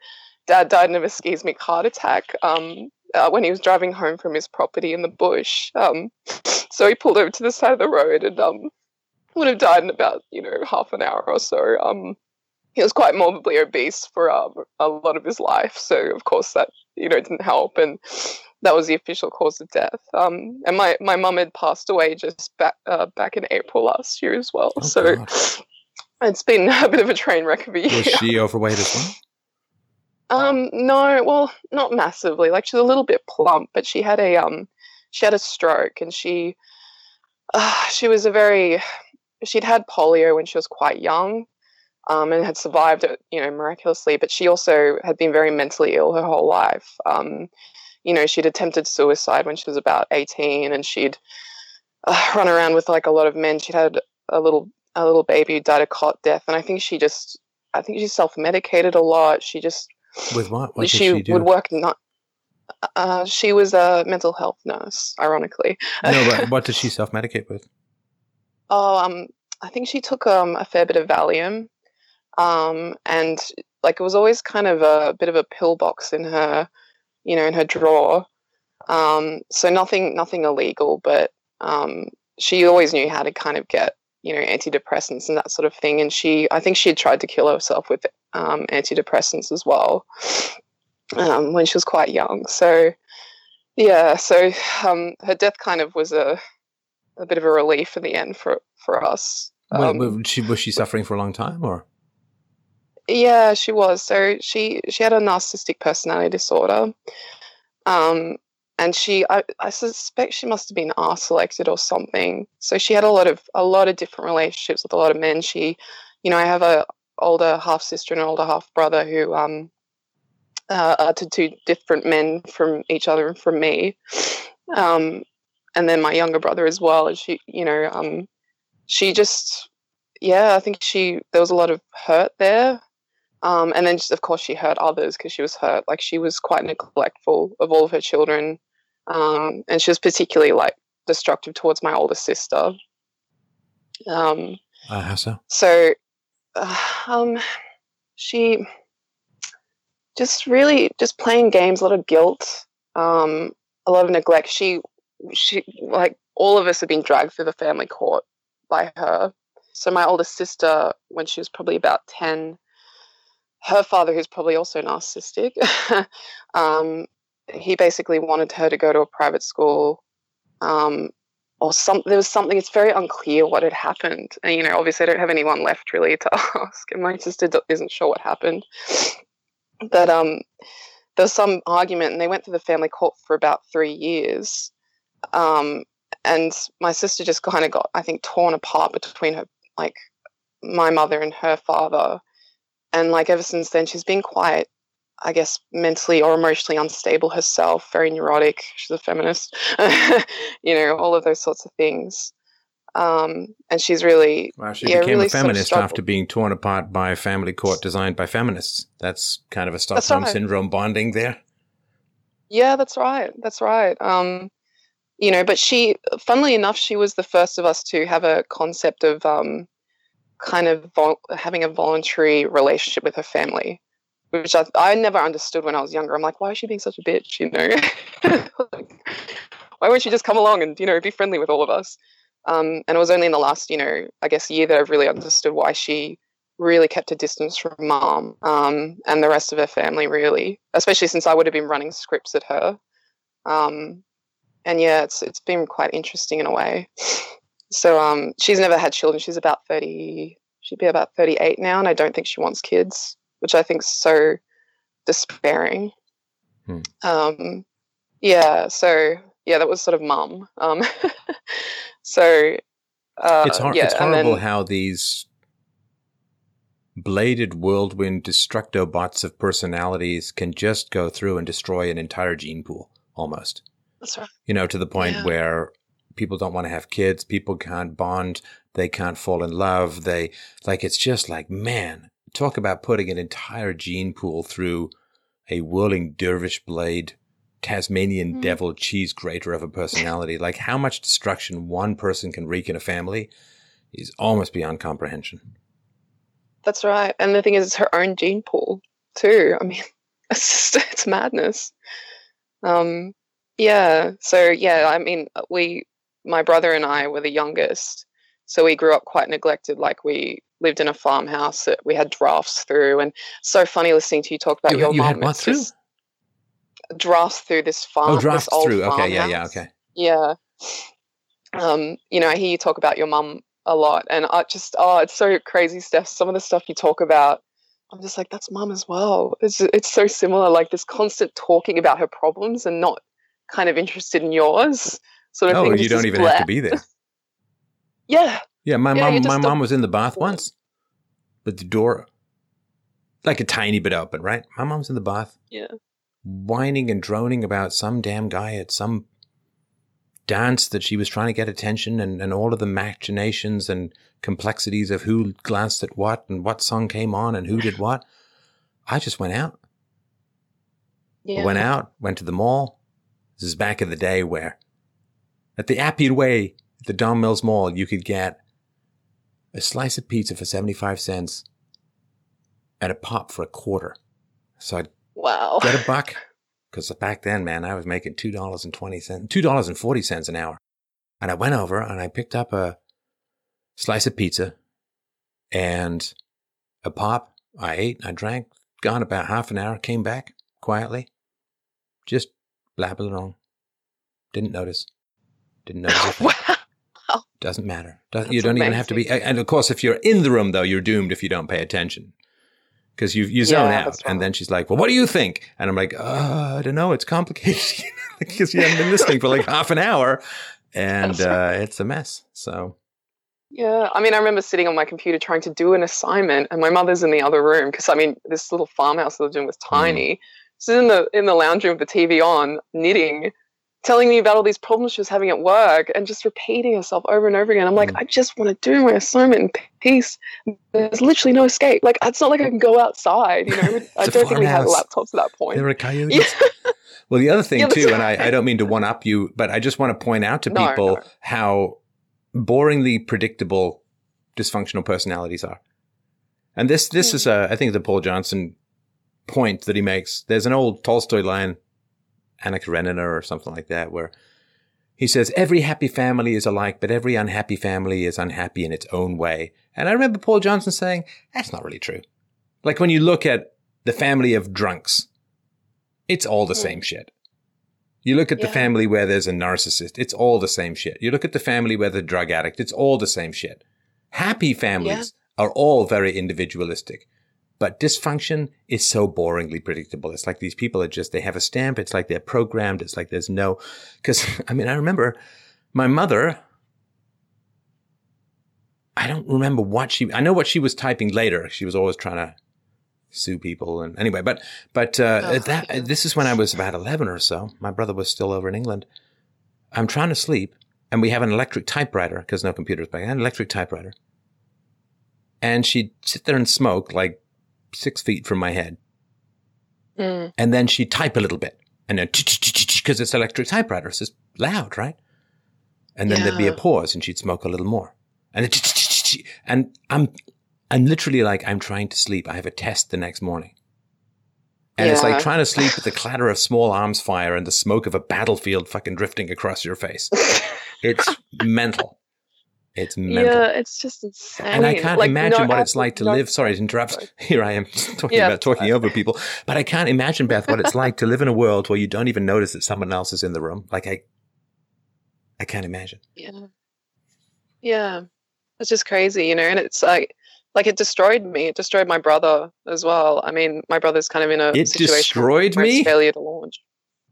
Dad died of a ischemic heart attack um, uh, when he was driving home from his property in the bush. Um, so he pulled over to the side of the road and um, would have died in about you know half an hour or so. Um, he was quite morbidly obese for um, a lot of his life, so of course that you know didn't help, and that was the official cause of death. Um, and my my mum had passed away just back uh, back in April last year as well. Oh, so God. it's been a bit of a train wreck of a year. Was she overweight as well? Um, no, well, not massively. Like she's a little bit plump, but she had a um, she had a stroke, and she, uh, she was a very, she'd had polio when she was quite young, um, and had survived it, you know, miraculously. But she also had been very mentally ill her whole life. Um, you know, she'd attempted suicide when she was about 18 and she'd uh, run around with like a lot of men. She'd had a little a little baby who died a cot death, and I think she just I think she self medicated a lot. She just with what? what she, she would work not. Uh, she was a mental health nurse, ironically. no, but what did she self medicate with? Oh, um, I think she took um a fair bit of Valium, um, and like it was always kind of a bit of a pillbox in her you know, in her drawer. Um, so nothing, nothing illegal, but um, she always knew how to kind of get, you know, antidepressants and that sort of thing. And she, I think she had tried to kill herself with um, antidepressants as well um, when she was quite young. So, yeah, so um, her death kind of was a, a bit of a relief in the end for for us. Um, she was she suffering for a long time, or? Yeah, she was. So she she had a narcissistic personality disorder. Um, and she I, I suspect she must have been R selected or something. So she had a lot of a lot of different relationships with a lot of men. She, you know, I have a older half sister and an older half brother who um uh, are to two different men from each other and from me. Um, and then my younger brother as well. And she, you know, um, she just, yeah, I think she there was a lot of hurt there um, and then, just, of course, she hurt others because she was hurt. Like she was quite neglectful of all of her children, um, and she was particularly like destructive towards my older sister. Um, uh, how so? So, uh, um, she just really just playing games, a lot of guilt, um, a lot of neglect. She, she like all of us have been dragged through the family court by her. So my older sister, when she was probably about ten her father, who's probably also narcissistic, um, he basically wanted her to go to a private school um, or some, there was something, it's very unclear what had happened. And, you know, obviously I don't have anyone left really to ask, and my sister isn't sure what happened. But um, there was some argument, and they went to the family court for about three years. Um, and my sister just kind of got, I think, torn apart between her, like, my mother and her father and like ever since then she's been quite i guess mentally or emotionally unstable herself very neurotic she's a feminist you know all of those sorts of things um, and she's really wow, she yeah, became really a feminist sort of after being torn apart by a family court designed by feminists that's kind of a stockholm right. syndrome bonding there yeah that's right that's right um, you know but she funnily enough she was the first of us to have a concept of um, kind of vol- having a voluntary relationship with her family, which I, I never understood when I was younger. I'm like, why is she being such a bitch? You know, like, why won't she just come along and you know be friendly with all of us? Um, and it was only in the last, you know, I guess year that I've really understood why she really kept a distance from mom um, and the rest of her family, really, especially since I would have been running scripts at her. Um, and yeah, it's it's been quite interesting in a way. So um, she's never had children. She's about thirty. She'd be about thirty-eight now, and I don't think she wants kids, which I think is so despairing. Hmm. Um, yeah. So yeah, that was sort of mum. Um, so uh, it's, hor- yeah, it's horrible then- how these bladed whirlwind destructo bots of personalities can just go through and destroy an entire gene pool almost. That's right. You know, to the point Yeah. where people don't want to have kids, people can't bond, they can't fall in love. They like it's just like, man, talk about putting an entire gene pool through a whirling dervish blade Tasmanian Mhm. devil cheese grater of a personality. like how much destruction one person can wreak in a family is almost beyond comprehension. That's right. And the thing is, it's her own gene pool too. I mean, it's just it's madness. Um, yeah. So yeah, I mean, we, my brother and I were the youngest, so we grew up quite neglected. Like we lived in a farmhouse that we had drafts through, and so funny listening to you talk about You- your you had what through? just Drafts through this farm. Oh, old through. Okay, yeah, yeah, okay. Yeah. Um, you know, I hear you talk about your mum a lot, and I just, oh, it's so crazy stuff. Some of the stuff you talk about, I'm just like, that's mum as well. It's it's so similar, like this constant talking about her problems and not kind of interested in yours, sort of Oh, you don't even have to be there. Yeah, Yeah, my Yeah, mom my mom was in the bath once, but the door like a tiny bit open, right? My mom's in the bath. Yeah. Whining and droning about some damn guy at some dance that she was trying to get attention and, and all of the machinations and complexities of who glanced at what and what song came on and who did what. I just went out. yeah. I went out, went to the mall. This is back in the day where at the Appian Way, at the Don Mills Mall, you could get a slice of pizza for 75 cents and a pop for a quarter. So I'd Wow. get a buck because back then, man, I was making $2.20, $2.40 an hour. And I went over and I picked up a slice of pizza and a pop. I ate, I drank, gone about half an hour, came back quietly, just blabbing along. Didn't notice. Didn't notice. wow. Doesn't matter. Doesn't, you don't even have to be. And of course, if you're in the room, though, you're doomed if you don't pay attention. Because you, you zone Yeah, out. And then she's like, Well, what do you think? And I'm like, uh, I don't know. It's complicated. Because you haven't been listening for like half an hour. And uh, it's a mess. So, Yeah, I mean, I remember sitting on my computer trying to do an assignment, and my mother's in the other room because I mean, this little farmhouse I lived in was Mm. tiny. She's in the in the lounge room with the TV on, knitting, telling me about all these problems she was having at work, and just repeating herself over and over again. I'm like, Mm. I just want to do my assignment in peace. There's literally no escape. Like, it's not like I can go outside. You know, I don't think we had farmhouse. laptops at that point. there are coyotes. Yeah. Well, the other thing, Yeah, too, and I. I don't mean to one up you, but I just want to point out to No, people no. how boringly predictable dysfunctional personalities are. And this, this Hmm. is, a, I think, the Paul Johnson point that he makes. There's an old Tolstoy line, Anna Karenina or something like that, where he says, Every happy family is alike, but every unhappy family is unhappy in its own way. And I remember Paul Johnson saying, That's not really true. Like when you look at the family of drunks, it's all the Hmm. same shit. You look at the family where there's a narcissist, it's all the same shit. You look at the family where there's a drug addict, it's all the same shit. Happy families are all very individualistic. But dysfunction is so boringly predictable. It's like these people are just, they have a stamp. It's like they're programmed. It's like there's no, cause I mean, I remember my mother, I don't remember what she, I know what she was typing later. She was always trying to sue people. And anyway, but, but, uh, Oh, that, yeah. this is when I was about 11 or so. My brother was still over in England. I'm trying to sleep and we have an electric typewriter because no computers back then, an electric typewriter. And she'd sit there and smoke like six feet from my head. Mm. And then she'd type a little bit and then because it's electric typewriter. It's just loud, right? And then there'd be a pause and she'd smoke a little more. And then and I'm, I'm literally like, I'm trying to sleep. I have a test the next morning. And it's like trying to sleep with the clatter of small arms fire and the smoke of a battlefield fucking drifting across your face. It's mental. It's mental. Yeah, it's just insane. And I can't Like, imagine no what it's like to no- live. Sorry to interrupt. Sorry. Here I am talking Yeah, about talking over people, but I can't imagine, Beth, what it's like to live in a world where you don't even notice that someone else is in the room. Like I, I can't imagine. Yeah. Yeah. It's just crazy, you know, and it's like like it destroyed me. It destroyed my brother as well. I mean, my brother's kind of in a It situation destroyed me? failure to launch.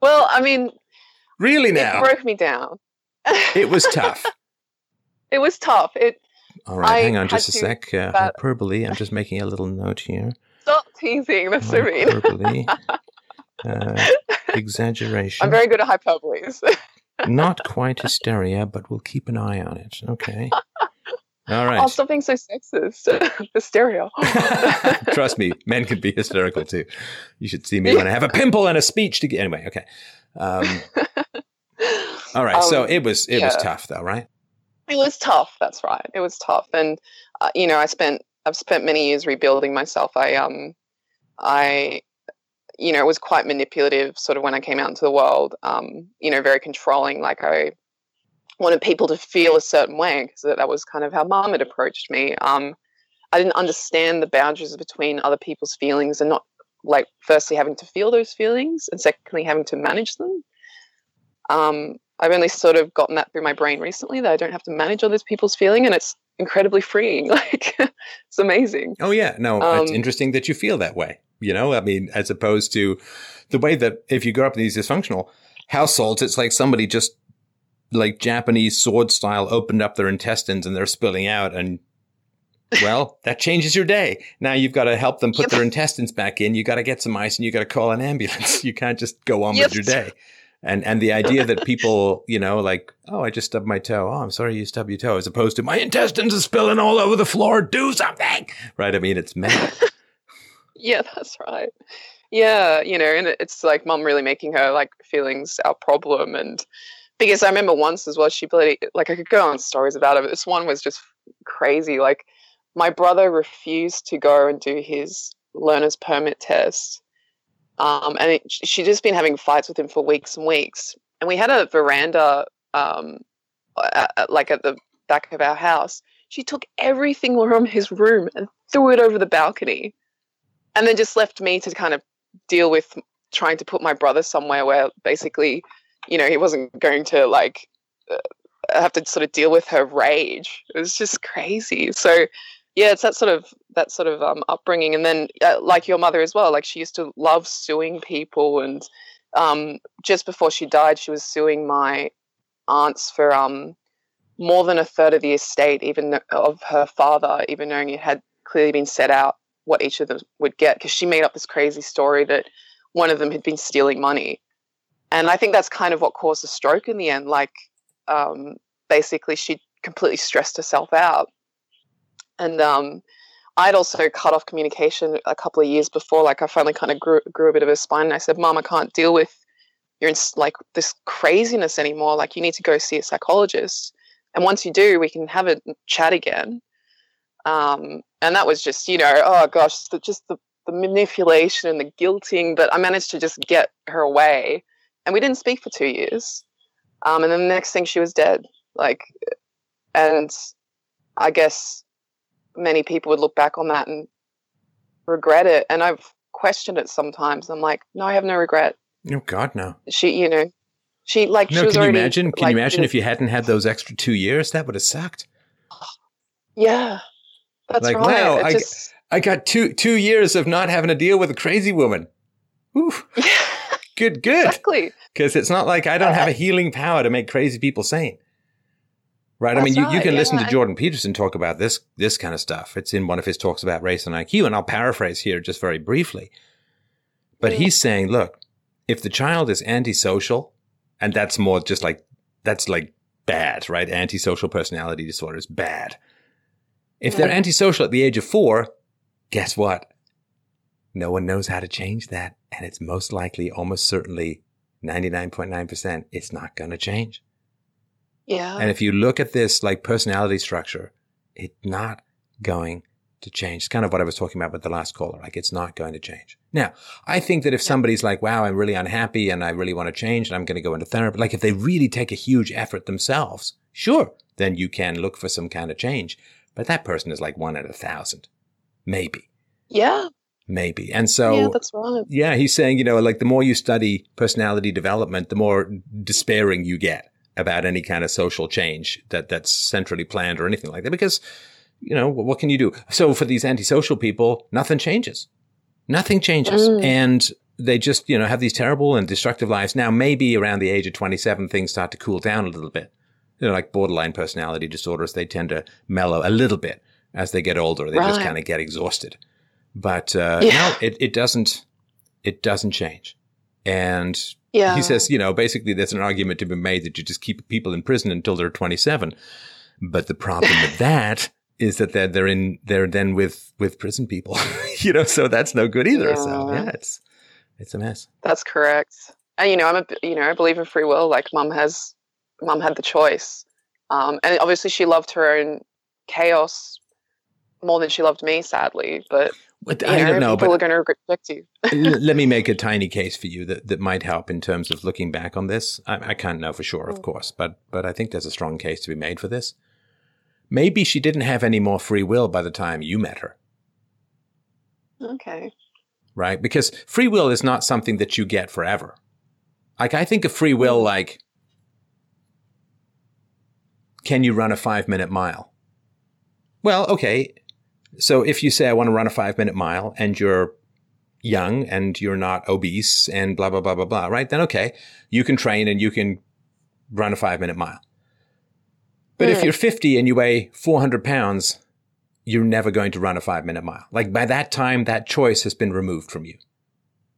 Well, I mean, Really it now? broke me down. It was tough. it was tough. It All right, I hang on just a sec. Uh, hyperbole. I'm just making a little note here. stop teasing. So mean. Hyperbole. uh, exaggeration. I'm very good at hyperboles. Not quite hysteria, but we'll keep an eye on it. Okay. All right. Oh, stop being so sexist. Hysteria. Trust me, men can be hysterical too. You should see me when I have a pimple and a speech to get. Anyway, okay. Um, all right. so Um, it was it was tough though, right? It was tough. That's right. It was tough, and uh, you know, I spent I've spent many years rebuilding myself. I um, I, you know, was quite manipulative. Sort of when I came out into the world, um, you know, very controlling. Like I wanted people to feel a certain way because that, that was kind of how mom had approached me. Um, I didn't understand the boundaries between other people's feelings and not like firstly having to feel those feelings and secondly having to manage them. Um, I've only sort of gotten that through my brain recently that I don't have to manage all other people's feeling, and it's incredibly freeing. Like it's amazing. Oh yeah, no, it's Um, interesting that you feel that way. You know, I mean, as opposed to the way that if you grow up in these dysfunctional households, it's like somebody just like Japanese sword style opened up their intestines and they're spilling out and well, that changes your day. Now you've got to help them put Yep. their intestines back in. You got to get some ice and you got to call an ambulance. You can't just go on Yep. with your day. And and the idea that people, you know, like, oh, I just stubbed my toe. Oh, I'm sorry you stubbed your toe, as opposed to my intestines are spilling all over the floor. Do something, right? I mean, it's mad. Yeah, that's right. Yeah, you know, and it's like mom really making her like feelings our problem, and because I remember once as well, she bloody like I could go on stories about it, but this one was just crazy. Like my brother refused to go and do his learner's permit test. Um, and it, she just been having fights with him for weeks and weeks. And we had a veranda, um, at, at- like at the back of our house. She took everything from his room and threw it over the balcony, and then just left me to kind of deal with trying to put my brother somewhere where basically, you know, he wasn't going to like uh, have to sort of deal with her rage. It was just crazy. So yeah, it's that sort of that sort of um, upbringing, and then uh, like your mother as well. Like she used to love suing people, and um, just before she died, she was suing my aunts for um, more than a third of the estate, even th- of her father, even knowing it had clearly been set out what each of them would get, because she made up this crazy story that one of them had been stealing money, and I think that's kind of what caused the stroke in the end. Like um, basically, she completely stressed herself out and um, I'd also cut off communication a couple of years before. Like I finally kind of grew grew a bit of a spine, and I said, "Mom, I can't deal with your ins- like this craziness anymore. Like you need to go see a psychologist, and once you do, we can have a chat again." Um, and that was just, you know, oh gosh, the, just the, the manipulation and the guilting. But I managed to just get her away, and we didn't speak for two years. Um, and then the next thing, she was dead. Like, and I guess many people would look back on that and regret it. And I've questioned it sometimes. I'm like, no, I have no regret. oh God, no. She, you know, she like No, she can you already. imagine? Can like, you imagine if you hadn't had those extra two years? That would have sucked. Yeah, that's Like, right. wow, I- just, I got two two years of not having to deal with a crazy woman. Ooh, good, good. exactly. Because it's not like I don't have a uh, healing power to make crazy people sane. Right. I mean, That's you, you can yeah, listen to Jordan Peterson talk about this this kind of stuff. It's in one of his talks about race and IQ, and I'll paraphrase here just very briefly. But Mm. he's saying, look, if the child is antisocial, and that's more just like that's like bad, right? Antisocial personality disorder is bad. If they're antisocial at the age of four, guess what? No one knows how to change that. And it's most likely, almost certainly, 99.9%, it's not going to change. Yeah, And if you look at this like personality structure, it's not going to change. It's kind of what I was talking about with the last caller. Like it's not going to change. Now, I think that if somebody's like, wow, I'm really unhappy and I really want to change and I'm going to go into therapy, like if they really take a huge effort themselves, sure, then you can look for some kind of change. But that person is like one in a thousand, maybe. Yeah. Maybe. And so, yeah, that's right. Yeah, he's saying, you know, like the more you study personality development, the more despairing you get about any kind of social change that that's centrally planned or anything like that. Because, you know, what can you do? So for these antisocial people, nothing changes. Nothing changes. Mm. And they just, you know, have these terrible and destructive lives. Now, maybe around the age of 27, things start to cool down a little bit. You know, like borderline personality disorders, they tend to mellow a little bit as they get older. They right. just kind of get exhausted. But uh, yeah. no, it, it doesn't. It doesn't change. And yeah. he says, you know, basically there's an argument to be made that you just keep people in prison until they're 27. But the problem with that is that they're, they're in, they're then with, with prison people, you know, so that's no good either. Yeah. So yeah, it's, it's a mess. That's correct. And, you know, I'm a, you know, I believe in free will. Like mum has, mum had the choice. Um, and obviously she loved her own chaos more than she loved me, sadly. But I don't know. People are going to reject you. let me make a tiny case for you that, that might help in terms of looking back on this. I, I can't know for sure, of mm. course, but but I think there's a strong case to be made for this. Maybe she didn't have any more free will by the time you met her. Okay. Right? Because free will is not something that you get forever. Like, I think of free will mm. like, can you run a five minute mile? Well, okay, so if you say, I want to run a five minute mile and you're young and you're not obese and blah, blah, blah, blah, blah, right? Then okay, you can train and you can run a five minute mile. But if hmm. you're 50 and you weigh 400 pounds, you're never going to run a five minute mile. Like by that time, that choice has been removed from you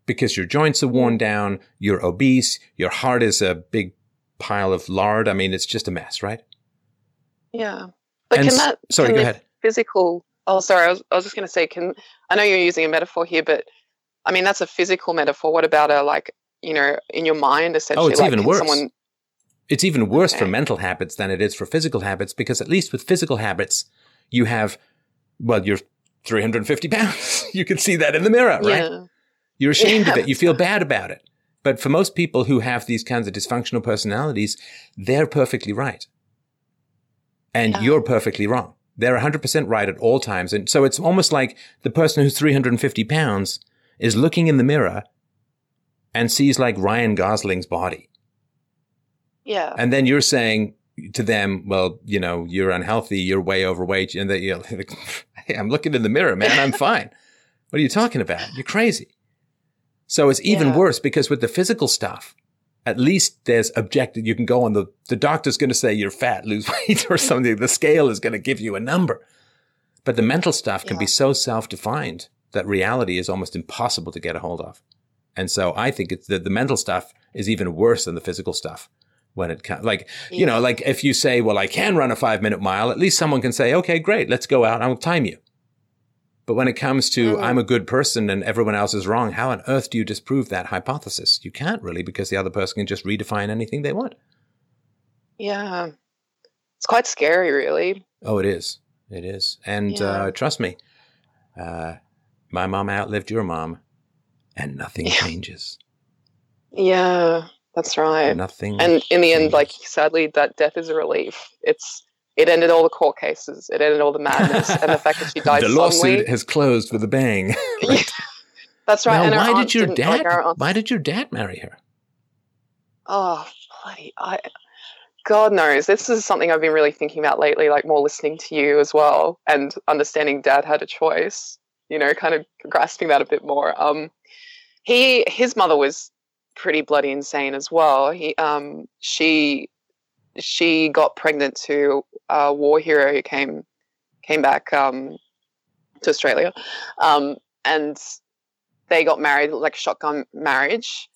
because your joints are worn hmm. down, you're obese, your heart is a big pile of lard. I mean, it's just a mess, right? Yeah. But and can that, sorry, can go ahead. Physical Oh, sorry. I was, I was just going to say, can I know you're using a metaphor here, but I mean that's a physical metaphor. What about a like you know in your mind oh, essentially? Oh, it's like, even worse. Someone... It's even worse okay. for mental habits than it is for physical habits because at least with physical habits, you have well, you're 350 pounds. you can see that in the mirror, right? Yeah. You're ashamed yeah. of it. You feel bad about it. But for most people who have these kinds of dysfunctional personalities, they're perfectly right. And yeah. you're perfectly wrong. They're 100% right at all times. And so it's almost like the person who's 350 pounds is looking in the mirror and sees like Ryan Gosling's body. Yeah. And then you're saying to them, well, you know, you're unhealthy, you're way overweight. And they, you know, like, hey, I'm looking in the mirror, man, I'm fine. what are you talking about? You're crazy. So it's even yeah. worse because with the physical stuff, at least there's objective. You can go on the, the doctor's going to say you're fat, lose weight or something. The scale is going to give you a number. But the mental stuff can yeah. be so self-defined that reality is almost impossible to get a hold of. And so I think it's the, the mental stuff is even worse than the physical stuff when it comes. Like, yeah. you know, like if you say, well, I can run a five minute mile, at least someone can say, okay, great, let's go out. I'll time you. But when it comes to mm. I'm a good person and everyone else is wrong, how on earth do you disprove that hypothesis? You can't really because the other person can just redefine anything they want. Yeah. It's quite scary, really. Oh, it is. It is. And yeah. uh, trust me, uh, my mom outlived your mom and nothing yeah. changes. Yeah, that's right. Nothing. And in the end, like, sadly, that death is a relief. It's it ended all the court cases. It ended all the madness, and the fact that she died. the lawsuit has closed with a bang. right? That's right. Now, why did your dad? Like why did your dad marry her? Oh, bloody! I, God knows. This is something I've been really thinking about lately. Like more listening to you as well, and understanding Dad had a choice. You know, kind of grasping that a bit more. Um, he his mother was pretty bloody insane as well. He um she she got pregnant to a war hero who came came back um, to Australia, um, and they got married like a shotgun marriage.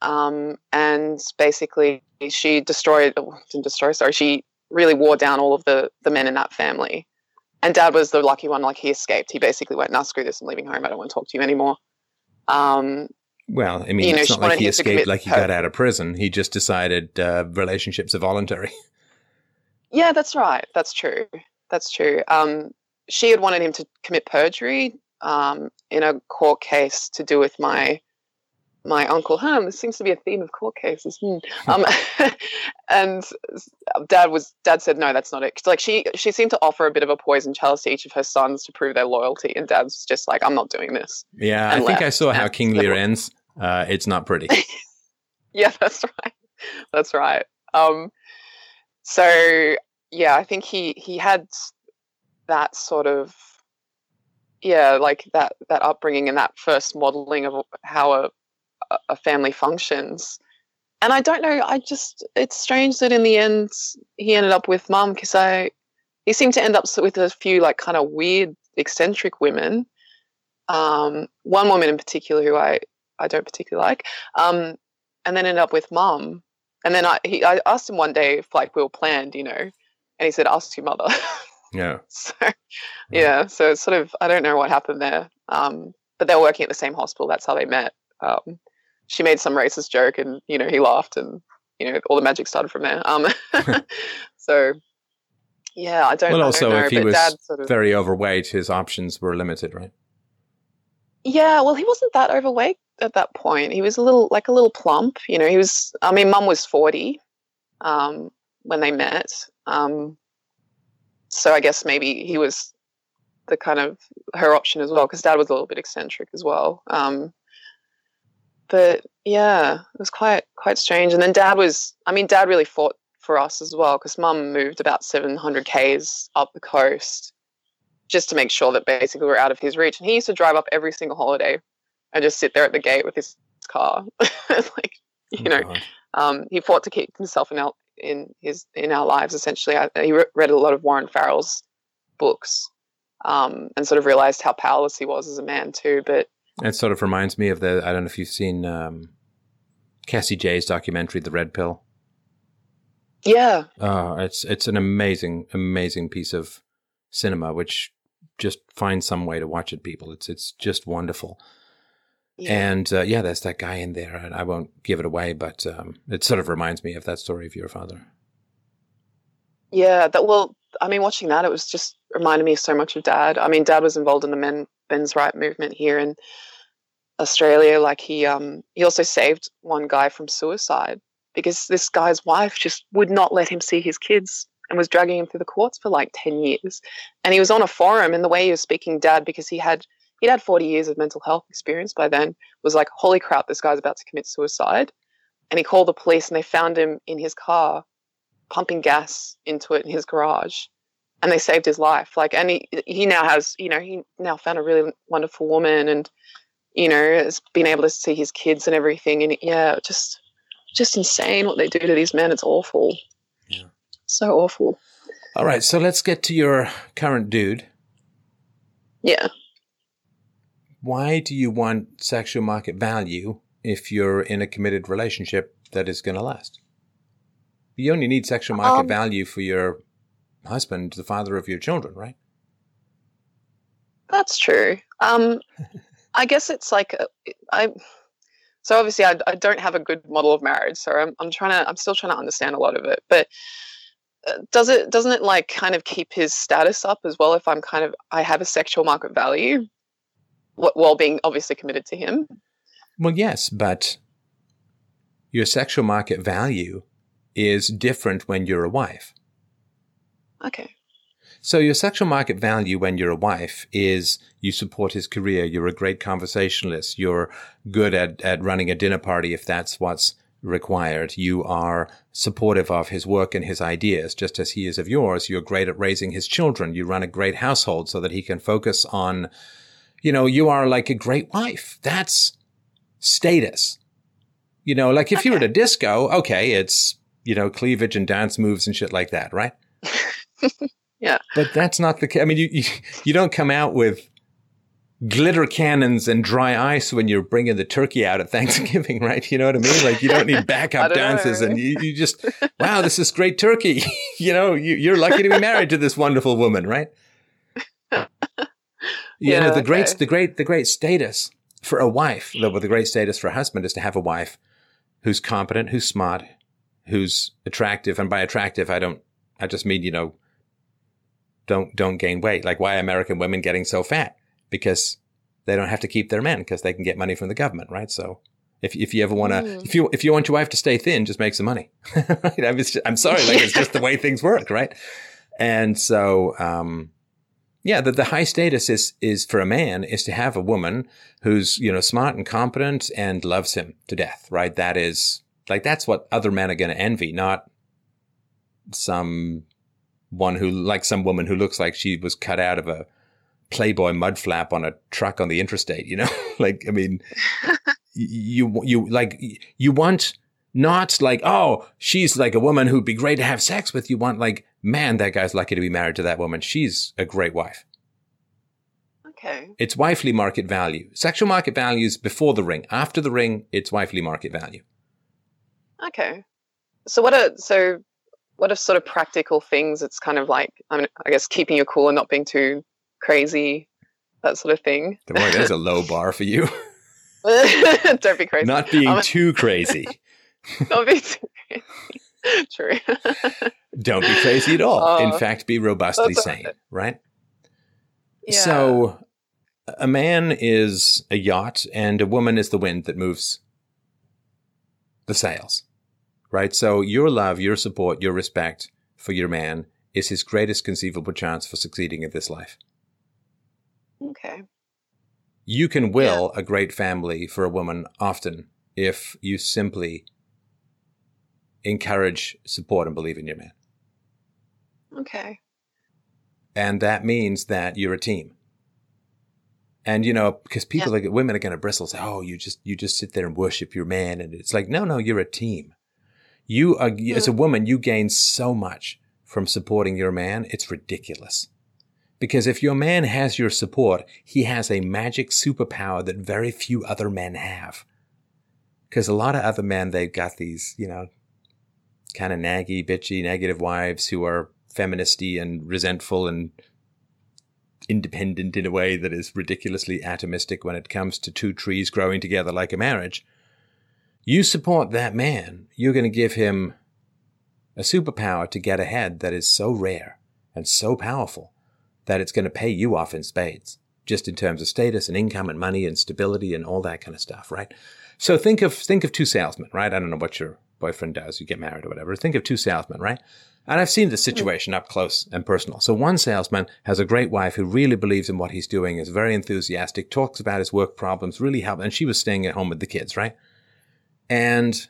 Um, and basically, she destroyed didn't destroy. Sorry, she really wore down all of the the men in that family. And Dad was the lucky one; like he escaped. He basically went, "Nah, screw this! I'm leaving home. I don't want to talk to you anymore." Um, well, I mean, you know, it's not like he escaped like he her. got out of prison. He just decided uh, relationships are voluntary. Yeah, that's right. That's true. That's true. Um, she had wanted him to commit perjury um, in a court case to do with my my uncle. Huh, this seems to be a theme of court cases. Hmm. Um, and dad was dad said no that's not it. like she she seemed to offer a bit of a poison chalice to each of her sons to prove their loyalty and dad's just like i'm not doing this Yeah, I And think I saw how King Lear ends. Uh, it's not pretty. yeah that's right that's right um so yeah i think he he had that sort of yeah like that that upbringing and that first modeling of how a a- family functions. And i don't know i just it's strange that in the end he ended up with mum because i he seemed to end up with a few like kind of weird eccentric women. Um one woman in particular who i i don't particularly like um and then ended up with mum. And then i he i asked him one day if like we were planned you know and he said ask your mother. Yeah. so yeah so it's sort of i don't know what happened there. Um but they were working at the same hospital that's how they met. Um she made some racist joke and you know he laughed and you know all the magic started from there um so yeah i don't, Well, also, don't know if he was sort of very overweight, his options were limited, right? Yeah, well, he wasn't that overweight at that point. He was a little, like a little plump. You know, he was. I mean, Mum was forty um, when they met, um, so I guess maybe he was the kind of her option as well because Dad was a little bit eccentric as well. Um, but yeah, it was quite quite strange. And then Dad was. I mean, Dad really fought for us as well because Mum moved about seven hundred k's up the coast just to make sure that basically we're out of his reach. And he used to drive up every single holiday and just sit there at the gate with his car. like, you know, um, he fought to keep himself in our in his in our lives. Essentially, I, he re- read a lot of Warren Farrell's books um, and sort of realized how powerless he was as a man too. But It sort of reminds me of the. I don't know if you've seen um, Cassie Jaye's documentary, The Red Pill. yeah, Oh, it's it's an amazing, amazing piece of cinema, which just find some way to watch it, people. It's it's just wonderful. yeah, And uh, yeah, there's that guy in there, and I won't give it away, but um, it sort of reminds me of that story of your father. yeah. That well, I mean, watching that, it was just reminded me so much of Dad. I mean, Dad was involved in the men men's right movement here in Australia. Like he um he also saved one guy from suicide because this guy's wife just would not let him see his kids and was dragging him through the courts for like 10 years. And he was on a forum and the way he was speaking dad because he had he'd had 40 years of mental health experience by then was like holy crap this guy's about to commit suicide. And he called the police and they found him in his car pumping gas into it in his garage and they saved his life like and he he now has you know he now found a really wonderful woman and you know has been able to see his kids and everything and yeah just just insane what they do to these men it's awful Yeah. so awful All right, so let's get to your current dude. yeah Why do you want sexual market value if you're in a committed relationship that is going to last? You only need sexual market Um, value for your husband, the father of your children, right? That's true. Um, I guess it's like uh, I. So obviously, I, I don't have a good model of marriage, so I'm I'm trying to I'm still trying to understand a lot of it. But uh, does it doesn't it like kind of keep his status up as well? If I'm kind of I have a sexual market value, wh- while being obviously committed to him. Well, yes, but your sexual market value is different when you're a wife. Okay. So your sexual market value when you're a wife is you support his career, you're a great conversationalist, you're good at, at running a dinner party if that's what's required. You are supportive of his work and his ideas, just as he is of yours. You're great at raising his children. You run a great household so that he can focus on, you know, you are like a great wife. That's status. You know, like if you're at a disco, okay, it's, you know, cleavage and dance moves and shit like that, right? Yeah. But that's not the case. I mean, you, you you don't come out with glitter cannons and dry ice when you're bringing the turkey out at Thanksgiving, right? You know what I mean? Like you don't need backup don't dances, know. and you, you just wow, this is great turkey. you know, you, you're lucky to be married to this wonderful woman, right? You know, Yeah, the great, the great, the great status for a wife, the, the great status for a husband is to have a wife who's competent, who's smart, who's attractive. And by attractive, I don't, I just mean, you know, don't, don't gain weight. Like why are American women getting so fat? Because they don't have to keep their men because they can get money from the government, right? So If, if you ever want to, Mm. if you if you want your wife to stay thin, just make some money. right? I'm, just, I'm sorry, like it's just the way things work, right? And so, um, yeah, the, the high status is is for a man is to have a woman who's you know smart and competent and loves him to death, right? That is like that's what other men are going to envy, not some one who like some woman who looks like she was cut out of a Playboy mud flap on a truck on the interstate. You know, like I mean, you you like you want not like oh she's like a woman who'd be great to have sex with. You want like man that guy's lucky to be married to that woman. She's a great wife. Okay. It's wifely market value. Sexual market value is before the ring. After the ring, it's wifely market value. Okay. So what are so what are sort of practical things? It's kind of like I mean, I guess keeping your cool and not being too crazy, that sort of thing. Boy, there's a low bar for you. Don't be crazy. Not being I'm- too crazy. Don't be too crazy. True. Don't be crazy at all. In Uh, fact, be robustly that's- sane, right? Yeah. So a man is a yacht and a woman is the wind that moves the sails, right? So your love, your support, your respect for your man is his greatest conceivable chance for succeeding in this life. okay. You can will a great family for a woman often if you simply encourage, support, and believe in your man. Okay. And that means that you're a team. And you know, because people like women are going to bristle, say, "Oh, you just you just sit there and worship your man," and it's like, no, no, you're a team. You are as a mm. woman, you gain so much from supporting your man. It's ridiculous. Because if your man has your support, he has a magic superpower that very few other men have. Because a lot of other men, they've got these, you know, kind of naggy, bitchy, negative wives who are feministy and resentful and independent in a way that is ridiculously atomistic when it comes to two trees growing together like a marriage. You support that man, you're going to give him a superpower to get ahead that is so rare and so powerful that it's going to pay you off in spades, just in terms of status and income and money and stability and all that kind of stuff, right? So think of think of two salesmen, right? I don't know what your boyfriend does, you get married or whatever. Think of two salesmen, right? And I've seen this hmm. situation up close and personal. So one salesman has a great wife who really believes in what he's doing, is very enthusiastic, talks about his work problems, really help. And she was staying at home with the kids, right? And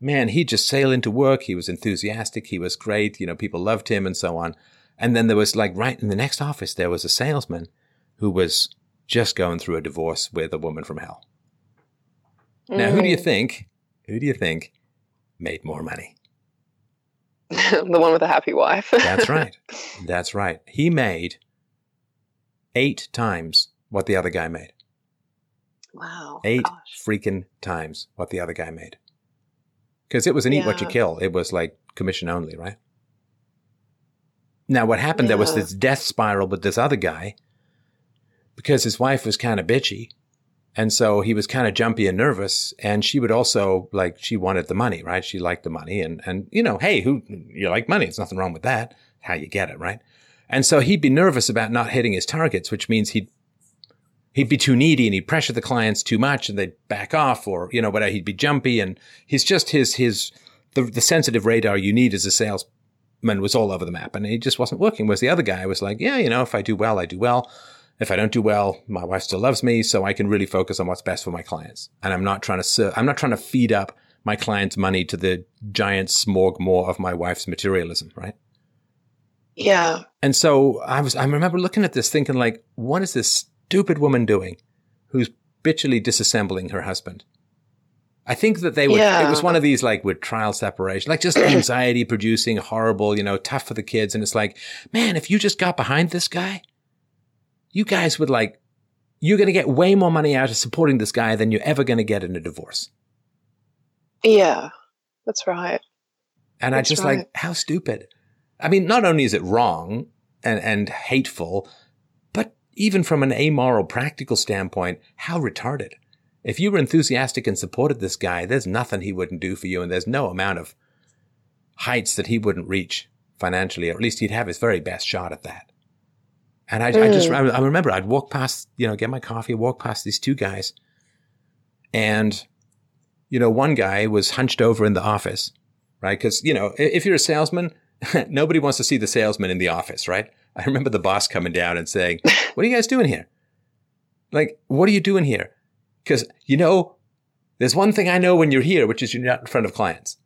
man, he'd just sail into work. He was enthusiastic. He was great. You know, people loved him and so on. And then there was like right in the next office, there was a salesman who was just going through a divorce with a woman from hell. Now, who do you Mm. think? Who do you think made more money? the one with a happy wife. That's right. That's right. He made eight times what the other guy made. Wow. Eight Gosh. freaking times what the other guy made. Because it was an eat what you kill. It was like commission only, right? Now, what happened? There was this death spiral with this other guy because his wife was kind of bitchy. And so he was kind of jumpy and nervous. And she would also like, she wanted the money, right? She liked the money. And, and, you know, hey, who, you like money? There's nothing wrong with that. How you get it, right? And so he'd be nervous about not hitting his targets, which means he'd he'd be too needy and he'd pressure the clients too much and they'd back off or you know whatever. He'd be jumpy and he's just his his the, the sensitive radar you need as a salesman was all over the map and it just wasn't working. Whereas the other guy was like yeah you know if i do well i do well. If i don't do well my wife still loves me so i can really focus on what's best for my clients. And i'm not trying to ser- i'm not trying to feed up my clients money to the giant smorg more of my wife's materialism right? Yeah. and so I was, I remember looking at this thinking like, what is this stupid woman doing who's bitchily disassembling her husband? I think that they would, Yeah. it was one of these like with trial separation, like just anxiety producing, horrible, you know, tough for the kids. And it's like, man, if you just got behind this guy, you guys would like, you're going to get way more money out of supporting this guy than you're ever going to get in a divorce. Yeah. That's right. And I just right. like, how stupid. I mean, not only is it wrong and, and hateful, even from an amoral, practical standpoint, how retarded. If you were enthusiastic and supported this guy, there's nothing he wouldn't do for you, and there's no amount of heights that he wouldn't reach financially, or at least he'd have his very best shot at that. And I, I just, mm. I I remember I'd walk past, you know, get my coffee, walk past these two guys, and you know, one guy was hunched over in the office, right? Because, you know, if you're a salesman, nobody wants to see the salesman in the office, right? I remember the boss coming down and saying, What are you guys doing here? Like, what are you doing here? Because, you know, there's one thing I know when you're here, which is you're not in front of clients.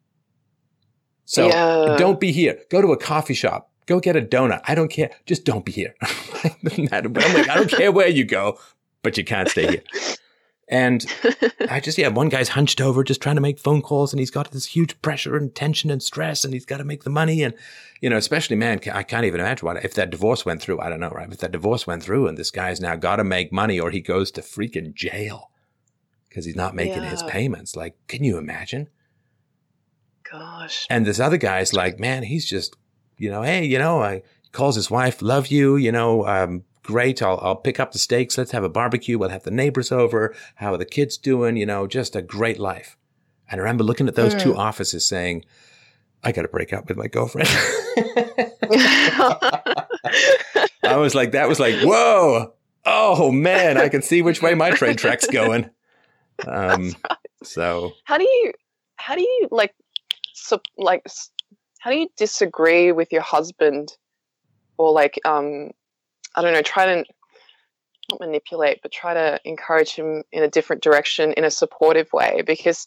So Yeah. don't be here. Go to a coffee shop. Go get a donut. I don't care. Just don't be here. I'm like, I don't care where you go, but you can't stay here. And I just, yeah, one guy's hunched over just trying to make phone calls and he's got this huge pressure and tension and stress and he's got to make the money. And, you know, especially, man, I can't even imagine what, if that divorce went through, I don't know, right? If that divorce went through and this guy's now got to make money or he goes to freaking jail because he's not making his payments. Like, can you imagine? Gosh. And this other guy's like, man, he's just, you know, hey, you know, I calls his wife, love you, you know, um, great. I'll, I'll pick up the steaks. Let's have a barbecue. We'll have the neighbors over. How are the kids doing? You know, just a great life. And I remember looking at those two offices saying, I got to break up with my girlfriend. I was like, that was like, whoa. Oh man, I can see which way my train track's going. Um, so how do you how do you like so, like how do you disagree with your husband or like um i don't know try to not manipulate but try to encourage him in a different direction in a supportive way because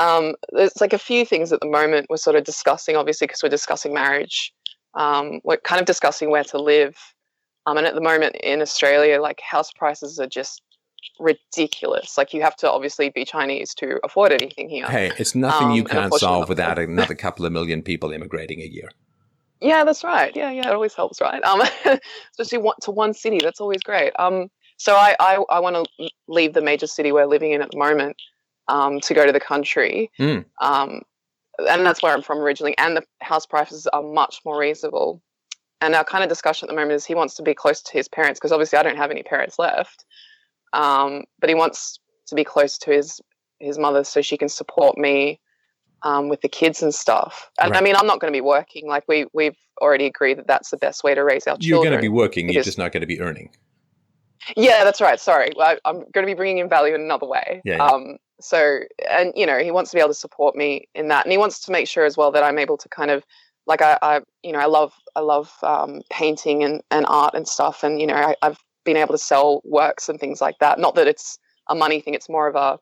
um there's like a few things at the moment we're sort of discussing obviously because we're discussing marriage um we're kind of discussing where to live um and at the moment in australia like house prices are just ridiculous. Like you have to obviously be chinese to afford anything here. Hey, it's nothing Um, you can't solve without another couple of million people immigrating a year. Yeah, that's right. Yeah, yeah, it always helps, right? Um, especially one, to one city. That's always great. Um, so I, I, I want to leave the major city we're living in at the moment, um, to go to the country. Mm. Um, and that's where I'm from originally. And the house prices are much more reasonable. And our kind of discussion at the moment is he wants to be close to his parents because obviously I don't have any parents left. Um, but he wants to be close to his his mother so she can support me um, with the kids and stuff. And I mean, I'm not going to be working. Like we we've already agreed that that's the best way to raise our children. You're going to be working, you're just not going to be earning. Yeah, that's right. Sorry, I, I'm going to be bringing in value in another way. Yeah, yeah. Um. So, and you know, he wants to be able to support me in that, and he wants to make sure as well that I'm able to kind of, like, I, I you know, I love, I love um, painting and and art and stuff, and you know, I, I've been able to sell works and things like that. Not that it's a money thing; it's more of a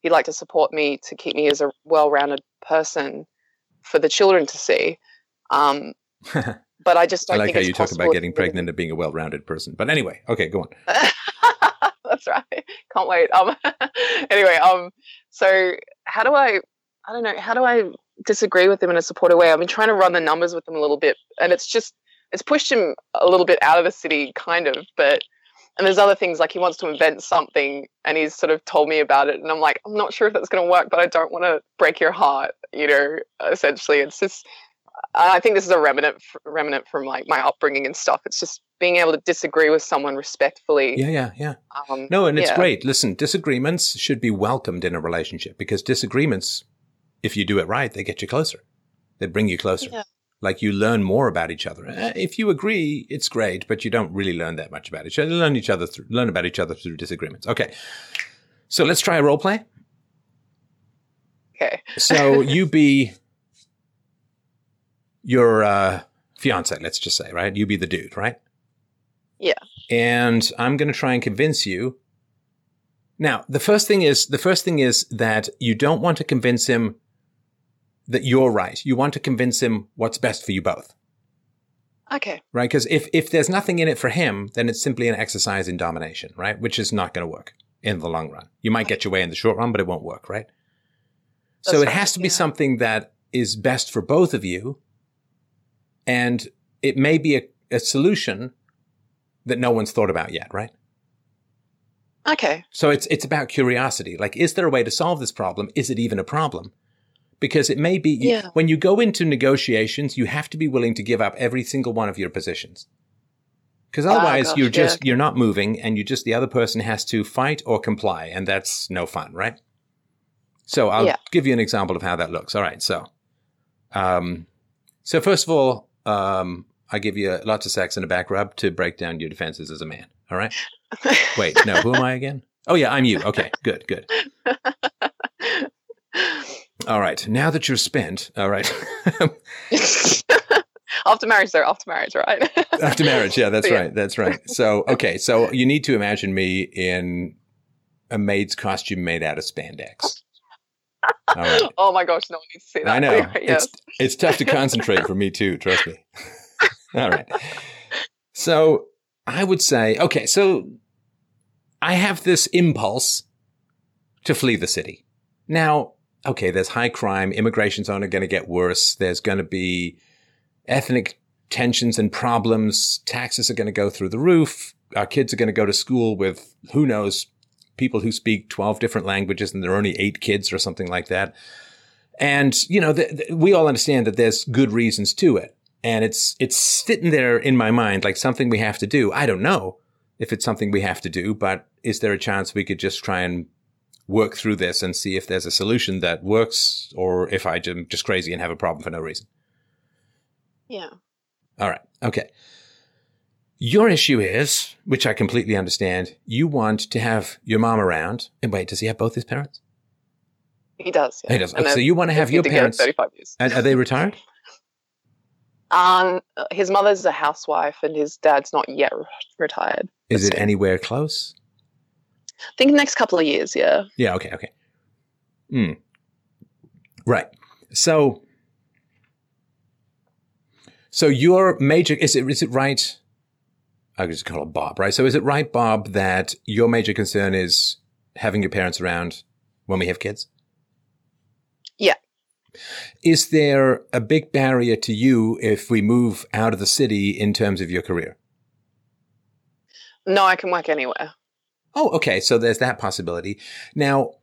he'd like to support me to keep me as a well-rounded person for the children to see. Um, but I just I don't like think how you talk about getting you live in- pregnant and being a well rounded person. But anyway, okay, go on. That's right. Can't wait. Um. anyway. Um. So how do I? I don't know. How do I disagree with them in a supportive way? I've been trying to run the numbers with them a little bit, and it's just it's pushed him a little bit out of the city, kind of. But and there's other things like he wants to invent something, and he's sort of told me about it, and I'm like, I'm not sure if that's going to work, but I don't want to break your heart. You know, essentially, it's just. I think this is a remnant remnant from like my upbringing and stuff. It's just being able to disagree with someone respectfully. Yeah, yeah, yeah. Um, No, and it's yeah. great. Listen, disagreements should be welcomed in a relationship because disagreements, if you do it right, they get you closer. They bring you closer. Yeah. Like you learn more about each other. Uh, If you agree, it's great, but you don't really learn that much about each other. You learn each other through, learn about each other through disagreements. Okay. So let's try a role play. Okay. So you be your uh, fiance, let's just say, right? You be the dude, right? Yeah. And I'm going to try and convince you. Now, the first thing is the first thing is that you don't want to convince him that you're right. You want to convince him what's best for you both, Okay. right? Because if if there's nothing in it for him, then it's simply an exercise in domination, right? Which is not going to work in the long run. You might get your way in the short run, but it won't work, right? so it right, has to be yeah. something that is best for both of you. And it may be a, a solution that no one's thought about yet, right? Okay. So it's it's about curiosity. Like, is there a way to solve this problem? Is it even a problem? Because it may be you- Yeah. when you go into negotiations, you have to be willing to give up every single one of your positions. Because Ah, otherwise, gosh, you're just okay. you're not moving, and you just the other person has to fight or comply, and that's no fun, right? So I'll Yeah. give you an example of how that looks. All right, so, um, so first of all, um, I give you lots of sex and a back rub to break down your defenses as a man. All right. Wait, no, who am I again? Oh yeah, I'm you. Okay, good, good. All right. Now that you're spent, all right. after marriage, though, after marriage, right? after marriage, yeah, that's Yeah. right. That's right. So, okay. So you need to imagine me in a maid's costume made out of spandex. Right. oh my gosh, no one needs to see that. I know. Anyway, yes. It's it's tough to concentrate for me too, trust me. All right. So I would say, okay, so I have this impulse to flee the city. Now, okay, there's high crime, immigration's only going to get worse. There's going to be ethnic tensions and problems. Taxes are going to go through the roof. Our kids are going to go to school with who knows people who speak 12 different languages and there are only eight kids or something like that. And, you know, we all understand that there's good reasons to it. And it's, it's sitting there in my mind like something we have to do. I don't know if it's something we have to do, but is there a chance we could just try and work through this and see if there's a solution that works or if I am just crazy and have a problem for no reason? yeah. All right. Okay. Your issue is, which I completely understand, you want to have your mom around. And wait, does he have both his parents? He does. Yeah. He does. Okay, so you want to they've your parents. 35 years. And are they retired? Um, his mother's a housewife and his dad's not yet re- retired. Is it anywhere close? I think next couple of years, yeah. Yeah. Okay. Okay. Hmm. Right. So, so your major is it is it right? I could just call it Bob, right? So is it right, Bob, that your major concern is having your parents around when we have kids? Yeah. Is there a big barrier to you if we move out of the city in terms of your career? No, I can work anywhere. Oh, okay. So there's that possibility. Now,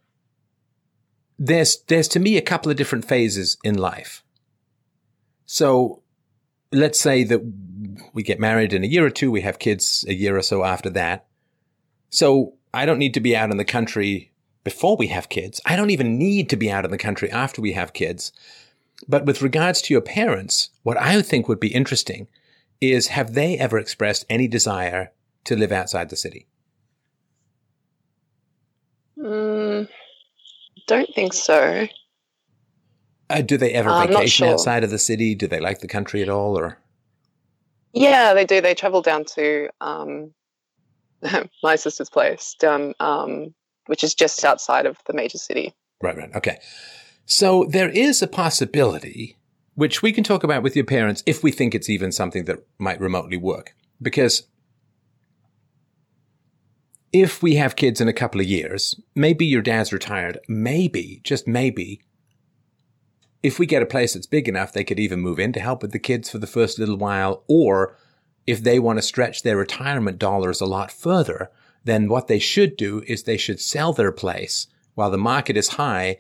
there's there's to me a couple of different phases in life. So, let's say that we get married in a year or two, we have kids a year or so after that. So I don't need to be out in the country before we have kids. I don't even need to be out in the country after we have kids. But with regards to your parents, what I think would be interesting is have they ever expressed any desire to live outside the city? Mm, don't think so. Uh, do they ever I'm vacation sure. outside of the city? Do they like the country at all? Or Yeah, they do. They travel down to um, my sister's place down, um, which is just outside of the major city. right, right, okay. So there is a possibility, which we can talk about with your parents if we think it's even something that might remotely work. Because if we have kids in a couple of years, maybe your dad's retired, maybe, just maybe, if we get a place that's big enough, they could even move in to help with the kids for the first little while. Or if they want to stretch their retirement dollars a lot further, then what they should do is they should sell their place while the market is high,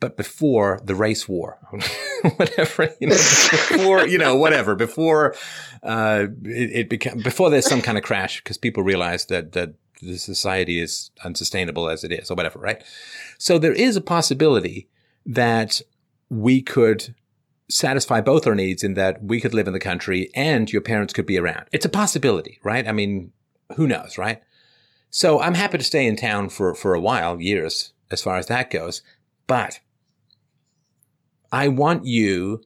but before the race war, whatever, you know, before, you know, whatever, before, uh, it, it become, before there's some kind of crash because people realize that, that the society is unsustainable as it is or whatever, right? So there is a possibility that we could satisfy both our needs in that we could live in the country and your parents could be around. It's a possibility, right? I mean, who knows, right? So I'm happy to stay in town for, for a while, years, as far as that goes. But I want you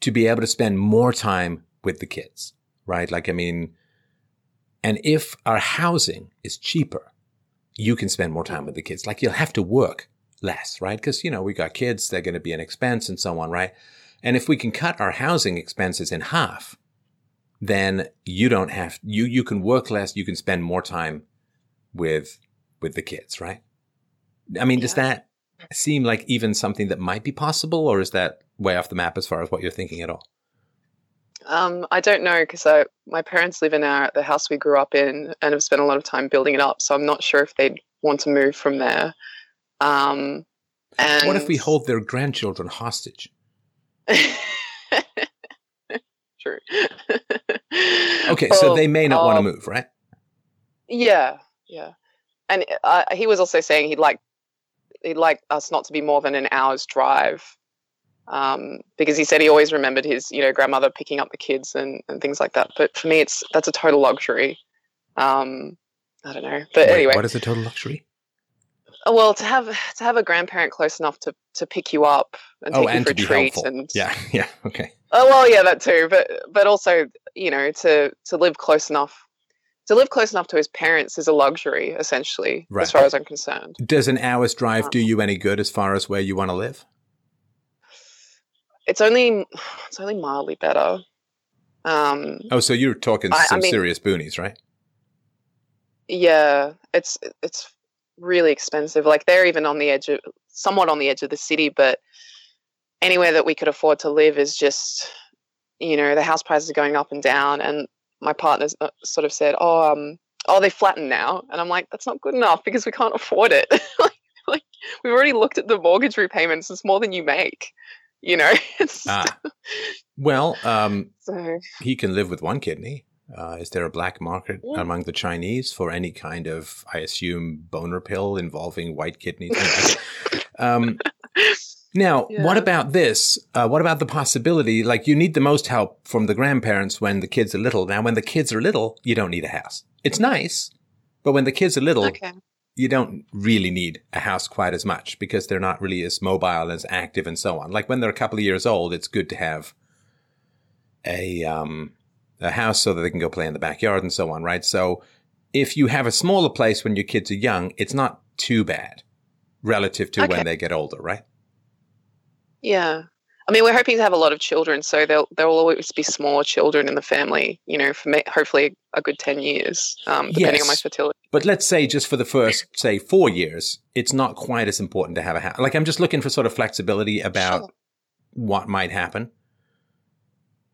to be able to spend more time with the kids, right? Like, I mean, and if our housing is cheaper, you can spend more time with the kids. Like you'll have to work less, right? Because, you know, we got kids, they're going to be an expense and so on, right? And if we can cut our housing expenses in half, then you don't have, you, you can work less, you can spend more time with, with the kids, right? I mean, does that seem like even something that might be possible or is that way off the map as far as what you're thinking at all? Um, I don't know because my parents live in our the house we grew up in and have spent a lot of time building it up. So I'm not sure if they'd want to move from there. Um, and What if we hold their grandchildren hostage? True. Okay, so they may not want to um, move, right? Yeah, yeah. And uh, he was also saying he'd like he'd like us not to be more than an hour's drive, um, because he said he always remembered his you know grandmother picking up the kids and, and things like that. But for me, it's that's a total luxury. Um, I don't know, but Wait, anyway, what is a total luxury? well, to have to have a grandparent close enough to, to pick you up and take oh, you for to a treat, helpful. and Yeah, yeah, okay. oh well, yeah, that too. But but also, you know, to to live close enough to live close enough to his parents is a luxury, essentially, Right. as far as I'm concerned. Does an hour's drive do you any good as far as where you want to live? It's only it's only mildly better. Um, Oh, so you're talking I- I some mean- serious boonies, right? yeah, it's it's really expensive. Like they're even on the edge of somewhat on the edge of the city, but anywhere that we could afford to live is just you know the house prices are going up and down. And my partner's uh, sort of said, "Oh, um, oh, they flattened now," and I'm like, "That's not good enough because we can't afford it. like, like we've already looked at the mortgage repayments; it's more than you make." You know, it's Ah. Well, um, so he can live with one kidney. Uh, is there a black market Yeah. among the Chinese for any kind of, I assume, boner pill involving white kidneys? um, now, what about this? Uh, what about the possibility? Like, you need the most help from the grandparents when the kids are little. Now, when the kids are little, you don't need a house. It's nice, but when the kids are little, okay. You don't really need a house quite as much because they're not really as mobile, as active, and so on. Like when they're a couple of years old, it's good to have a um, a house so that they can go play in the backyard and so on, right? So if you have a smaller place when your kids are young, it's not too bad relative to Okay. when they get older, right? Yeah. I mean, we're hoping to have a lot of children, so there'll there will always be smaller children in the family. You know, for me, hopefully a good ten years, um, depending on my fertility. But let's say just for the first, say, four years, it's not quite as important to have a house. Like I'm just looking for sort of flexibility about Sure. what might happen.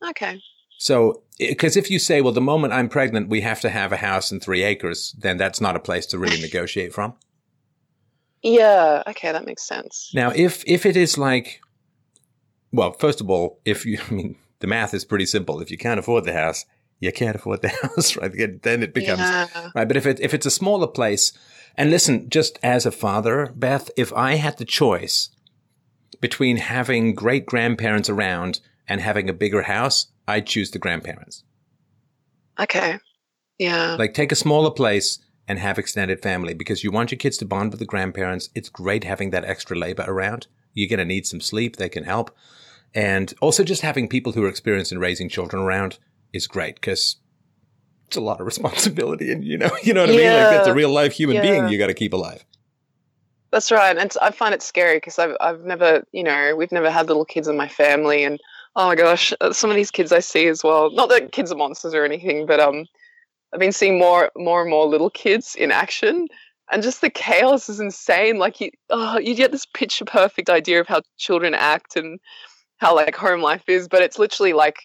Okay. So, because if you say, well, the moment I'm pregnant, we have to have a house and three acres, then that's not a place to really negotiate from. Yeah. Okay, that makes sense. Now, if if it is like, well, first of all, if you, I mean, the math is pretty simple. If you can't afford the house, you can't afford the house, right? Then it becomes yeah. right. But if it if it's a smaller place, and listen, just as a father, Beth, if I had the choice between having great grandparents around and having a bigger house, I'd choose the grandparents. Okay. Yeah. Like take a smaller place and have extended family because you want your kids to bond with the grandparents. It's great having that extra labor around. You're going to need some sleep. They can help. And also just having people who are experienced in raising children around is great because it's a lot of responsibility. And you know, you know what I mean? Like that's a real life human being Yeah. you got to keep alive. That's right, and I find it scary because I've I've never, you know, we've never had little kids in my family, and oh my gosh, uh, some of these kids I see as well. Not that kids are monsters or anything, but um, I've been seeing more more and more little kids in action, and just the chaos is insane. Like you, oh, you get this picture perfect idea of how children act and how like home life is, but it's literally like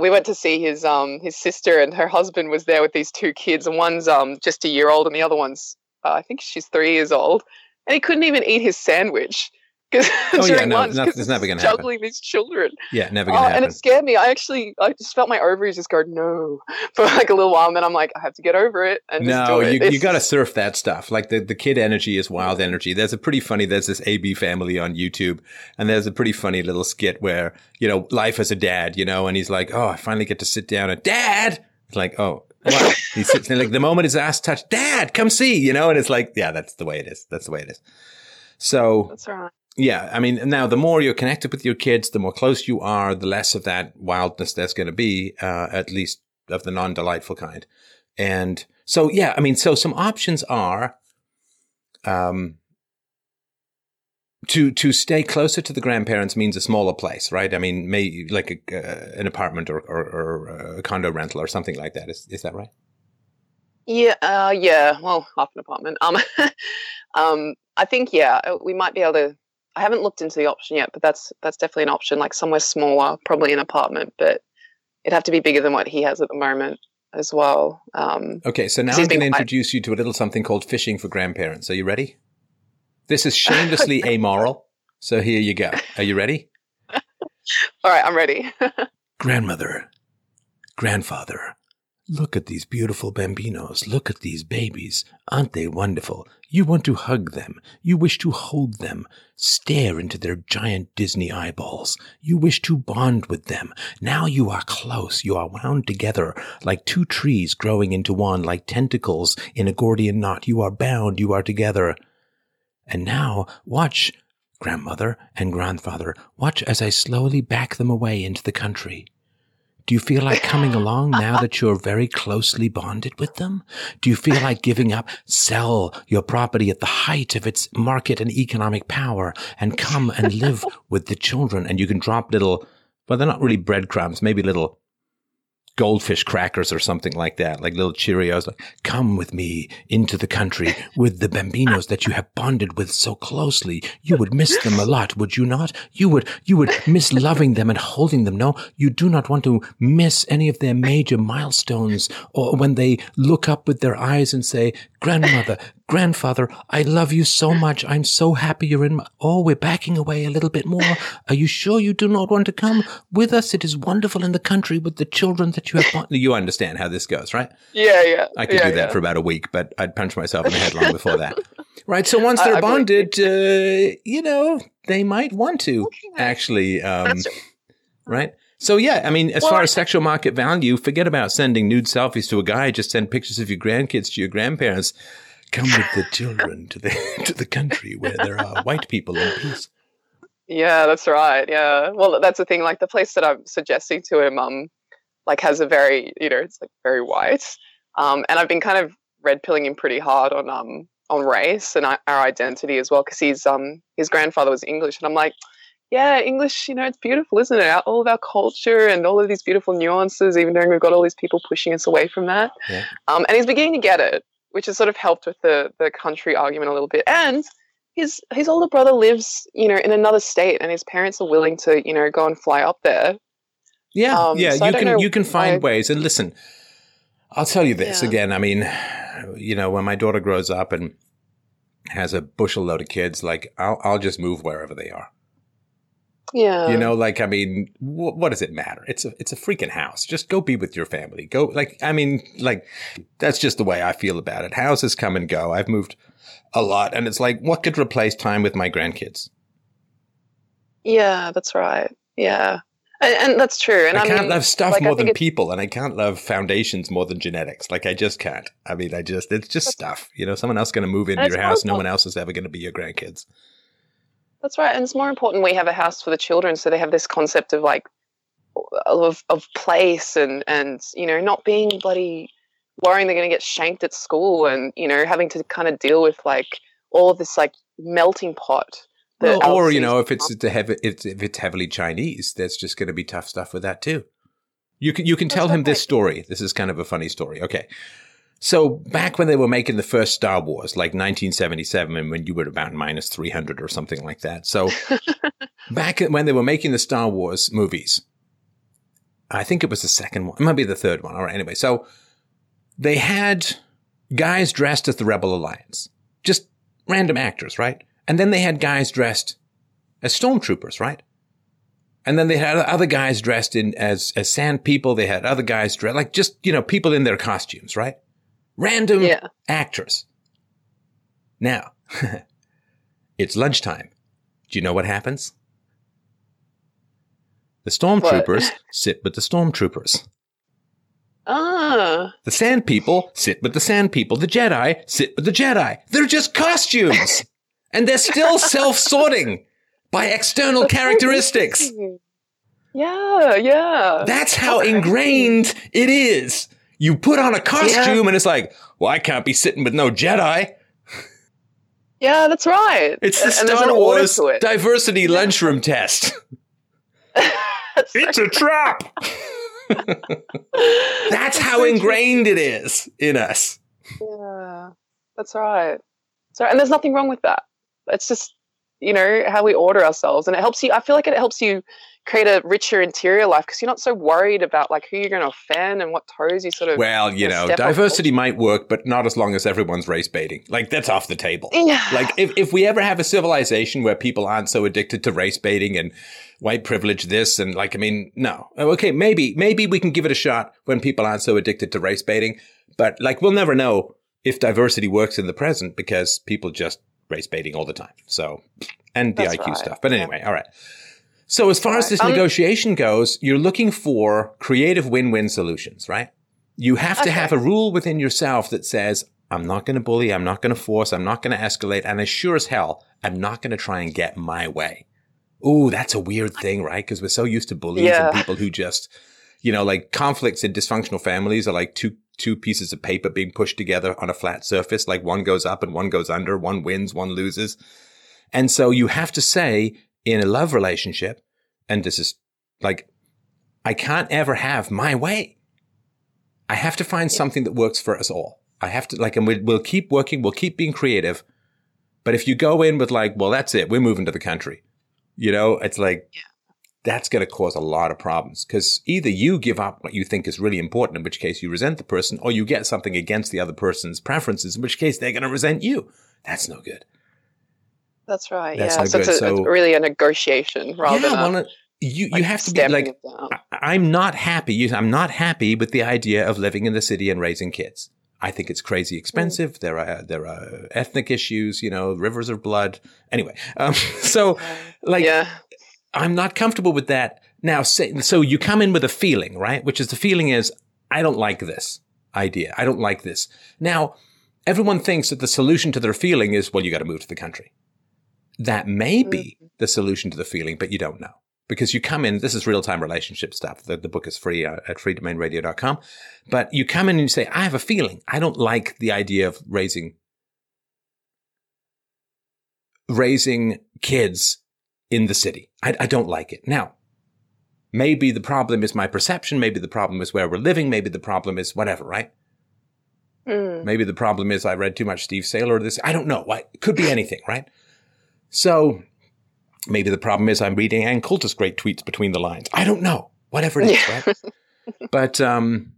we went to see his um his sister and her husband was there with these two kids, and one's um just a year old and the other one's uh, I think she's three years old, and he couldn't even eat his sandwich because Oh, yeah, no, it's never gonna happen. juggling these children. Yeah, never going to oh, and happen. And it scared me. I actually I just felt my ovaries just go no for like a little while, and then I'm like I have to get over it and just No, do it. you, you got to surf that stuff. Like the, the kid energy is wild energy. There's a pretty funny, there's this AB family on YouTube and there's a pretty funny little skit where, you know, life as a dad, you know, and he's like, Oh, I finally get to sit down and dad. It's like, Oh, what? he sits there like the moment his ass touched, dad, come see, you know, and it's like, yeah, that's the way it is. That's the way it is. So That's right. Yeah, I mean, now the more you're connected with your kids, the more close you are, the less of that wildness there's going to be, uh, at least of the non delightful kind. And so, yeah, I mean, so some options are, um, to to stay closer to the grandparents means a smaller place, right? I mean, may like a, uh, an apartment or, or, or a condo rental or something like that. Is is that right? Yeah, uh, yeah. Well, half an apartment. Um, um, I think yeah, uh, we might be able to. I haven't looked into the option yet, but that's that's definitely an option. Like somewhere smaller, probably an apartment, but it'd have to be bigger than what he has at the moment as well. Um, Okay, so now I'm going to introduce you to a little something called fishing for grandparents. Are you ready? This is shamelessly amoral. So here you go. Are you ready? all right, I'm ready. Grandmother, grandfather, look at these beautiful bambinos. Look at these babies. Aren't they wonderful? You want to hug them. You wish to hold them. Stare into their giant Disney eyeballs. You wish to bond with them. Now you are close. You are wound together like two trees growing into one, like tentacles in a Gordian knot. You are bound. You are together. And now watch, grandmother and grandfather, watch as I slowly back them away into the country. Do you feel like coming along now that you're very closely bonded with them? Do you feel like giving up, sell your property at the height of its market and economic power and come and live with the children? And you can drop little, well, they're not really breadcrumbs, maybe little goldfish crackers or something like that, like little Cheerios. Like, come with me into the country with the bambinos that you have bonded with so closely. You would miss them a lot, would you not? You would, you would miss loving them and holding them. No, you do not want to miss any of their major milestones or when they look up with their eyes and say, grandmother, grandfather, I love you so much. I'm so happy you're in my, oh, we're backing away a little bit more. Are you sure you do not want to come with us? It is wonderful in the country with the children that you have. Bon-. You understand how this goes, right? Yeah, yeah. I could yeah, do that yeah. for about a week, but I'd punch myself in the head long before that. Right. So once they're I believe bonded, uh, you know, they might want to actually, um, right? So yeah, I mean, as Well, far as sexual market value, forget about sending nude selfies to a guy. Just send pictures of your grandkids to your grandparents. Come with the children to the to the country where there are white people in peace. Yeah, that's right. Yeah. Well, that's the thing. Like the place that I'm suggesting to him, um, like has a very, you know, it's like very white. Um, and I've been kind of red pilling him pretty hard on um on race and our our identity as well because he's um his grandfather was English and I'm like, yeah, English, you know, it's beautiful, isn't it? All of our culture and all of these beautiful nuances, even though we've got all these people pushing us away from that. Yeah. Um, and he's beginning to get it, which has sort of helped with the the country argument a little bit. And his his older brother lives, you know, in another state, and his parents are willing to, you know, go and fly up there. Yeah, Um, yeah. so you can you can find why- ways. And listen, I'll tell you this Yeah. again. I mean, you know, when my daughter grows up and has a bushel load of kids, like I'll I'll just move wherever they are. Yeah, You know, like I mean, wh- what does it matter? It's a it's a freaking house. Just go be with your family. Go like I mean, like that's just the way I feel about it. Houses come and go. I've moved a lot, and it's like, what could replace time with my grandkids? yeah, that's right. Yeah, and, and that's true. And I I, can't mean, love stuff like, more than it's- people, and I can't love foundations more than genetics. Like I just can't. I mean, I just it's just stuff. You know, someone else going to move into And your house. No one else is ever going to be your grandkids. That's right, and it's more important we have a house for the children, so they have this concept of like of of place and and you know not being bloody worrying they're going to get shanked at school and you know having to kind of deal with like all of this like melting pot. Well, or you know, if it's heavy, it's, if it's heavily Chinese, there's just going to be tough stuff with that too. You can you can tell him this story. This is kind of a funny story. Okay, so back when they were making the first Star Wars, like 1977, and when you were about minus 300 or something like that. So back when they were making the Star Wars movies, I think it was the second one, it might be the third one. All right, anyway, so they had guys dressed as the Rebel Alliance, just random actors, right? And then they had guys dressed as stormtroopers, right? And then they had other guys dressed in as as sand people. They had other guys dressed like just you know people in their costumes, right? Random Yeah. actors. Now, it's lunchtime. Do you know what happens? The stormtroopers sit with the stormtroopers. Ah, The sand people sit with the sand people. The Jedi sit with the Jedi. They're just costumes. and they're still self sorting by external characteristics. yeah, yeah. That's how ingrained it is. You put on a costume and it's like, well, I can't be sitting with no Jedi. yeah, that's right. It's the and Star Wars diversity lunchroom test. It's a trap. That's how ingrained it is in us. Yeah, that's right. So, and there's nothing wrong with that. It's just, you know, how we order ourselves. And it helps you, I feel like it helps you create a richer interior life because you're not so worried about like who you're going to offend and what toes you sort of. Well, you know, diversity might work, but not as long as everyone's race baiting. Like that's off the table. Yeah. Like if, if we ever have a civilization where people aren't so addicted to race baiting and white privilege this and like I mean, no. Oh, okay, maybe maybe we can give it a shot when people aren't so addicted to race baiting, but like we'll never know if diversity works in the present because people just race baiting all the time. So and the That's IQ right. stuff. But anyway, all right. So as far as this Um, negotiation goes, you're looking for creative win-win solutions, right? You have to Okay. have a rule within yourself that says, I'm not going to bully. I'm not going to force. I'm not going to escalate. And as sure as hell, I'm not going to try and get my way. Ooh, that's a weird thing, right? Because we're so used to bullies Yeah. and people who just, you know, like conflicts in dysfunctional families are like two two pieces of paper being pushed together on a flat surface. Like one goes up and one goes under. One wins, one loses. And so you have to say in a love relationship, and this is like, I can't ever have my way. I have to find something that works for us all. I have to like, and we, we'll keep working. We'll keep being creative. But if you go in with like, well, that's it. We're moving to the country. You know, it's like, yeah. that's going to cause a lot of problems because either you give up what you think is really important, in which case you resent the person, or you get something against the other person's preferences, in which case they're going to resent you. That's no good. That's right. That's yeah. So it's, a, So- it's really a negotiation rather yeah, than a, well, you you like, have to be like. I'm not happy. I'm not happy with the idea of living in the city and raising kids. I think it's crazy expensive. There are there are ethnic issues. You know, rivers of blood. Anyway, um, so like yeah. I'm not comfortable with that. Now, say, so you come in with a feeling, right? Which is the feeling is I don't like this idea. I don't like this. Now, everyone thinks that the solution to their feeling is well, you got to move to the country. That may be the solution to the feeling, but you don't know because you come in. This is real time relationship stuff. The, the book is free uh, at freedomainradio.com. But you come in and you say, I have a feeling. I don't like the idea of raising raising kids in the city. I, I don't like it. Now, maybe the problem is my perception. Maybe the problem is where we're living. Maybe the problem is whatever, right? Mm. Maybe the problem is I read too much Steve Sailer this. I don't know. It could be anything, right? So maybe the problem is I'm reading Ann Coulter's great tweets between the lines. I don't know. Whatever it is, Yeah. right? But um,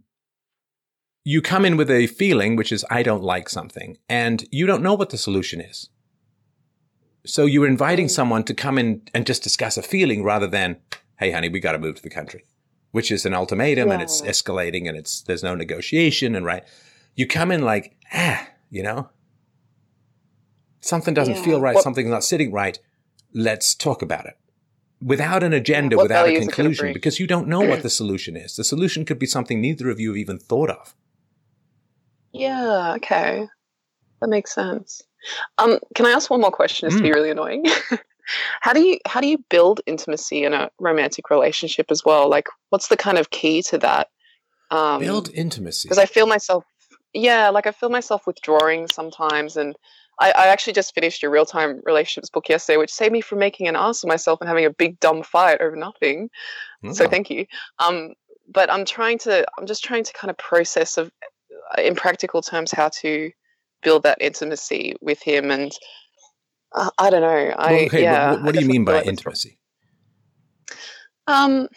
you come in with a feeling, which is I don't like something, and you don't know what the solution is. So you're inviting Mm. someone to come in and just discuss a feeling rather than, hey, honey, we got to move to the country, which is an ultimatum and it's escalating and it's there's no negotiation and right. You come in like, ah, you know, something doesn't Yeah. feel right, What- something's not sitting right. Let's talk about it without an agenda, What without a values it gonna conclusion, because you don't know what the solution is. The solution could be something neither of you have even thought of. Yeah, okay. That makes sense. Um, can I ask one more question just to Mm. be really annoying? how do you how do you build intimacy in a romantic relationship as well? Like what's the kind of key to that? Um Build intimacy. because I feel myself yeah, like I feel myself withdrawing sometimes and I, I actually just finished a real time relationships book yesterday, which saved me from making an ass of myself and having a big dumb fight over nothing. So Oh. thank you. Um, but I'm trying to, I'm just trying to kind of process of, uh, in practical terms, how to build that intimacy with him. And uh, I don't know. I Well, okay, yeah. what, what do you mean by intimacy? Um,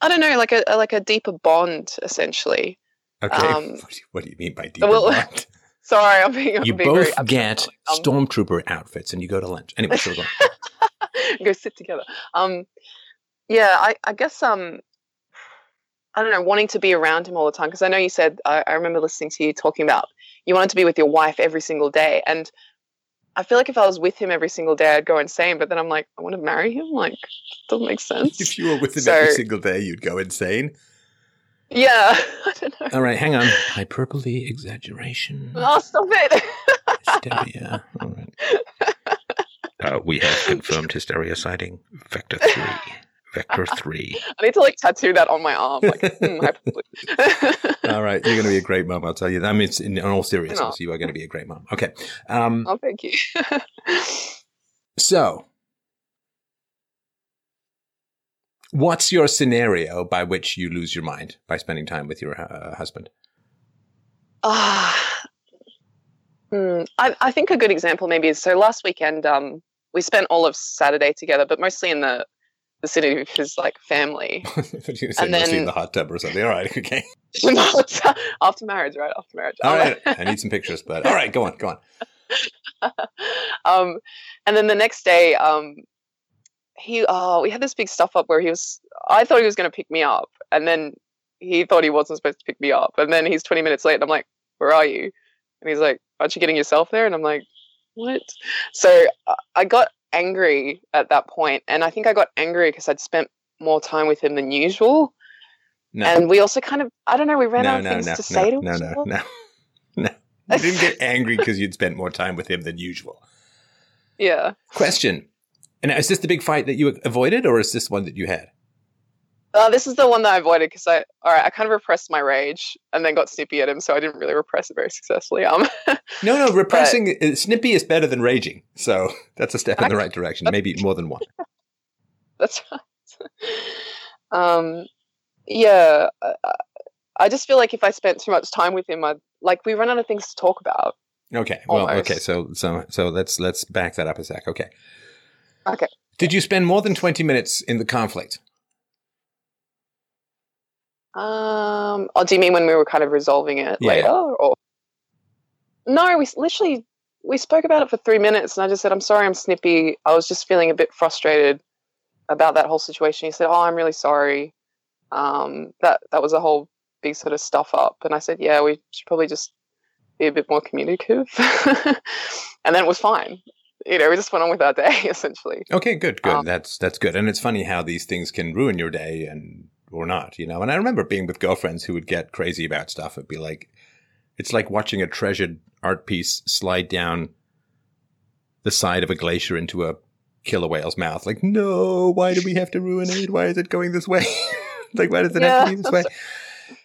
I don't know, like a a- like a deeper bond, essentially. Okay, um, what, do you, what do you mean by deeper well- bond? Sorry, I'm being. I'm You being both get it. stormtrooper outfits and you go to lunch. Anyway, sure, go. Um, go sit together. Um, yeah, I, I guess um, I don't know, wanting to be around him all the time because I know you said I, I remember listening to you talking about you wanted to be with your wife every single day, and I feel like if I was with him every single day, I'd go insane. But then I'm like, I want to marry him. Like, doesn't make sense. If you were with him every single day, you'd go insane. Yeah, I don't know. All right, hang on. Hyperbole, exaggeration, Oh, stop it! hysteria. All right. Uh, we have confirmed hysteria sighting. Vector 3. Vector 3. I need to like tattoo that on my arm. Like, hyperbole. All right, you're going to be a great mom, I'll tell you. I mean, it's in, in all seriousness, No. you are going to be a great mom. Okay. Um, oh, thank you. So, what's your scenario by which you lose your mind by spending time with your uh, husband? Ah, hmm, I, I think a good example maybe is so last weekend um, we spent all of Saturday together, but mostly in the the city with his like family. You say? And mostly in the hot tub or something. All right, okay. after marriage, right? After marriage. All right, I need some pictures, but all right, go on, go on. um, and then the next day, um, he oh, we had this big stuff up where he was. I thought he was going to pick me up, and then he thought he wasn't supposed to pick me up, and then he's twenty minutes late, and I'm like, "Where are you?" And he's like, "Aren't you getting yourself there?" And I'm like, "What?" So uh, I got angry at that point, and I think I got angry because I'd spent more time with him than usual, No, and we also kind of I don't know we ran no, out of no, things no, to say no, to no, each no, other. no, no, you didn't get angry because you'd spent more time with him than usual. Yeah. Question. And is this the big fight that you avoided, or is this one that you had? Uh, this is the one that I avoided because I, all right, I kind of repressed my rage and then got snippy at him, so I didn't really repress it very successfully. Um, no, no, repressing but, snippy is better than raging, so that's a step in the right direction. Maybe more than one. That's right. Um, yeah, I, I just feel like if I spent too much time with him, I'd like we run out of things to talk about. Okay, well, almost. okay, so so so let's let's back that up a sec. Okay. Okay. Did you spend more than twenty minutes in the conflict? Um. Oh, do you mean when we were kind of resolving it yeah. later, or no? We literally we spoke about it for three minutes, and I just said, "I'm sorry, I'm snippy. I was just feeling a bit frustrated about that whole situation." He said, "Oh, I'm really sorry." Um. That that was a whole big sort of stuff up, and I said, "Yeah, we should probably just be a bit more communicative," and then it was fine you know, we just went on with our day essentially. Okay, good, good. Um, that's that's good. And it's funny how these things can ruin your day and or not, you know. And I remember being with girlfriends who would get crazy about stuff. It'd be like, it's like watching a treasured art piece slide down the side of a glacier into a killer whale's mouth. Like, no, why do we have to ruin it? Why is it going this way? like, why does it yeah, have to be this way?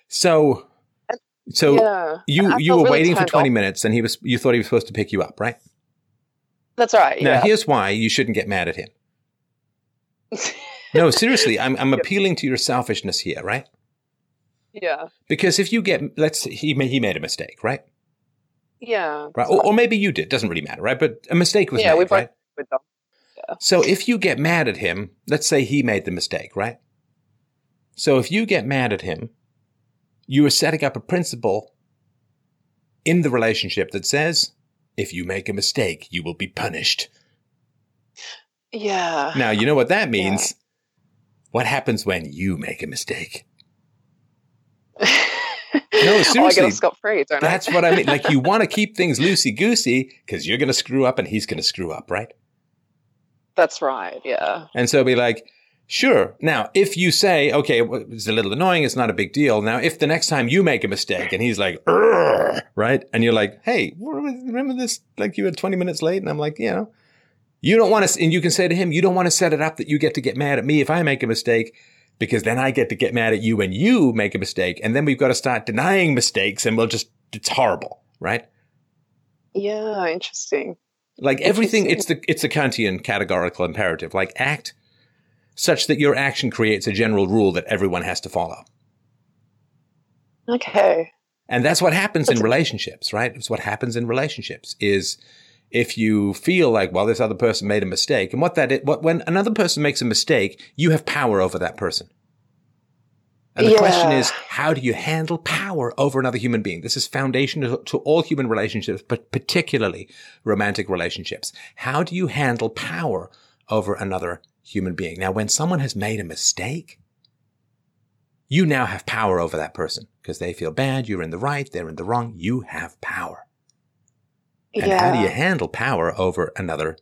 So, so yeah. you you were really waiting for twenty off. minutes, and he was you thought he was supposed to pick you up, right? That's right. Now, yeah. here's why you shouldn't get mad at him. no, seriously, I'm I'm appealing to your selfishness here, right? Yeah. Because if you get, let's he made he made a mistake, right? Yeah. Right. Or, or, maybe you did. Doesn't really matter, right? But a mistake was yeah, made, we both right? With them. Yeah. So if you get mad at him, let's say he made the mistake, right? So if you get mad at him, you are setting up a principle in the relationship that says, if you make a mistake, you will be punished. Yeah. Now, you know what that means? Yeah. What happens when you make a mistake? no, seriously. oh, I get scot free, don't that's I? what I mean. Like, you want to keep things loosey goosey because you're going to screw up and he's going to screw up, right? That's right. Yeah. And so be like, Sure. Now, if you say, okay, it's a little annoying, it's not a big deal. Now, if the next time you make a mistake and he's like, right? And you're like, hey, remember this? Like you were 20 minutes late? And I'm like, you know, you don't want to, and you can say to him, you don't want to set it up that you get to get mad at me if I make a mistake because then I get to get mad at you when you make a mistake. And then we've got to start denying mistakes and we'll just, it's horrible, right? Yeah, interesting. Like everything, it's the, it's the Kantian categorical imperative. Like act such that your action creates a general rule that everyone has to follow. Okay. And that's what happens in relationships, right? It's what happens in relationships is if you feel like, well, this other person made a mistake, and what that is, what when another person makes a mistake, you have power over that person. And the yeah. question is, how do you handle power over another human being? This is foundational to, to all human relationships, but particularly romantic relationships. How do you handle power over another human being. Now, when someone has made a mistake, you now have power over that person because they feel bad. You're in the right. They're in the wrong. You have power. And yeah. how do you handle power over another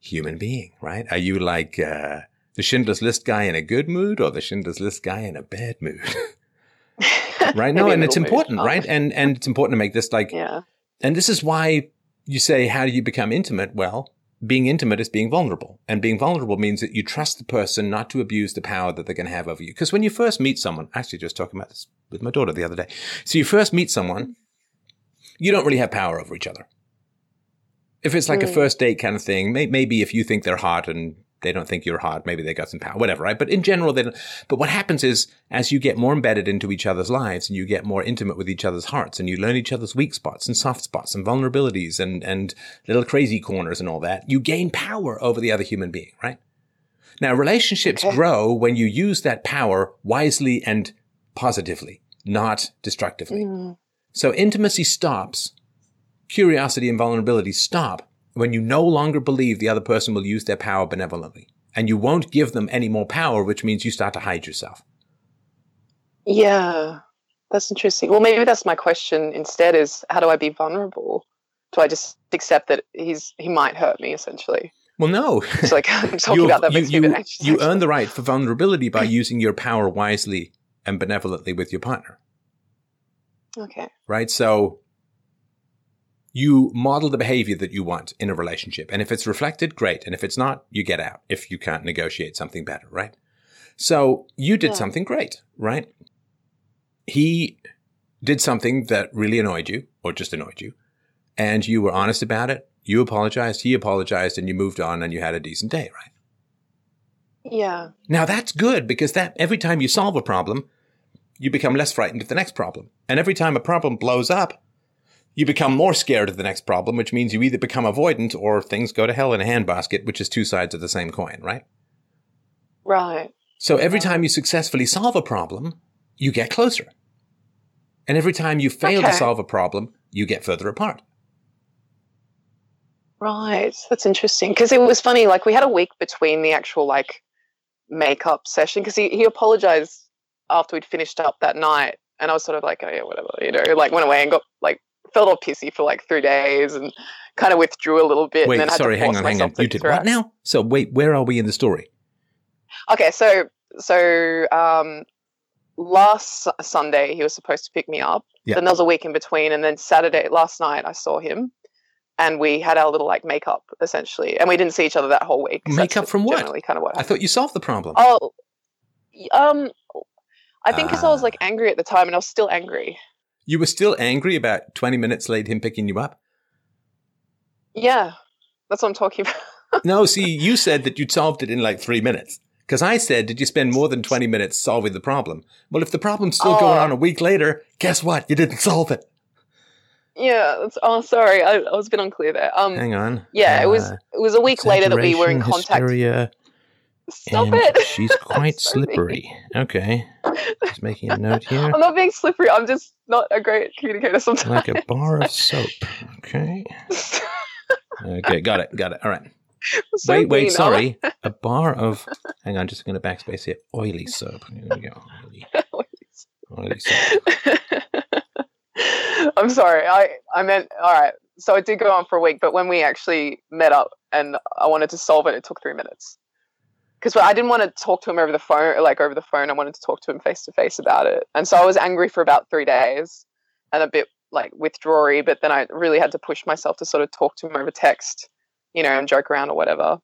human being, right? Are you like uh, the Schindler's List guy in a good mood or the Schindler's List guy in a bad mood? right? No, and it's important, mood. right? And and it's important to make this like, yeah. And this is why you say, how do you become intimate? Well, being intimate is being vulnerable. And being vulnerable means that you trust the person not to abuse the power that they can have over you. Because when you first meet someone, actually just talking about this with my daughter the other day. So you first meet someone, you don't really have power over each other. If it's like mm. a first date kind of thing, may- maybe if you think they're hot and they don't think you're hard. Maybe they got some power, whatever, right? But in general, they don't. But what happens is as you get more embedded into each other's lives and you get more intimate with each other's hearts and you learn each other's weak spots and soft spots and vulnerabilities and, and little crazy corners and all that, you gain power over the other human being, right? Now, relationships okay. grow when you use that power wisely and positively, not destructively. Mm. So intimacy stops. Curiosity and vulnerability stop when you no longer believe the other person will use their power benevolently and you won't give them any more power, which means you start to hide yourself. Yeah, that's interesting. Well, maybe that's my question instead is how do I be vulnerable? Do I just accept that he's he might hurt me essentially? Well, no. It's like I'm talking about that. You, you, you earn the right for vulnerability by using your power wisely and benevolently with your partner. Okay. Right. So you model the behavior that you want in a relationship. And if it's reflected, great. And if it's not, you get out if you can't negotiate something better, right? So you did Yeah. something great, right? He did something that really annoyed you or just annoyed you. And you were honest about it. You apologized. He apologized and you moved on and you had a decent day, right? Yeah. Now that's good because that every time you solve a problem, you become less frightened of the next problem. And every time a problem blows up, you become more scared of the next problem, which means you either become avoidant or things go to hell in a handbasket, which is two sides of the same coin, right? Right. So every time you successfully solve a problem, you get closer. And every time you fail to solve a problem, you get further apart. Right. That's interesting. Because it was funny, like we had a week between the actual like makeup session because he, he apologized after we'd finished up that night. And I was sort of like, oh yeah, whatever, you know, like went away and got like felt all pissy for like three days and kind of withdrew a little bit. and Wait, then had sorry, to hang on, hang on. You did what now? So wait, where are we in the story? Okay, so so um, last Sunday he was supposed to pick me up. Yeah. Then there was a week in between, and then Saturday last night I saw him, and we had our little like makeup essentially, and we didn't see each other that whole week. Makeup from what? Generally, kind of what I thought you solved the problem. Oh, um, I think because I was Ah. like angry at the time, and I was still angry. You were still angry about 20 minutes late him picking you up? Yeah, that's what I'm talking about. No, see, you said that you'd solved it in like three minutes. Because I said, did you spend more than 20 minutes solving the problem? Well, if the problem's still going Oh. on a week later, guess what? You didn't solve it. yeah. That's, oh, sorry, I, I was a bit unclear there. Um, Hang on. yeah, it was Uh, it was a week later that we were in contact. hysteria, Stop it! She's quite So mean. slippery. Okay. Just making a note here. I'm not being slippery. I'm just not a great communicator sometimes. Like a bar of soap. Okay. Okay, got it. Got it. All right. So wait, wait, sorry. A bar of, hang on, just going to backspace here. Oily soap. Here we go. Oily, oily soap. I'm sorry. I I meant all right. So it did go on for a week, but when we actually met up and I wanted to solve it, it took three minutes. Because I didn't want to talk to him over the phone, like over the phone. I wanted to talk to him face to face about it, and so I was angry for about three days and a bit like withdrawy. But then I really had to push myself to sort of talk to him over text, you know, and joke around or whatever.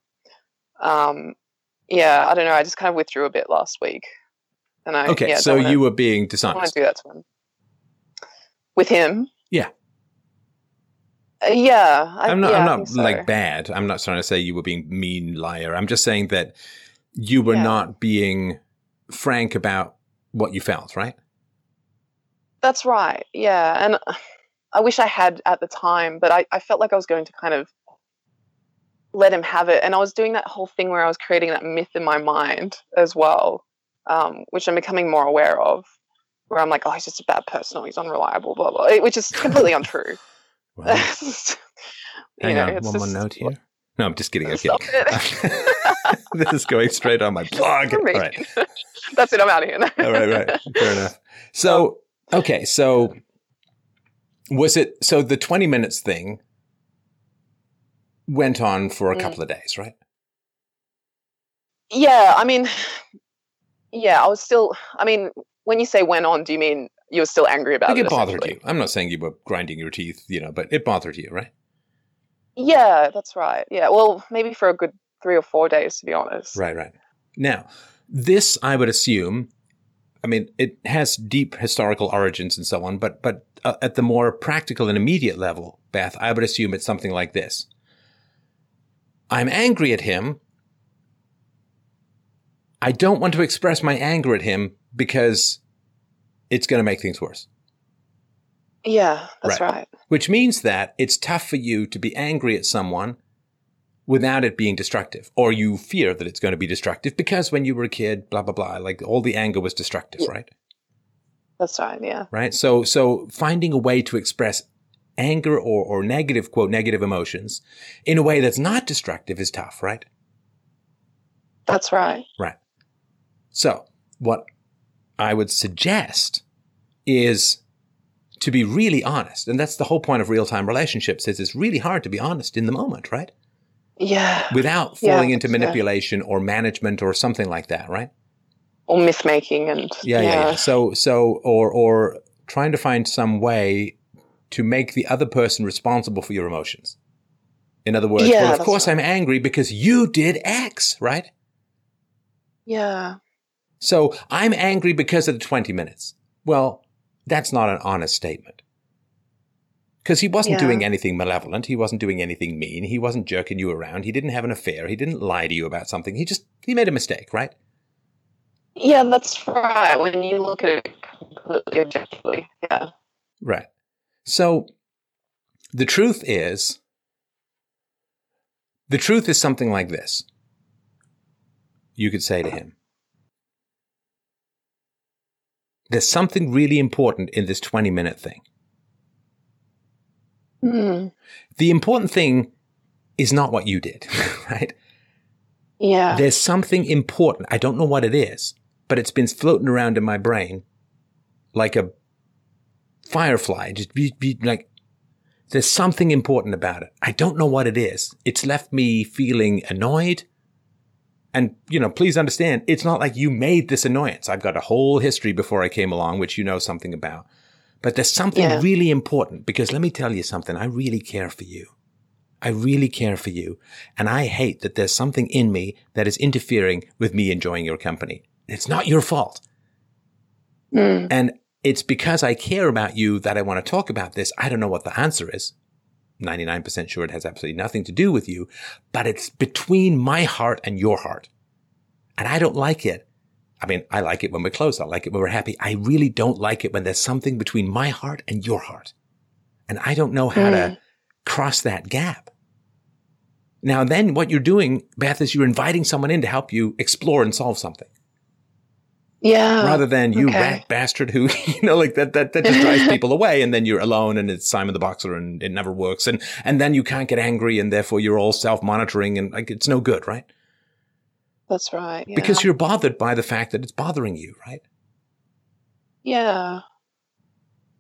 Um, yeah, I don't know. I just kind of withdrew a bit last week, and I Okay, yeah, so wanna- you were being dishonest. I want to do that to him. With him? Yeah. Uh, yeah. I, I'm not, yeah, I'm not so. like bad. I'm not trying to say you were being mean liar. I'm just saying that you were Yeah. not being frank about what you felt, right? That's right. Yeah. And I wish I had at the time, but I, I felt like I was going to kind of let him have it. And I was doing that whole thing where I was creating that myth in my mind as well, um, which I'm becoming more aware of, where I'm like, oh, he's just a bad person or he's unreliable, blah, blah, which is completely untrue. Well, You hang know, on, one more note here. No, I'm just kidding. Kidding. this is going straight on my blog. All right. That's it. I'm out of here. now. All right, right. Fair enough. So, okay, so was it so the 20 minutes thing went on for a Mm. couple of days, right? Yeah, I mean, yeah, I was still. I mean, when you say went on, do you mean you were still angry about Like it? it bothered you. I'm not saying you were grinding your teeth, you know, but it bothered you, right? Yeah, that's right. Yeah, well, maybe for a good three or four days, to be honest. Right, right. Now, this I would assume. I mean, it has deep historical origins and so on, but but uh, at the more practical and immediate level, Beth, I would assume it's something like this. I'm angry at him. I don't want to express my anger at him because it's going to make things worse. Yeah, that's Right. right. Which means that it's tough for you to be angry at someone without it being destructive, or you fear that it's going to be destructive because when you were a kid, blah blah blah, like all the anger was destructive, Yeah. right? That's right. Yeah. Right. So so finding a way to express anger or or negative quote negative emotions in a way that's not destructive is tough, right? That's right. Right. So, what I would suggest is to be really honest. And that's the whole point of real time relationships is it's really hard to be honest in the moment, right? Yeah. Without Yeah, falling into yeah. manipulation or management or something like that, right? Or mismaking and Yeah, yeah, yeah. So, so, or, or trying to find some way to make the other person responsible for your emotions. In other words, Yeah, well, of course right. I'm angry because you did X, right? Yeah. So I'm angry because of the 20 minutes. Well, that's not an honest statement. Because he wasn't Yeah. doing anything malevolent. He wasn't doing anything mean. He wasn't jerking you around. He didn't have an affair. He didn't lie to you about something. He just, he made a mistake, right? Yeah, that's right. When you look at it completely objectively. Yeah. Right. So the truth is, the truth is something like this. You could say to him, there's something really important in this 20 minute thing. Hmm. The important thing is not what you did, right? Yeah. There's something important. I don't know what it is, but it's been floating around in my brain like a firefly. Just be, be like, there's something important about it. I don't know what it is. It's left me feeling annoyed. And, you know, please understand, it's not like you made this annoyance. I've got a whole history before I came along, which you know something about. But there's something Yeah. really important because let me tell you something. I really care for you. I really care for you. And I hate that there's something in me that is interfering with me enjoying your company. It's not your fault. Hmm. And it's because I care about you that I want to talk about this. I don't know what the answer is. 99% sure it has absolutely nothing to do with you, but it's between my heart and your heart. And I don't like it. I mean, I like it when we're close. I like it when we're happy. I really don't like it when there's something between my heart and your heart. And I don't know how to mm. cross that gap. Now, then what you're doing, Beth, is you're inviting someone in to help you explore and solve something Yeah. rather than you okay. rat bastard who, you know, like that, that, that just drives people away. And then you're alone and it's Simon the Boxer and it never works. And, and then you can't get angry and therefore you're all self monitoring and like it's no good, right? That's right. Yeah. Because you're bothered by the fact that it's bothering you, right? Yeah.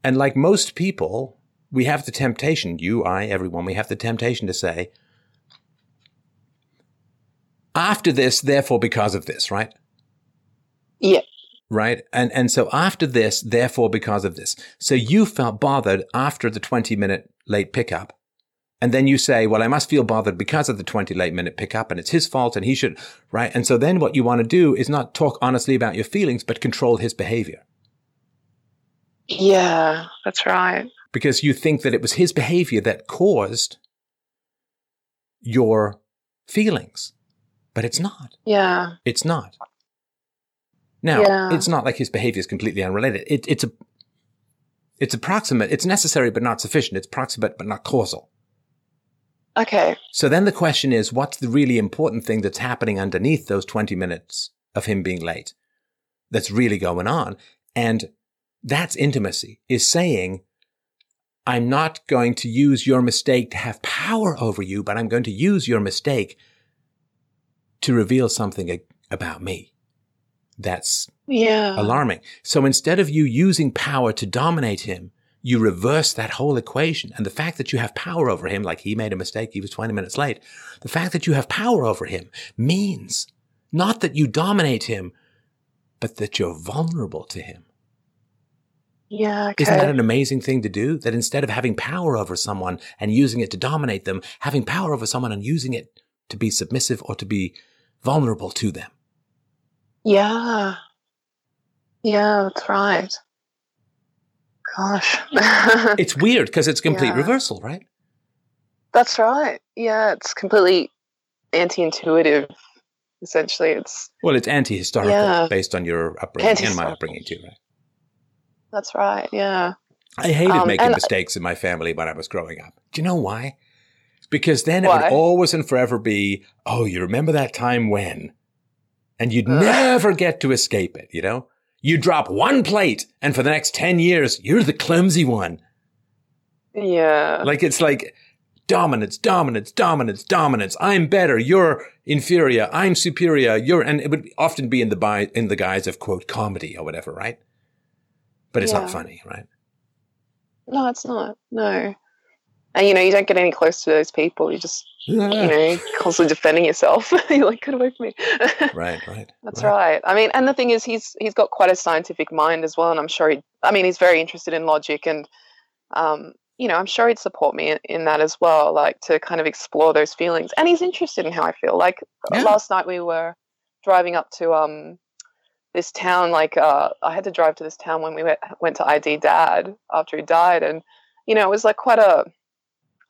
And like most people, we have the temptation, you, I, everyone, we have the temptation to say, after this, therefore because of this, right? Yeah. Right. And, and so after this, therefore because of this. So you felt bothered after the 20 minute late pickup. And then you say, well, I must feel bothered because of the 20 late minute pickup and it's his fault and he should, right? And so then what you want to do is not talk honestly about your feelings, but control his behavior Yeah. That's right. because you think that it was his behavior that caused your feelings. But it's not. Yeah. It's not. Now, Yeah. it's not like his behavior is completely unrelated. It, it's a, it's approximate. It's necessary, but not sufficient. It's proximate, but not causal. Okay. So then the question is, what's the really important thing that's happening underneath those 20 minutes of him being late that's really going on? And that's intimacy is saying, I'm not going to use your mistake to have power over you, but I'm going to use your mistake to reveal something about me. That's Yeah. alarming. So instead of you using power to dominate him, you reverse that whole equation. And the fact that you have power over him, like he made a mistake, he was 20 minutes late, the fact that you have power over him means not that you dominate him, but that you're vulnerable to him. Yeah. Okay. Isn't that an amazing thing to do? That instead of having power over someone and using it to dominate them, having power over someone and using it to be submissive or to be vulnerable to them. Yeah. Yeah. That's right. Gosh. It's weird because it's complete Yeah. reversal, right? That's right. Yeah. It's completely anti-intuitive. Essentially, it's Well, it's anti-historical Yeah. based on your upbringing and my upbringing too, right? that's right. Yeah. I hated Um, making mistakes in my family when I was growing up. Do you know why? Because then it would always and forever be, oh, you remember that time when? And you'd never get to escape it, you know? You drop one plate and for the next 10 years, you're the clumsy one. Yeah. Like it's like dominance, dominance, dominance, dominance. I'm better. You're inferior. I'm superior. You're, and it would often be in the by, in the guise of quote comedy or whatever, right? But it's not funny, right? No, it's not. No. And you know, you don't get any close to those people. You just, you know, constantly defending yourself. You're like, get away from me. right, right. That's right. I mean, and the thing is, he's he's got quite a scientific mind as well, and I'm sure he. I mean, he's very interested in logic, and um, you know, I'm sure he'd support me in, in, that as well, like to kind of explore those feelings. And he's interested in how I feel. Like yeah. last night we were driving up to um this town. Like uh, I had to drive to this town when we went, went to ID Dad after he died, and you know, it was like quite a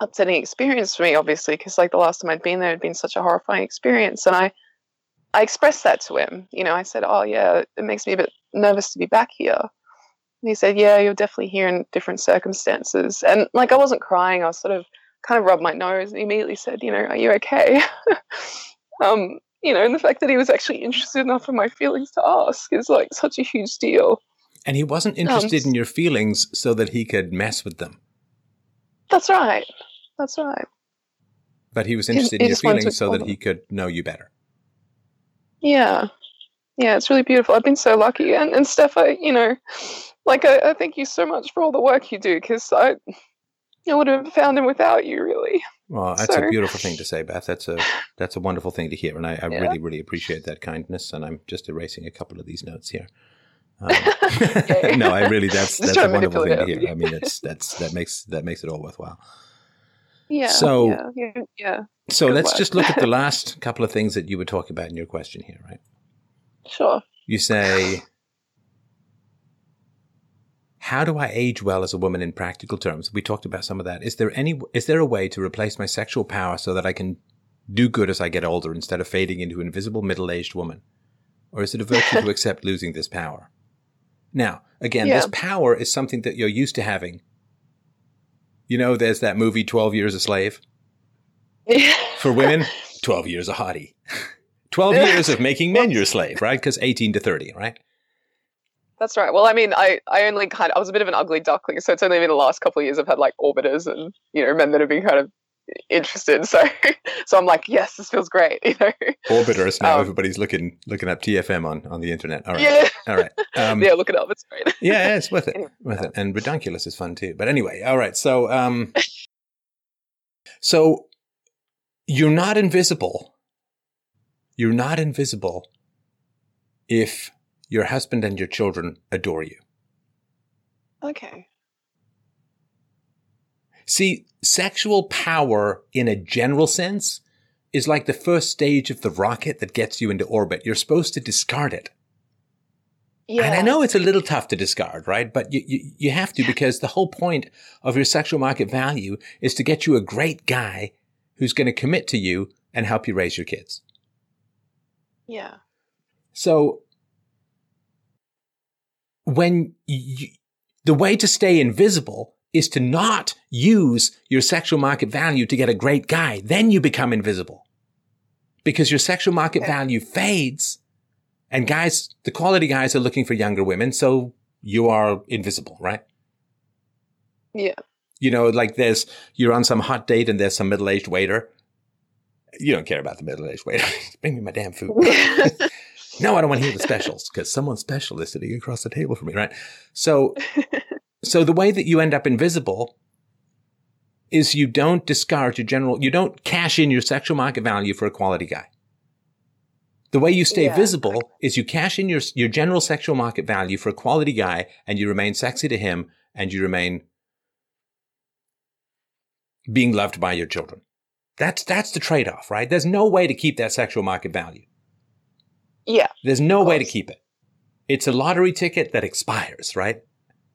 upsetting experience for me, obviously, because like the last time I'd been there had been such a horrifying experience, and I I expressed that to him. You know, I said, "Oh yeah, it makes me a bit nervous to be back here." And he said, "Yeah, you're definitely here in different circumstances." And like I wasn't crying, I was sort of kind of rubbed my nose and immediately said, "You know, are you okay?" um, you know, and the fact that he was actually interested enough in my feelings to ask is like such a huge deal. And he wasn't interested um, in your feelings so that he could mess with them. That's right. That's right. But he was interested in your feelings so that he could know you better. Yeah. Yeah, it's really beautiful. I've been so lucky. And, and Steph, I, you know, like, I, I thank you so much for all the work you do because I, I would have found him without you, really. Well, that's so. a beautiful thing to say, Beth. That's a that's a wonderful thing to hear, and I, I yeah. really, really appreciate that kindness. And I'm just erasing a couple of these notes here. Um, no, I really that's that's a wonderful thing to hear. I mean, it's that's that makes that makes it all worthwhile. Yeah. So yeah, yeah. So Good let's work. just look at the last couple of things that you were talking about in your question here, right? Sure. You say, "How do I age well as a woman in practical terms?" We talked about some of that. Is there any? Is there a way to replace my sexual power so that I can do good as I get older instead of fading into an invisible middle-aged woman? Or is it a virtue to accept losing this power? Now, again, yeah. this power is something that you're used to having. You know, there's that movie, 12 Years a Slave. For women, 12 years a hottie. 12 years of making men your slave, right? Because 18 to 30, right? That's right. Well, I mean, I, I only kind of, I was a bit of an ugly duckling. So it's only been the last couple of years I've had like orbiters and, you know, men that have been kind of interested. So, so I'm like, yes, this feels great. You know, orbiters now. Um, everybody's looking looking up TFM on on the internet. All right, yeah, all right. Um, yeah, look it up. It's great. yeah, it's worth it. Anyway, worth it. And redunculous is fun too. But anyway, all right. So, um, so you're not invisible. You're not invisible if your husband and your children adore you. Okay. See, sexual power in a general sense is like the first stage of the rocket that gets you into orbit. You're supposed to discard it. Yeah. And I know it's a little tough to discard, right? But you, you, you have to because the whole point of your sexual market value is to get you a great guy who's going to commit to you and help you raise your kids. Yeah. So when you, the way to stay invisible is to not use your sexual market value to get a great guy. Then you become invisible because your sexual market value fades and guys, the quality guys are looking for younger women. So you are invisible, right? Yeah. You know, like there's, you're on some hot date and there's some middle-aged waiter. You don't care about the middle-aged waiter. Bring me my damn food. no, I don't want to hear the specials because someone special is sitting across the table from me, right? So so the way that you end up invisible is you don't discard your general, you don't cash in your sexual market value for a quality guy. The way you stay yeah. visible is you cash in your, your general sexual market value for a quality guy and you remain sexy to him and you remain being loved by your children. That's, that's the trade off, right? There's no way to keep that sexual market value. Yeah. There's no way to keep it. It's a lottery ticket that expires, right?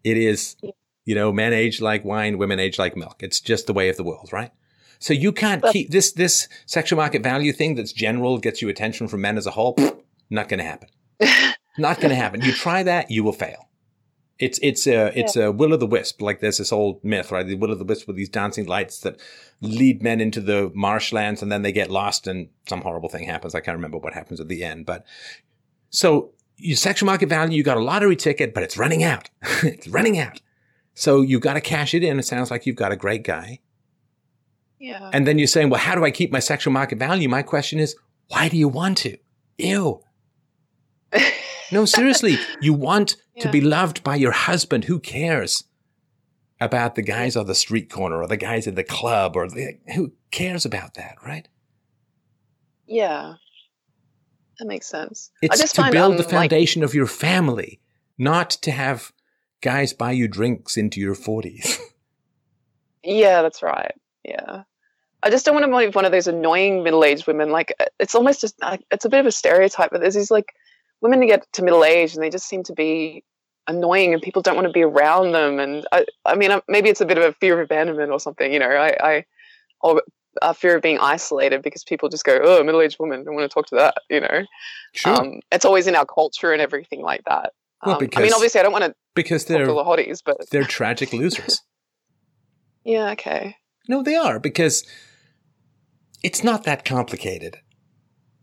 It is, you know, men age like wine, women age like milk. It's just the way of the world, right? So you can't keep this, this sexual market value thing that's general, gets you attention from men as a whole. not going to happen. not going to happen. You try that, you will fail. It's, it's a, it's a will o' the wisp. Like there's this old myth, right? The will o' the wisp with these dancing lights that lead men into the marshlands and then they get lost and some horrible thing happens. I can't remember what happens at the end, but so your sexual market value, you got a lottery ticket, but it's running out. it's running out. So you've got to cash it in. It sounds like you've got a great guy. Yeah. And then you're saying, well, how do I keep my sexual market value? My question is, why do you want to? Ew. no, seriously, you want yeah. to be loved by your husband. Who cares about the guys on the street corner or the guys in the club or the, who cares about that, right? Yeah. That makes sense. It's to build the foundation like, of your family, not to have guys buy you drinks into your 40s. Yeah, that's right. Yeah. I just don't want to be one of those annoying middle-aged women. Like uh, it's almost just like it's a bit of a stereotype, but there's these like women who get to middle age and they just seem to be annoying and people don't want to be around them. And I, I mean, uh, maybe it's a bit of a fear of abandonment or something. You know, I, I or a fear of being isolated because people just go, "Oh, middle-aged woman, I don't want to talk to that." You know, Sure. um, it's always in our culture and everything like that. Well, Um, I mean, obviously, I don't want to because talk to they're the hotties, but they're tragic losers. yeah, okay. No, they are because it's not that complicated.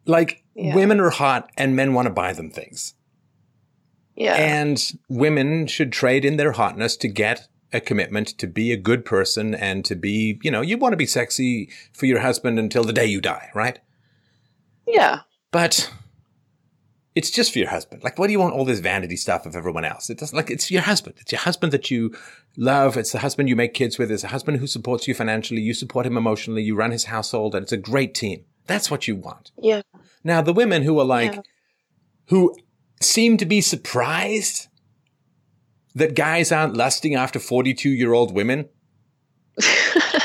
Like Yeah. women are hot and men want to buy them things. Yeah. And women should trade in their hotness to get a commitment to be a good person and to be, you know, you want to be sexy for your husband until the day you die, right? yeah. But it's just for your husband. Like, what do you want all this vanity stuff of everyone else? It doesn't like it's your husband. It's your husband that you love. It's the husband you make kids with. It's a husband who supports you financially. You support him emotionally. You run his household, and it's a great team. That's what you want. Yeah. Now, the women who are like, Yeah. who seem to be surprised that guys aren't lusting after 42 year old women.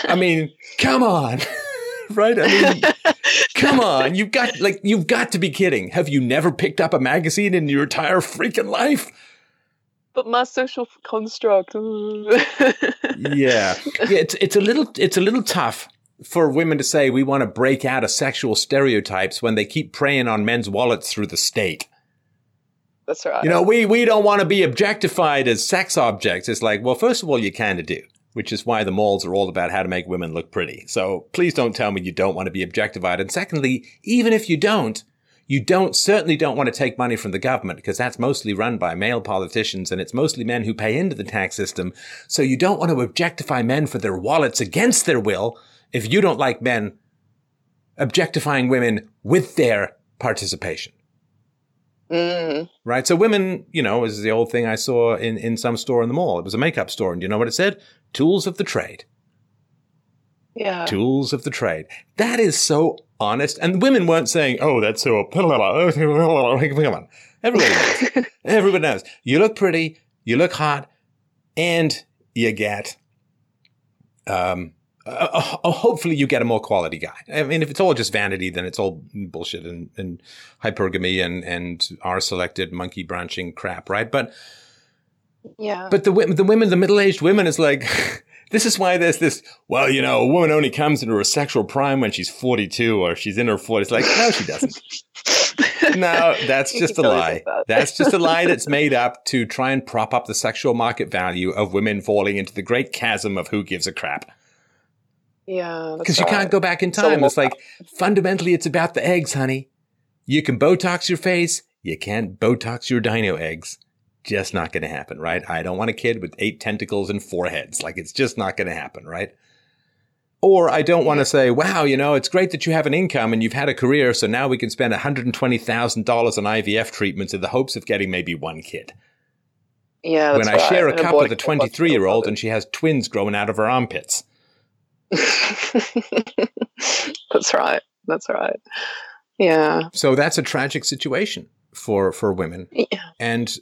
I mean, come on. right? I mean, come on. You've got, like, you've got to be kidding. Have you never picked up a magazine in your entire freaking life? but my social construct. Yeah. Yeah. It's, it's a little, it's a little tough for women to say we want to break out of sexual stereotypes when they keep preying on men's wallets through the state. That's right. You know, we, we don't want to be objectified as sex objects. It's like, well, first of all, you kind of do, which is why the malls are all about how to make women look pretty. So please don't tell me you don't want to be objectified. And secondly, even if you don't, you don't, certainly don't want to take money from the government because that's mostly run by male politicians and it's mostly men who pay into the tax system. So you don't want to objectify men for their wallets against their will if you don't like men objectifying women with their participation Mm. right? So women, you know, is the old thing I saw in, in some store in the mall. It was a makeup store. And do you know what it said? Tools of the trade. Yeah. Tools of the trade. That is so honest. And women weren't saying, oh, that's so, come on. Everybody knows. Everybody knows. You look pretty, you look hot, and you get, um, uh, uh, hopefully you get a more quality guy. I mean, if it's all just vanity, then it's all bullshit and, and hypergamy and, and our selected monkey branching crap, right? But, yeah. but the women, the women, the middle-aged women is like, this is why there's this, well, you know, a woman only comes into her sexual prime when she's 42 or she's in her 40s. Like, no, she doesn't. No, that's just a lie. that. That's just a lie that's made up to try and prop up the sexual market value of women falling into the great chasm of who gives a crap. Yeah. Because you can't go back in time. It's like fundamentally, it's about the eggs, honey. You can Botox your face. You can't Botox your dino eggs. Just not going to happen, right? I don't want a kid with eight tentacles and four heads. Like it's just not going to happen, right? Or I don't want to say, wow, you know, it's great that you have an income and you've had a career, so now we can spend $120,000 on IVF treatments in the hopes of getting maybe one kid. Yeah. when I right. share a And cup with a 23 year old and she has twins growing out of her armpits. That's right. That's right. Yeah. So that's a tragic situation for, for women. Yeah. And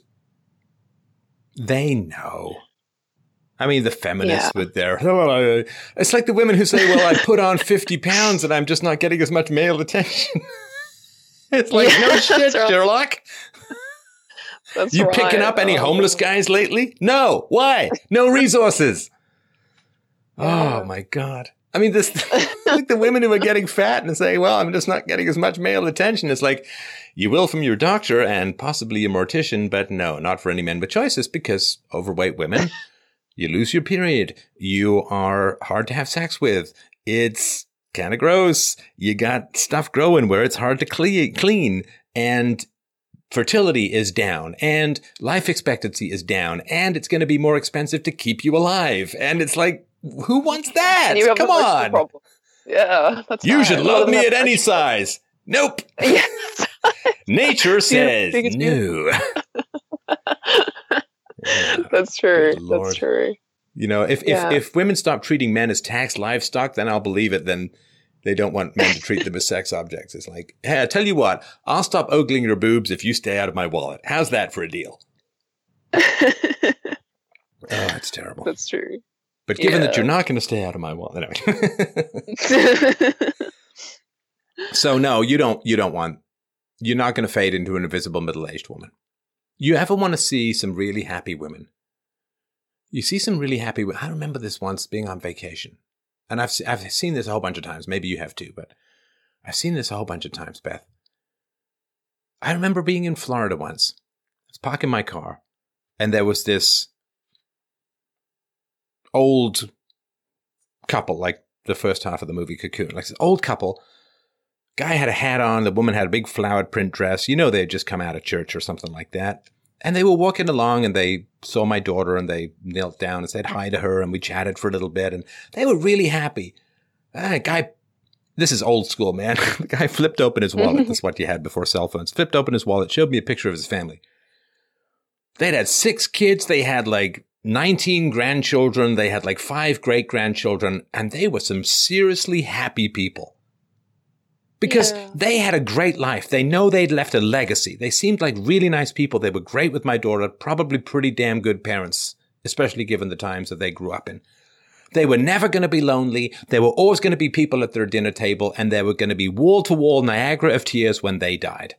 they know. I mean, the feminists Yeah. with their, it's like the women who say, well, I put on 50 pounds and I'm just not getting as much male attention. it's like, Yeah, no shit, right. Sherlock. That's You picking up any Oh. homeless guys lately? No. Why? No resources. Oh yeah. Oh my God. I mean, this, like the women who are getting fat and saying, well, I'm just not getting as much male attention. It's like, you will from your doctor and possibly a mortician, but no, not for any men with choices because overweight women, you lose your period. You are hard to have sex with. It's kind of gross. You got stuff growing where it's hard to clean and fertility is down and life expectancy is down and it's going to be more expensive to keep you alive. And it's like, who wants that? And you have Come on. Yeah. That's You right. should love me at any size. Nope. Yes. Nature says no. Yeah. That's true. That's true. You know, if, Yeah. if, if women stop treating men as taxed livestock, then I'll believe it. Then they don't want men to treat them as sex objects. It's like, hey, I tell you what, I'll stop ogling your boobs if you stay out of my wallet. How's that for a deal? Oh, that's terrible. That's true. But given that you're not going to stay out of my wallet, so no, you don't. You don't want. You're not going to fade into an invisible middle-aged woman. You ever want to see some really happy women? You see some really happy. I remember this once being on vacation, and I've I've seen this a whole bunch of times. Maybe you have too, but I've seen this a whole bunch of times, Beth. I remember being in Florida once. I was parking my car, and there was this old couple, like the first half of the movie Cocoon, like this old couple. Guy had a hat on, the woman had a big flowered print dress. You know, they had just come out of church or something like that. And they were walking along and they saw my daughter and they knelt down and said hi to her and we chatted for a little bit and they were really happy. Ah, guy, this is old school, man. the guy flipped open his wallet. That's what you had before cell phones. Flipped open his wallet, showed me a picture of his family. They'd had six kids. They had like 19 grandchildren. They had like five great grandchildren and they were some seriously happy people because Yeah. they had a great life. They know they'd left a legacy. They seemed like really nice people. They were great with my daughter, probably pretty damn good parents, especially given the times that they grew up in. They were never going to be lonely. There were always going to be people at their dinner table, and there were going to be wall to wall Niagara of tears when they died.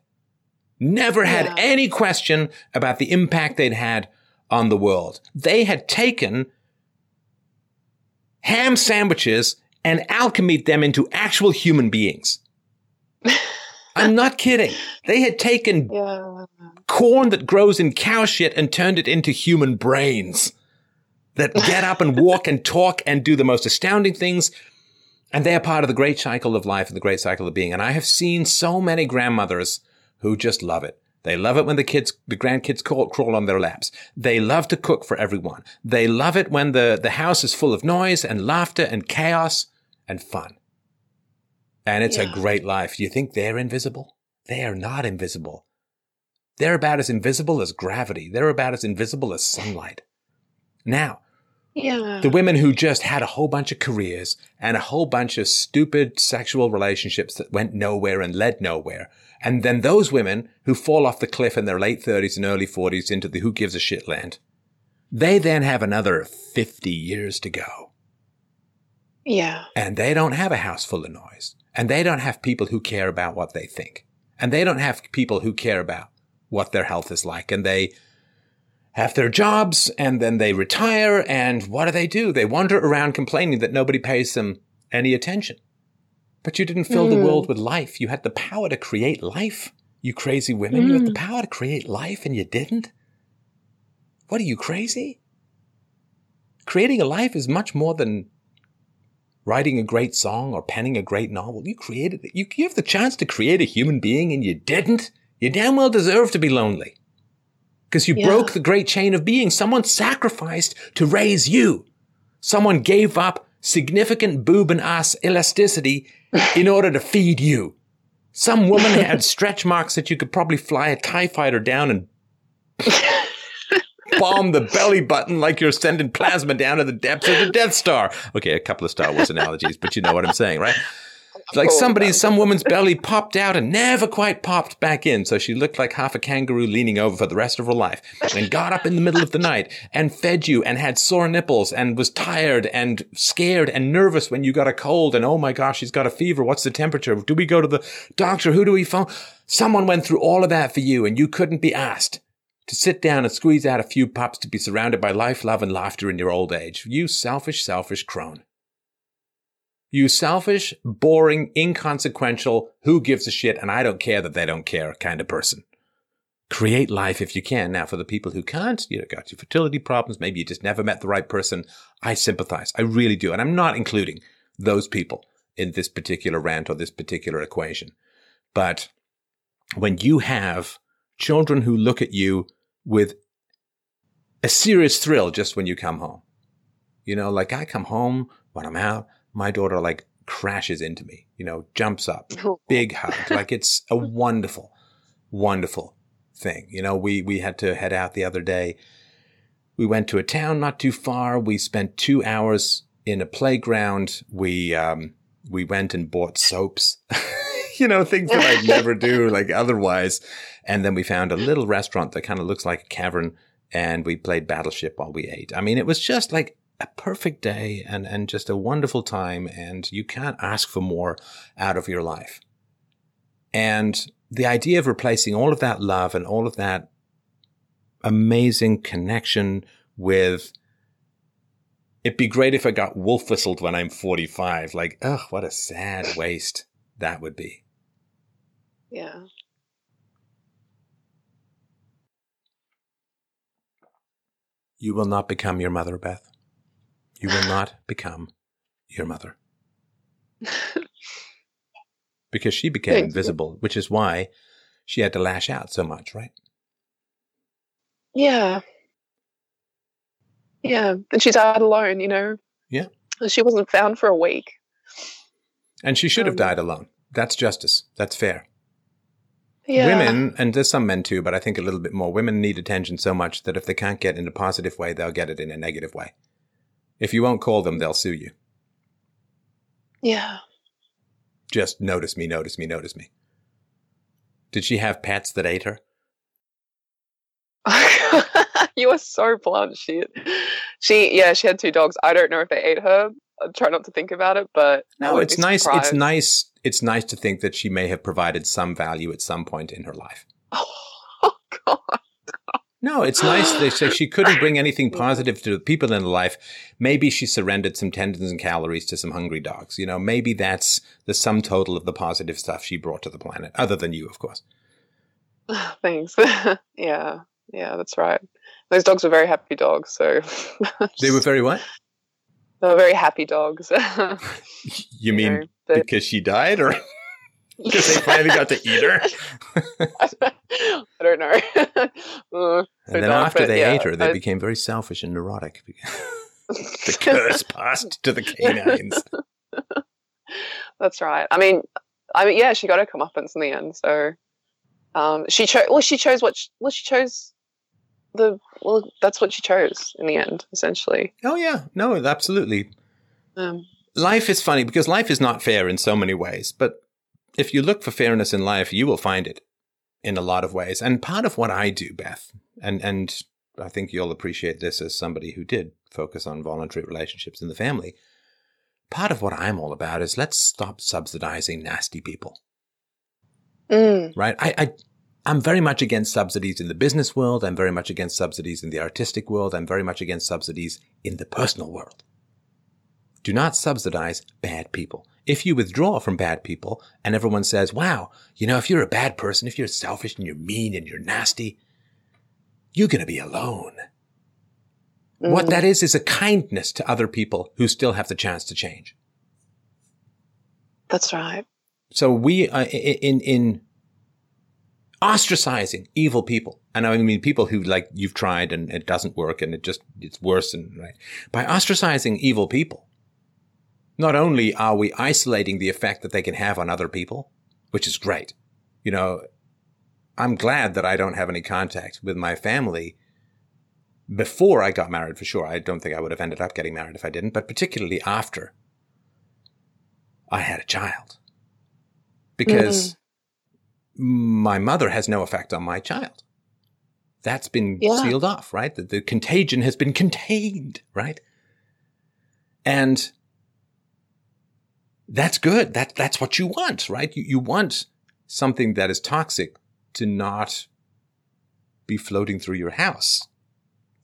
Never had Yeah. any question about the impact they'd had on the world. They had taken ham sandwiches and alchemied them into actual human beings. I'm not kidding. They had taken yeah. corn that grows in cow shit and turned it into human brains that get up and walk and talk and do the most astounding things. And they are part of the great cycle of life and the great cycle of being. And I have seen so many grandmothers who just love it. They love it when the kids, the grandkids crawl, crawl on their laps. They love to cook for everyone. They love it when the, the house is full of noise and laughter and chaos and fun. And it's a great life. Do you think they're invisible? They are not invisible. They're about as invisible as gravity. They're about as invisible as sunlight. Now, Yeah. the women who just had a whole bunch of careers and a whole bunch of stupid sexual relationships that went nowhere and led nowhere. And then those women who fall off the cliff in their late 30s and early 40s into the who gives a shit land. They then have another 50 years to go. yeah. And they don't have a house full of noise. And they don't have people who care about what they think. And they don't have people who care about what their health is like. And they have their jobs and then they retire. And what do they do? They wander around complaining that nobody pays them any attention. But you didn't fill the Mm. world with life. You had the power to create life. You crazy women. You had the power to create life and you didn't. What are you crazy? Creating a life is much more than writing a great song or penning a great novel. You created it. You, you have the chance to create a human being and you didn't. You damn well deserve to be lonely. Because you Yeah. broke the great chain of being. Someone sacrificed to raise you. Someone gave up significant boob and ass elasticity in order to feed you. Some woman had stretch marks that you could probably fly a TIE fighter down and bomb the belly button like you're sending plasma down to the depths of the Death Star. Okay, a couple of Star Wars analogies, but you know what I'm saying, right? It's like somebody, some woman's belly popped out and never quite popped back in. So she looked like half a kangaroo leaning over for the rest of her life and got up in the middle of the night and fed you and had sore nipples and was tired and scared and nervous when you got a cold. And oh my gosh, she's got a fever. What's the temperature? Do we go to the doctor? Who do we phone? Someone went through all of that for you and you couldn't be asked to sit down and squeeze out a few pups to be surrounded by life, love, and laughter in your old age. You selfish, selfish crone. You selfish, boring, inconsequential, who gives a shit and I don't care that they don't care kind of person. Create life if you can. Now, for the people who can't, you know, got your fertility problems, maybe you just never met the right person. I sympathize. I really do. And I'm not including those people in this particular rant or this particular equation. But when you have children who look at you with a serious thrill just when you come home. You know, like I come home when I'm out, my daughter like crashes into me, you know, jumps up, big hug. Like it's a wonderful, wonderful thing. You know, we, we had to head out the other day. We went to a town not too far. We spent two hours in a playground. We, um, we went and bought soaps, you know, things that I'd never do like otherwise. And then we found a little restaurant that kind of looks like a cavern and we played Battleship while we ate. I mean, it was just like a perfect day and, and just a wonderful time, and you can't ask for more out of your life. And the idea of replacing all of that love and all of that amazing connection with it'd be great if I got wolf whistled when I'm 45. Like, ugh, what a sad waste that would be. Yeah. You will not become your mother, Beth. You will not become your mother. because she became Thank you. invisible, which is why she had to lash out so much, right? Yeah. Yeah. And she died alone, you know? Yeah. She wasn't found for a week. And she should have Um, died alone. That's justice. That's fair. Yeah. Women, and there's some men too, but I think a little bit more, women need attention so much that if they can't get in a positive way, they'll get it in a negative way. If you won't call them, they'll sue you. Yeah. Just notice me, notice me, notice me. Did she have pets that ate her? you are so blunt. She, she, yeah, she had two dogs. I don't know if they ate her. I try not to think about it, but No, wouldn't it's be nice. It's nice. It's nice to think that she may have provided some value at some point in her life. Oh God. No, it's nice. They say she couldn't bring anything positive to the people in her life. Maybe she surrendered some tendons and calories to some hungry dogs. You know, maybe that's the sum total of the positive stuff she brought to the planet, other than you, of course. Thanks. yeah, yeah, that's right. Those dogs were very happy dogs. So They were very what? they were very happy dogs. You mean know, because she died, or because they finally got to eat her? I don't know. Uh, And then after they yeah, ate her, they I- became very selfish and neurotic. the curse passed to the canines. That's right. I mean, I mean, yeah, she got her comeuppance in the end. So, um, she chose. Well, she chose what? She, well, she chose the. Well, that's what she chose in the end, essentially. Oh yeah, no, absolutely. Um, life is funny because life is not fair in so many ways. But if you look for fairness in life, you will find it in a lot of ways. And part of what I do, Beth, and and I think you'll appreciate this as somebody who did focus on voluntary relationships in the family. Part of what I'm all about is let's stop subsidizing nasty people. mm, right? I, I, I'm very much against subsidies in the business world. I'm very much against subsidies in the artistic world. I'm very much against subsidies in the personal world. Do not subsidize bad people. If you withdraw from bad people and everyone says, wow, you know, if you're a bad person, if you're selfish and you're mean and you're nasty, you're going to be alone. What mm, that is, is a kindness to other people who still have the chance to change. That's right. So we uh, in in ostracizing evil people, and I mean people who like you've tried and it doesn't work and it just it's worse and right by ostracizing evil people. Not only are we isolating the effect that they can have on other people, which is great, you know, I'm glad that I don't have any contact with my family before I got married for sure. I don't think I would have ended up getting married if I didn't, but particularly after I had a child because mm-hmm. my mother has no effect on my child. That's been Yeah. sealed off, right? The, the contagion has been contained, right? And that's good. That, that's what you want, right? You, you want something that is toxic to not be floating through your house,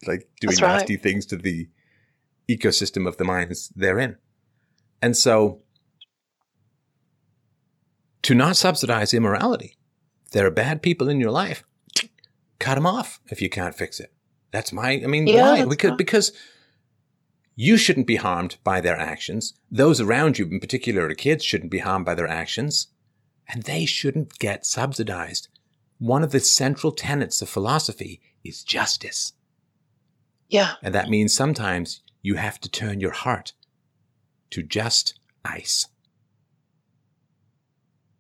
like doing right. nasty things to the ecosystem of the minds therein. And so to not subsidize immorality. There are bad people in your life. Cut them off if you can't fix it. That's my, I mean, Yeah, why? Because, right. because you shouldn't be harmed by their actions. Those around you, in particular the kids, shouldn't be harmed by their actions. And they shouldn't get subsidized. One of the central tenets of philosophy is justice. Yeah. And that means sometimes you have to turn your heart to just ice.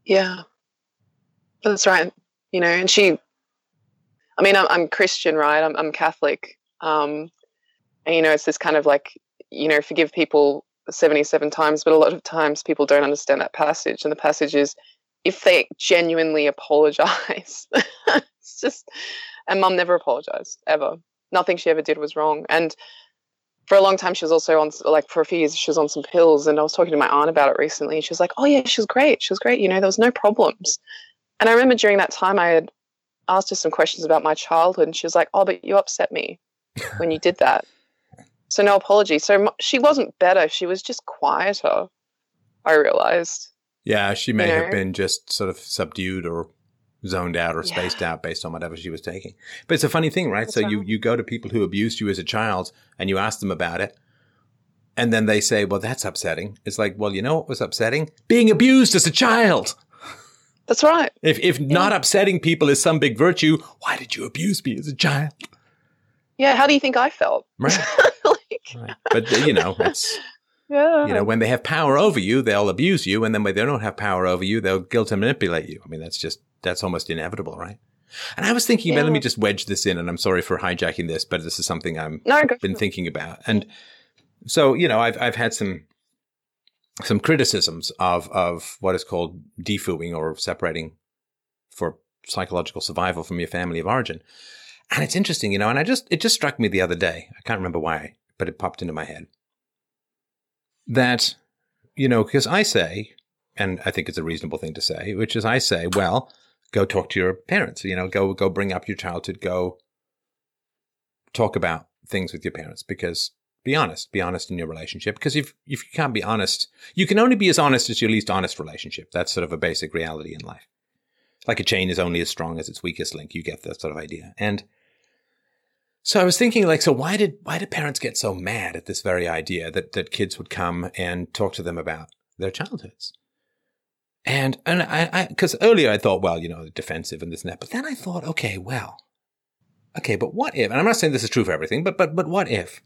Yeah. That's right. You know, and she, I mean, I'm, I'm Christian, right? I'm, I'm Catholic. Um, you know, it's this kind of like, you know, forgive people 77 times, but a lot of times people don't understand that passage. And the passage is, if they genuinely apologize, it's just, and mum never apologized, ever. Nothing she ever did was wrong. And for a long time she was also on like for a few years she was on some pills and i was talking to my aunt about it recently she was like oh yeah she was great she was great you know there was no problems and i remember during that time i had asked her some questions about my childhood and she was like oh but you upset me when you did that so no apology. So she wasn't better she was just quieter i realized. Yeah she may You have know? been just sort of subdued or zoned out or spaced out based on whatever she was taking. But it's a funny thing right? That's so you right. you go to people who abused you as a child and you ask them about it and then they say well that's upsetting. It's like well you know what was upsetting? Being abused as a child. That's right. If if not upsetting people is some big virtue why did you abuse me as a child? Yeah how do you think i felt? Right, like, right. but uh, you know it's yeah you know when they have power over you they'll abuse you and then when they don't have power over you they'll guilt and manipulate you. I mean that's just that's almost inevitable right? And i was thinking about let me just wedge this in and i'm sorry for hijacking this but this is something i'm no been thinking about. And so you know i've i've had some some criticisms of of what is called defooing or separating for psychological survival from your family of origin. And it's interesting you know and i just it just struck me the other day. I can't remember why but it popped into my head. That you know because i say and i think it's a reasonable thing to say which is i say well go talk to your parents you know go go bring up your childhood go talk about things with your parents because be honest be honest in your relationship because if if you can't be honest you can only be as honest as your least honest relationship. That's sort of a basic reality in life. Like a chain is only as strong as its weakest link. You get that sort of idea. And so I was thinking, like, so why did why did parents get so mad at this very idea that that kids would come and talk to them about their childhoods? And and I because earlier I thought, well, you know, defensive and this and that, but then I thought, okay, well, okay, but what if? And I'm not saying this is true for everything, but but but what if?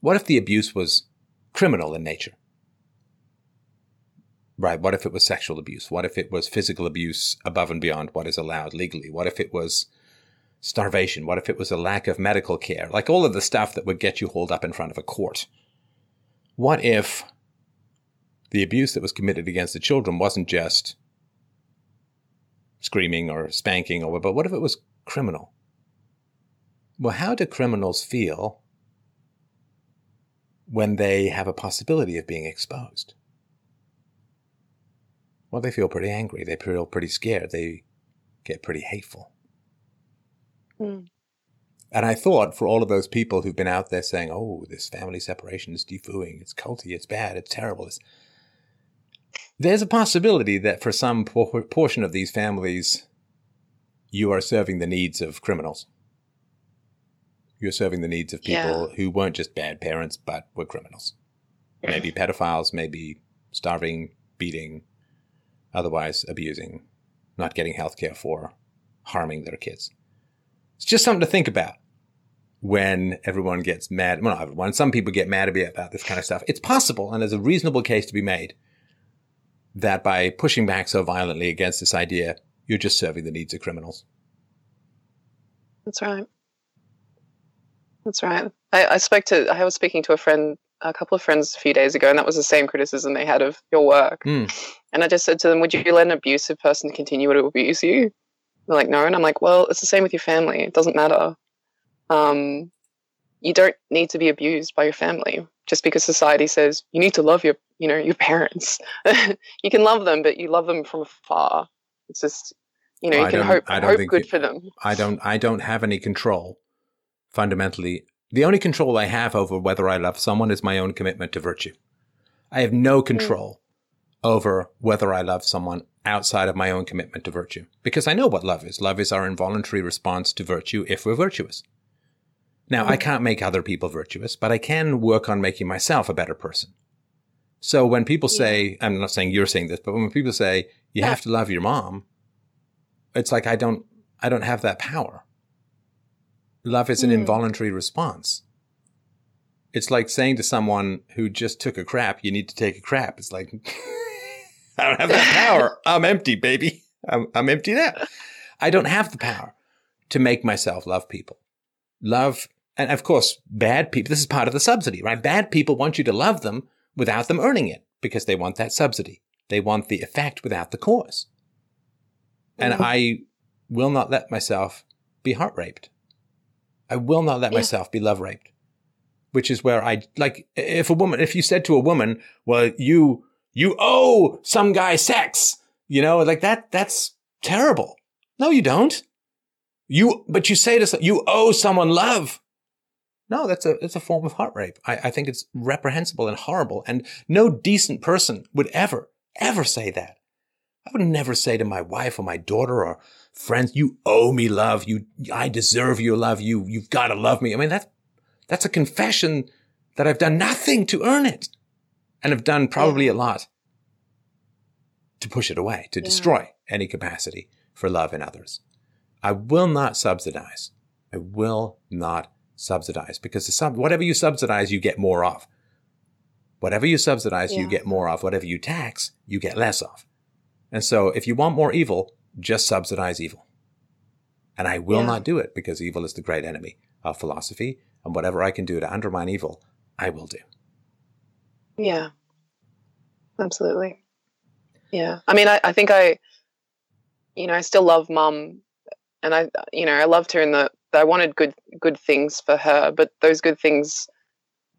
What if the abuse was criminal in nature? Right. What if it was sexual abuse? What if it was physical abuse above and beyond what is allowed legally? What if it was starvation? What if it was a lack of medical care? Like all of the stuff that would get you hauled up in front of a court. What if the abuse that was committed against the children wasn't just screaming or spanking or but what if it was criminal? Well, how do criminals feel when they have a possibility of being exposed? Well, they feel pretty angry. They feel pretty scared. They get pretty hateful. Mm. And I thought for all of those people who've been out there saying, oh, this family separation is defooing, it's culty, it's bad, it's terrible. It's... There's a possibility that for some por- portion of these families, you are serving the needs of criminals. You're serving the needs of people who weren't just bad parents, but were criminals. Maybe pedophiles, maybe starving, beating, otherwise abusing, not getting health care for, harming their kids. It's just something to think about when everyone gets mad. Well, not everyone. Some people get mad about this kind of stuff. It's possible, and there's a reasonable case to be made that by pushing back so violently against this idea, you're just serving the needs of criminals. That's right. That's right. I, I spoke to, I was speaking to a friend, a couple of friends a few days ago, and that was the same criticism they had of your work. Mm. And I just said to them, Would you let an abusive person continue to abuse you? They're like, No. And I'm like, Well, it's the same with your family. It doesn't matter. Um, you don't need to be abused by your family just because society says you need to love your, you know, your parents. you can love them, but you love them from afar. It's just, you know, I you can hope, I hope good for them. I don't I don't have any control fundamentally. The only control I have over whether I love someone is my own commitment to virtue. I have no control over whether I love someone outside of my own commitment to virtue because I know what love is. Love is our involuntary response to virtue if we're virtuous. Now, I can't make other people virtuous, but I can work on making myself a better person. So when people say, I'm not saying you're saying this, but when people say you have to love your mom, it's like I don't I don't have that power. Love is an Hmm. involuntary response. It's like saying to someone who just took a crap, you need to take a crap. It's like I don't have that power. I'm empty, baby. I'm, I'm empty now. I don't have the power to make myself love people. Love, and of course, bad people, this is part of the subsidy, right? Bad people want you to love them without them earning it because they want that subsidy. They want the effect without the cause. And Mhm. I will not let myself be heart raped. I will not let Yeah. myself be love raped. Which is where I like if a woman, if you said to a woman, well, you, you owe some guy sex, you know, like that, that's terrible. No, you don't. You, but you say to you owe someone love. No, that's a, it's a form of heart rape. I, I think it's reprehensible and horrible. And no decent person would ever, ever say that. I would never say to my wife or my daughter or friends, you owe me love. You, I deserve your love. You, you've got to love me. I mean, that's, that's a confession that I've done nothing to earn it and have done probably yeah. a lot to push it away, to yeah. destroy any capacity for love in others. I will not subsidize. I will not subsidize because the sub, whatever you subsidize, you get more of. Whatever you subsidize, yeah. you get more of. Whatever you tax, you get less of. And so if you want more evil, just subsidize evil. And I will yeah. not do it because evil is the great enemy of philosophy. And whatever I can do to undermine evil, I will do. Yeah. Absolutely. Yeah. I mean, I, I think I, you know, I still love mum and I, you know, I loved her in the, I wanted good, good things for her, but those good things,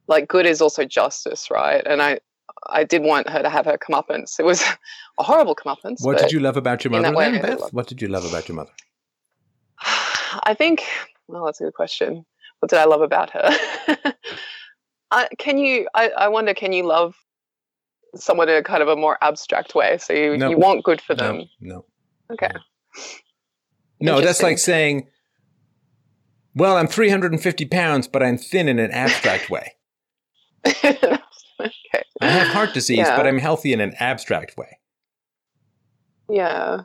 like good is also justice, right? And I, I did want her to have her comeuppance. It was a horrible comeuppance. What did you love about your mother, Beth? What did you love about your mother? I think, well, that's a good question. What did I love about her? Uh, can you? I, I wonder. Can you love someone in a kind of a more abstract way? So you, no. you want good for them. No. no. Okay. No, that's like saying, "Well, I'm 350 pounds, but I'm thin in an abstract way." okay. I have heart disease, yeah. but I'm healthy in an abstract way. Yeah.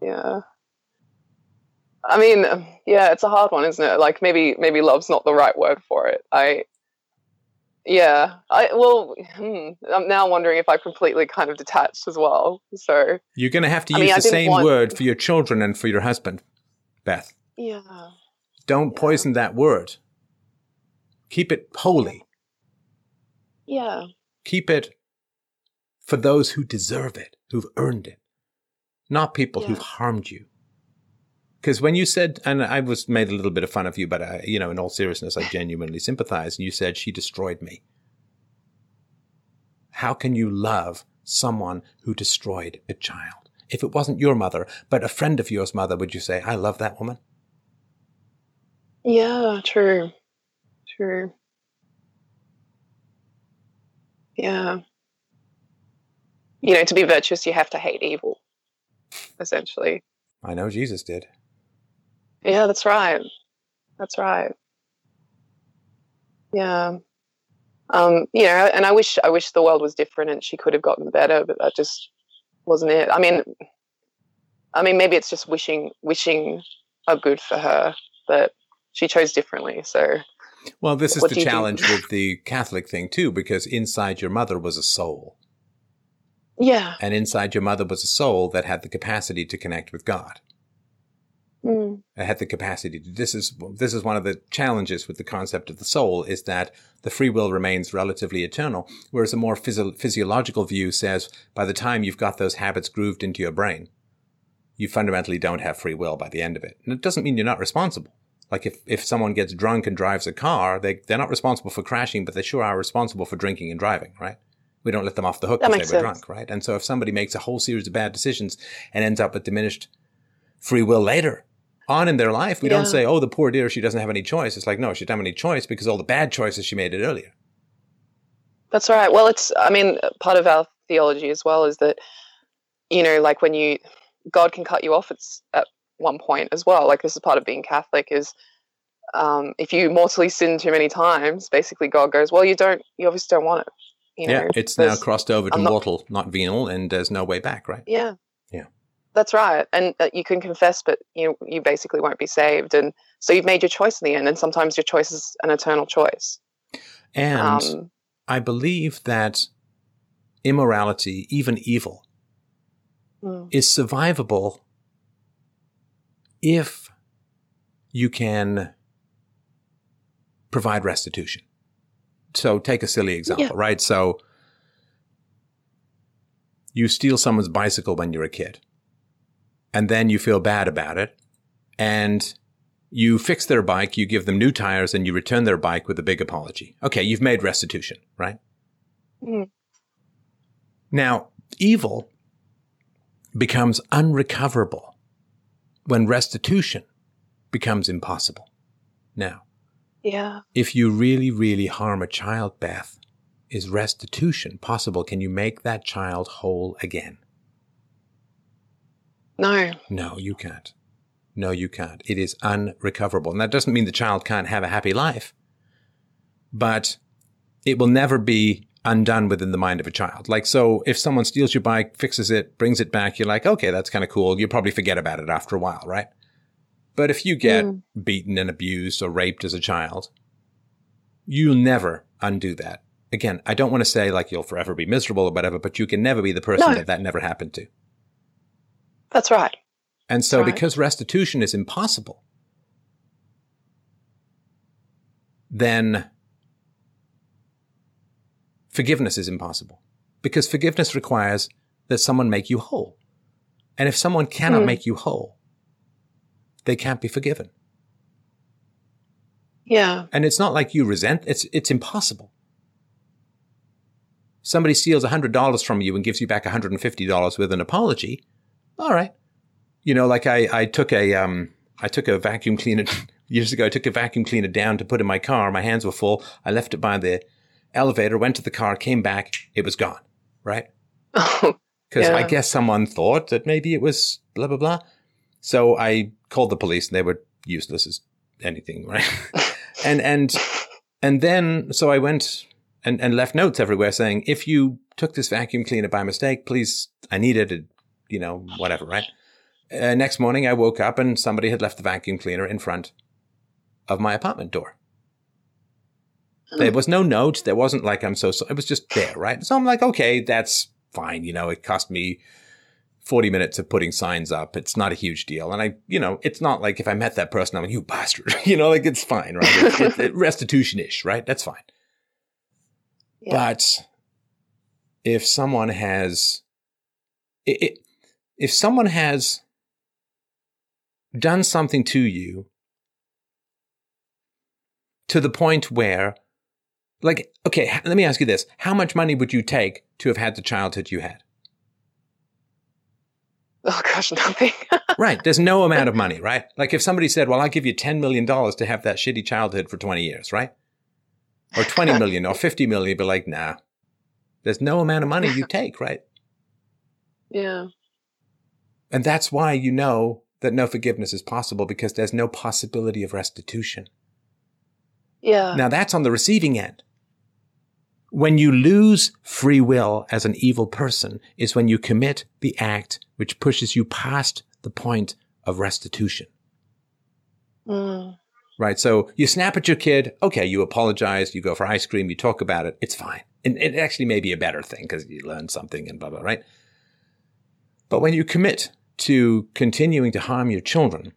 Yeah. I mean, yeah, it's a hard one, isn't it? Like maybe maybe love's not the right word for it. I yeah, I well, hmm, I'm now wondering if I completely kind of detached as well. So you're going to have to I use mean, the same want... word for your children and for your husband, Beth. Yeah. Don't yeah. poison that word. Keep it holy. Yeah. Keep it for those who deserve it, who've earned it, not people yeah. who've harmed you. Because when you said, and I was made a little bit of fun of you, but I, you know, in all seriousness, I genuinely sympathize. And you said she destroyed me. How can you love someone who destroyed a child? If it wasn't your mother, but a friend of yours mother, would you say, I love that woman? Yeah, true. True. Yeah. You know, to be virtuous, you have to hate evil, essentially. I know Jesus did. Yeah, that's right. That's right. Yeah. Um, you know, and I wish I wish the world was different and she could have gotten better, but that just wasn't it. I mean I mean maybe it's just wishing wishing a good for her, but she chose differently. So Well, this is the challenge with the Catholic thing too, because inside your mother was a soul. Yeah. And inside your mother was a soul that had the capacity to connect with God. Mm. I had the capacity to. This is this is one of the challenges with the concept of the soul is that the free will remains relatively eternal, whereas a more physio- physiological view says by the time you've got those habits grooved into your brain, you fundamentally don't have free will by the end of it. And it doesn't mean you're not responsible. Like if, if someone gets drunk and drives a car, they they're not responsible for crashing, but they sure are responsible for drinking and driving, right? We don't let them off the hook because they were sense. drunk, right? And so if somebody makes a whole series of bad decisions and ends up with diminished free will later, on in their life. We yeah. don't say, oh, the poor dear, she doesn't have any choice. It's like, no, she doesn't have any choice because all the bad choices she made it earlier. That's right. Well, it's, I mean, part of our theology as well is that, you know, like when you, God can cut you off it's at one point as well. Like this is part of being Catholic is, um, if you mortally sin too many times, basically God goes, well, you don't, you obviously don't want it. You know, yeah, it's now crossed over to mortal, not venial, and there's no way back, right? Yeah. That's right. And uh, you can confess, but you you basically won't be saved. And so you've made your choice in the end. And sometimes your choice is an eternal choice. And um, I believe that immorality, even evil, mm. is survivable if you can provide restitution. So take a silly example, yeah. right? So you steal someone's bicycle when you're a kid and then you feel bad about it and You fix their bike, you give them new tires, and you return their bike with a big apology. Okay, you've made restitution, right? Mm. Now, evil becomes unrecoverable when restitution becomes impossible. Now, Yeah. if you really, really harm a child, Beth, is restitution possible? Can you make that child whole again? No. No, you can't. No, you can't. It is unrecoverable. And that doesn't mean the child can't have a happy life, but it will never be undone within the mind of a child. Like, so if someone steals your bike, fixes it, brings it back, you're like, okay, that's kind of cool. You'll probably forget about it after a while, right? But if you get Mm. beaten and abused or raped as a child, you'll never undo that. Again, I don't want to say like you'll forever be miserable or whatever, but you can never be the person No. that that never happened to. That's right. And so, Right. because restitution is impossible, then forgiveness is impossible. Because forgiveness requires that someone make you whole. And if someone cannot Hmm. make you whole, they can't be forgiven. Yeah. And it's not like you resent, it's, it's impossible. Somebody steals $100 from you and gives you back $150 with an apology. All right. You know, like I, I took a, um, I took a vacuum cleaner years ago. I took a vacuum cleaner down to put in my car. My hands were full. I left it by the elevator, went to the car, came back. It was gone. Right. Oh, Because I guess someone thought that maybe it was blah, blah, blah. So I called the police and they were useless as anything, right? and, and, and then, so I went and, and left notes everywhere saying, if you took this vacuum cleaner by mistake, please, I need it, it, you know, whatever, right? Uh, next morning I woke up and somebody had left the vacuum cleaner in front of my apartment door. There was no note. There wasn't like, I'm so, so, it was just there, right? So I'm like, okay, that's fine. You know, it cost me 40 minutes of putting signs up. It's not a huge deal. And I, you know, it's not like if I met that person, I'm like, you bastard. you know, like it's fine, right? It's, it's, it's restitution ish, right? That's fine. Yeah. But if someone has, it, i if someone has done something to you to the point where, like, okay, let me ask you this. How much money would you take to have had the childhood you had? oh gosh, nothing. Right. There's no amount of money, right? Like if somebody said, well, I'll give you $10 million to have that shitty childhood for 20 years, right? Or 20 million or 50 million, you'd be like, nah, there's no amount of money you take, right? yeah. And that's why you know that no forgiveness is possible because there's no possibility of restitution. Yeah. Now that's on the receiving end. When you lose free will as an evil person is when you commit the act which pushes you past the point of restitution. Mm. Right. So you snap at your kid. Okay. You apologize. You go for ice cream. You talk about it. It's fine. And it actually may be a better thing because you learn something and blah, blah, right? But when you commit to continuing to harm your children,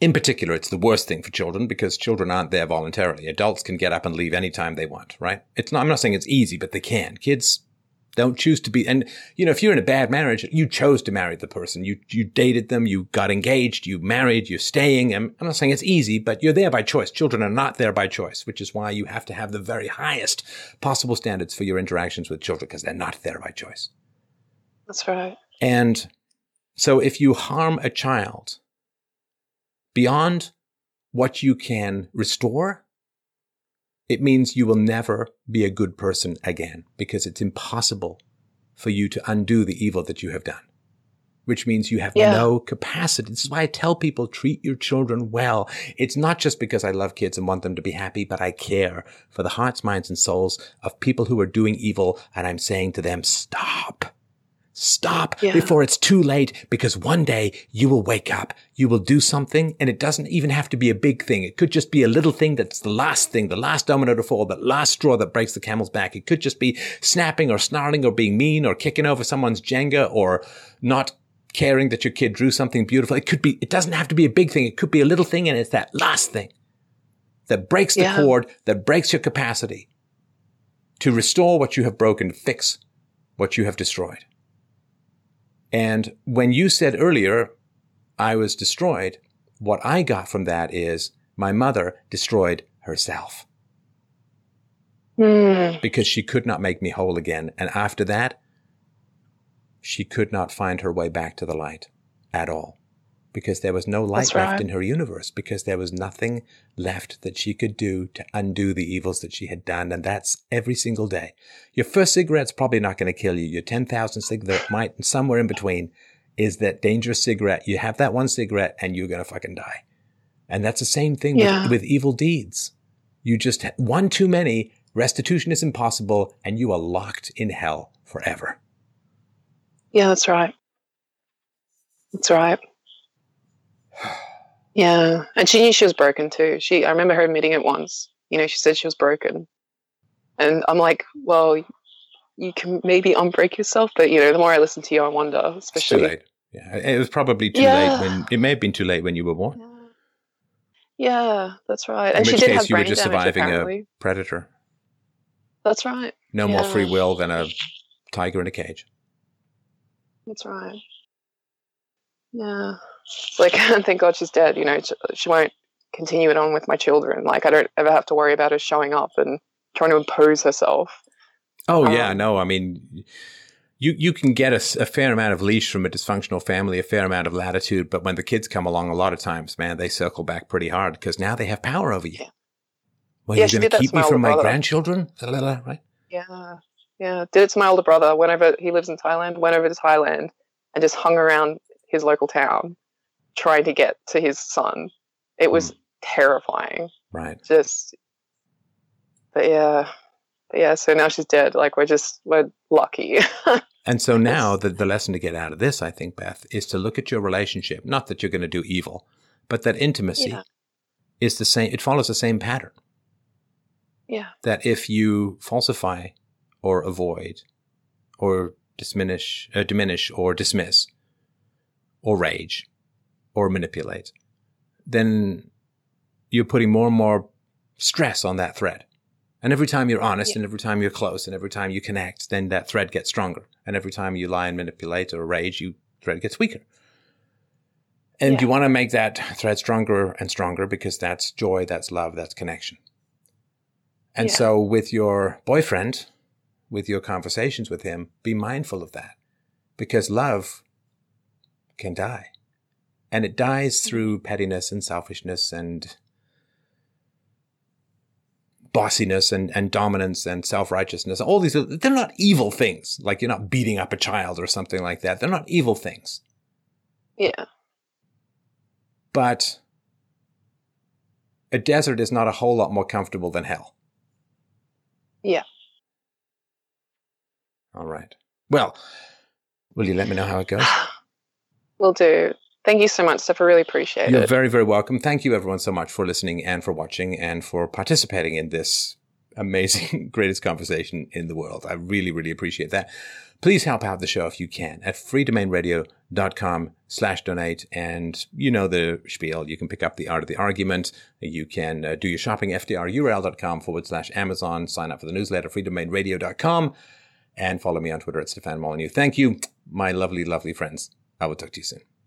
in particular, it's the worst thing for children because children aren't there voluntarily. Adults can get up and leave anytime they want, right? It's not, I'm not saying it's easy, but they can. Kids don't choose to be, and you know, if you're in a bad marriage, you chose to marry the person. You, you dated them, you got engaged, you married, you're staying. I'm, I'm not saying it's easy, but you're there by choice. Children are not there by choice, which is why you have to have the very highest possible standards for your interactions with children because they're not there by choice. That's right. And so if you harm a child beyond what you can restore, it means you will never be a good person again because it's impossible for you to undo the evil that you have done, which means you have Yeah. no capacity. This is why I tell people treat your children well. It's not just because I love kids and want them to be happy, but I care for the hearts, minds, and souls of people who are doing evil. And I'm saying to them, stop. Stop Yeah. before it's too late because one day you will wake up, you will do something and it doesn't even have to be a big thing. It could just be a little thing that's the last thing, the last domino to fall, the last straw that breaks the camel's back. It could just be snapping or snarling or being mean or kicking over someone's Jenga or not caring that your kid drew something beautiful. It could be, it doesn't have to be a big thing. It could be a little thing and it's that last thing that breaks the Yeah. cord, that breaks your capacity to restore what you have broken, to fix what you have destroyed. And when you said earlier, I was destroyed, what I got from that is my mother destroyed herself Mm. because she could not make me whole again. And after that, she could not find her way back to the light at all because there was no light That's left in her universe because there was nothing left that she could do to undo the evils that she had done. And that's every single day. Your first cigarette's probably not going to kill you. Your 10,000 cigarette might, and somewhere in between is that dangerous cigarette. You have that one cigarette and you're going to fucking die. And that's the same thing Yeah. with, with evil deeds. You just, one too many, restitution is impossible, and you are locked in hell forever. Yeah, that's right. That's right. Yeah, and she knew she was broken too. She, I remember her admitting it once. You know, she said she was broken, and I'm like, well, you can maybe unbreak yourself, but you know, the more I listen to you, I wonder, It's too especially. late. Yeah, it was probably too Yeah. late when it may have been too late when you were born. Yeah, that's right. In And she did case have you were just damage. surviving a- Apparently, Predator. that's right. No more free will than a tiger in a cage. That's right. Yeah. Like, thank God she's dead. You know, she, she won't continue it on with my children. Like, I don't ever have to worry about her showing up and trying to impose herself. Oh yeah, Um, no, I mean, you you can get a fair amount of leash from a dysfunctional family, a fair amount of latitude, but when the kids come along, a lot of times, man, they circle back pretty hard because now they have power over you. Yeah. Well, Yeah, you're going to keep me from my brother. grandchildren, right? Yeah. Yeah. Did it to my older brother whenever he lives in Thailand, went over to Thailand and just hung around his local town trying to get to his son. It was terrifying. Right. Just, but yeah. But yeah, so now she's dead. Like, we're just, we're lucky. And so now the, the lesson to get out of this, I think, Beth, is to look at your relationship. Not that you're going to do evil, but that intimacy Yeah. is the same. It follows the same pattern. yeah. That if you falsify or avoid or diminish, uh, diminish or dismiss or rage or manipulate, then you're putting more and more stress on that thread. And every time you're honest Yeah. and every time you're close and every time you connect, then that thread gets stronger. And every time you lie and manipulate or rage, you thread gets weaker. And Yeah. you want to make that thread stronger and stronger because that's joy, that's love, that's connection. And Yeah. so with your boyfriend, with your conversations with him, be mindful of that because love can die. And it dies through pettiness and selfishness and bossiness and, and dominance and self-righteousness. All these, they're not evil things. Like you're not beating up a child or something like that. They're not evil things. Yeah. But a desert is not a whole lot more comfortable than hell. Yeah. All right. Well, will you let me know how it goes? We'll do. Thank you so much, Steph. I really appreciate it. You're very, very welcome. Thank you, everyone, so much for listening and for watching and for participating in this amazing, greatest conversation in the world. I really, really appreciate that. Please help out the show if you can at freedomainradio.com slash donate. And you know the spiel. You can pick up the art of the argument. You can uh, do your shopping, fdrurl.com forward slash Amazon. Sign up for the newsletter, freedomainradio.com. And follow me on Twitter at Stefan Molyneux. Thank you, my lovely, lovely friends. I will talk to you soon.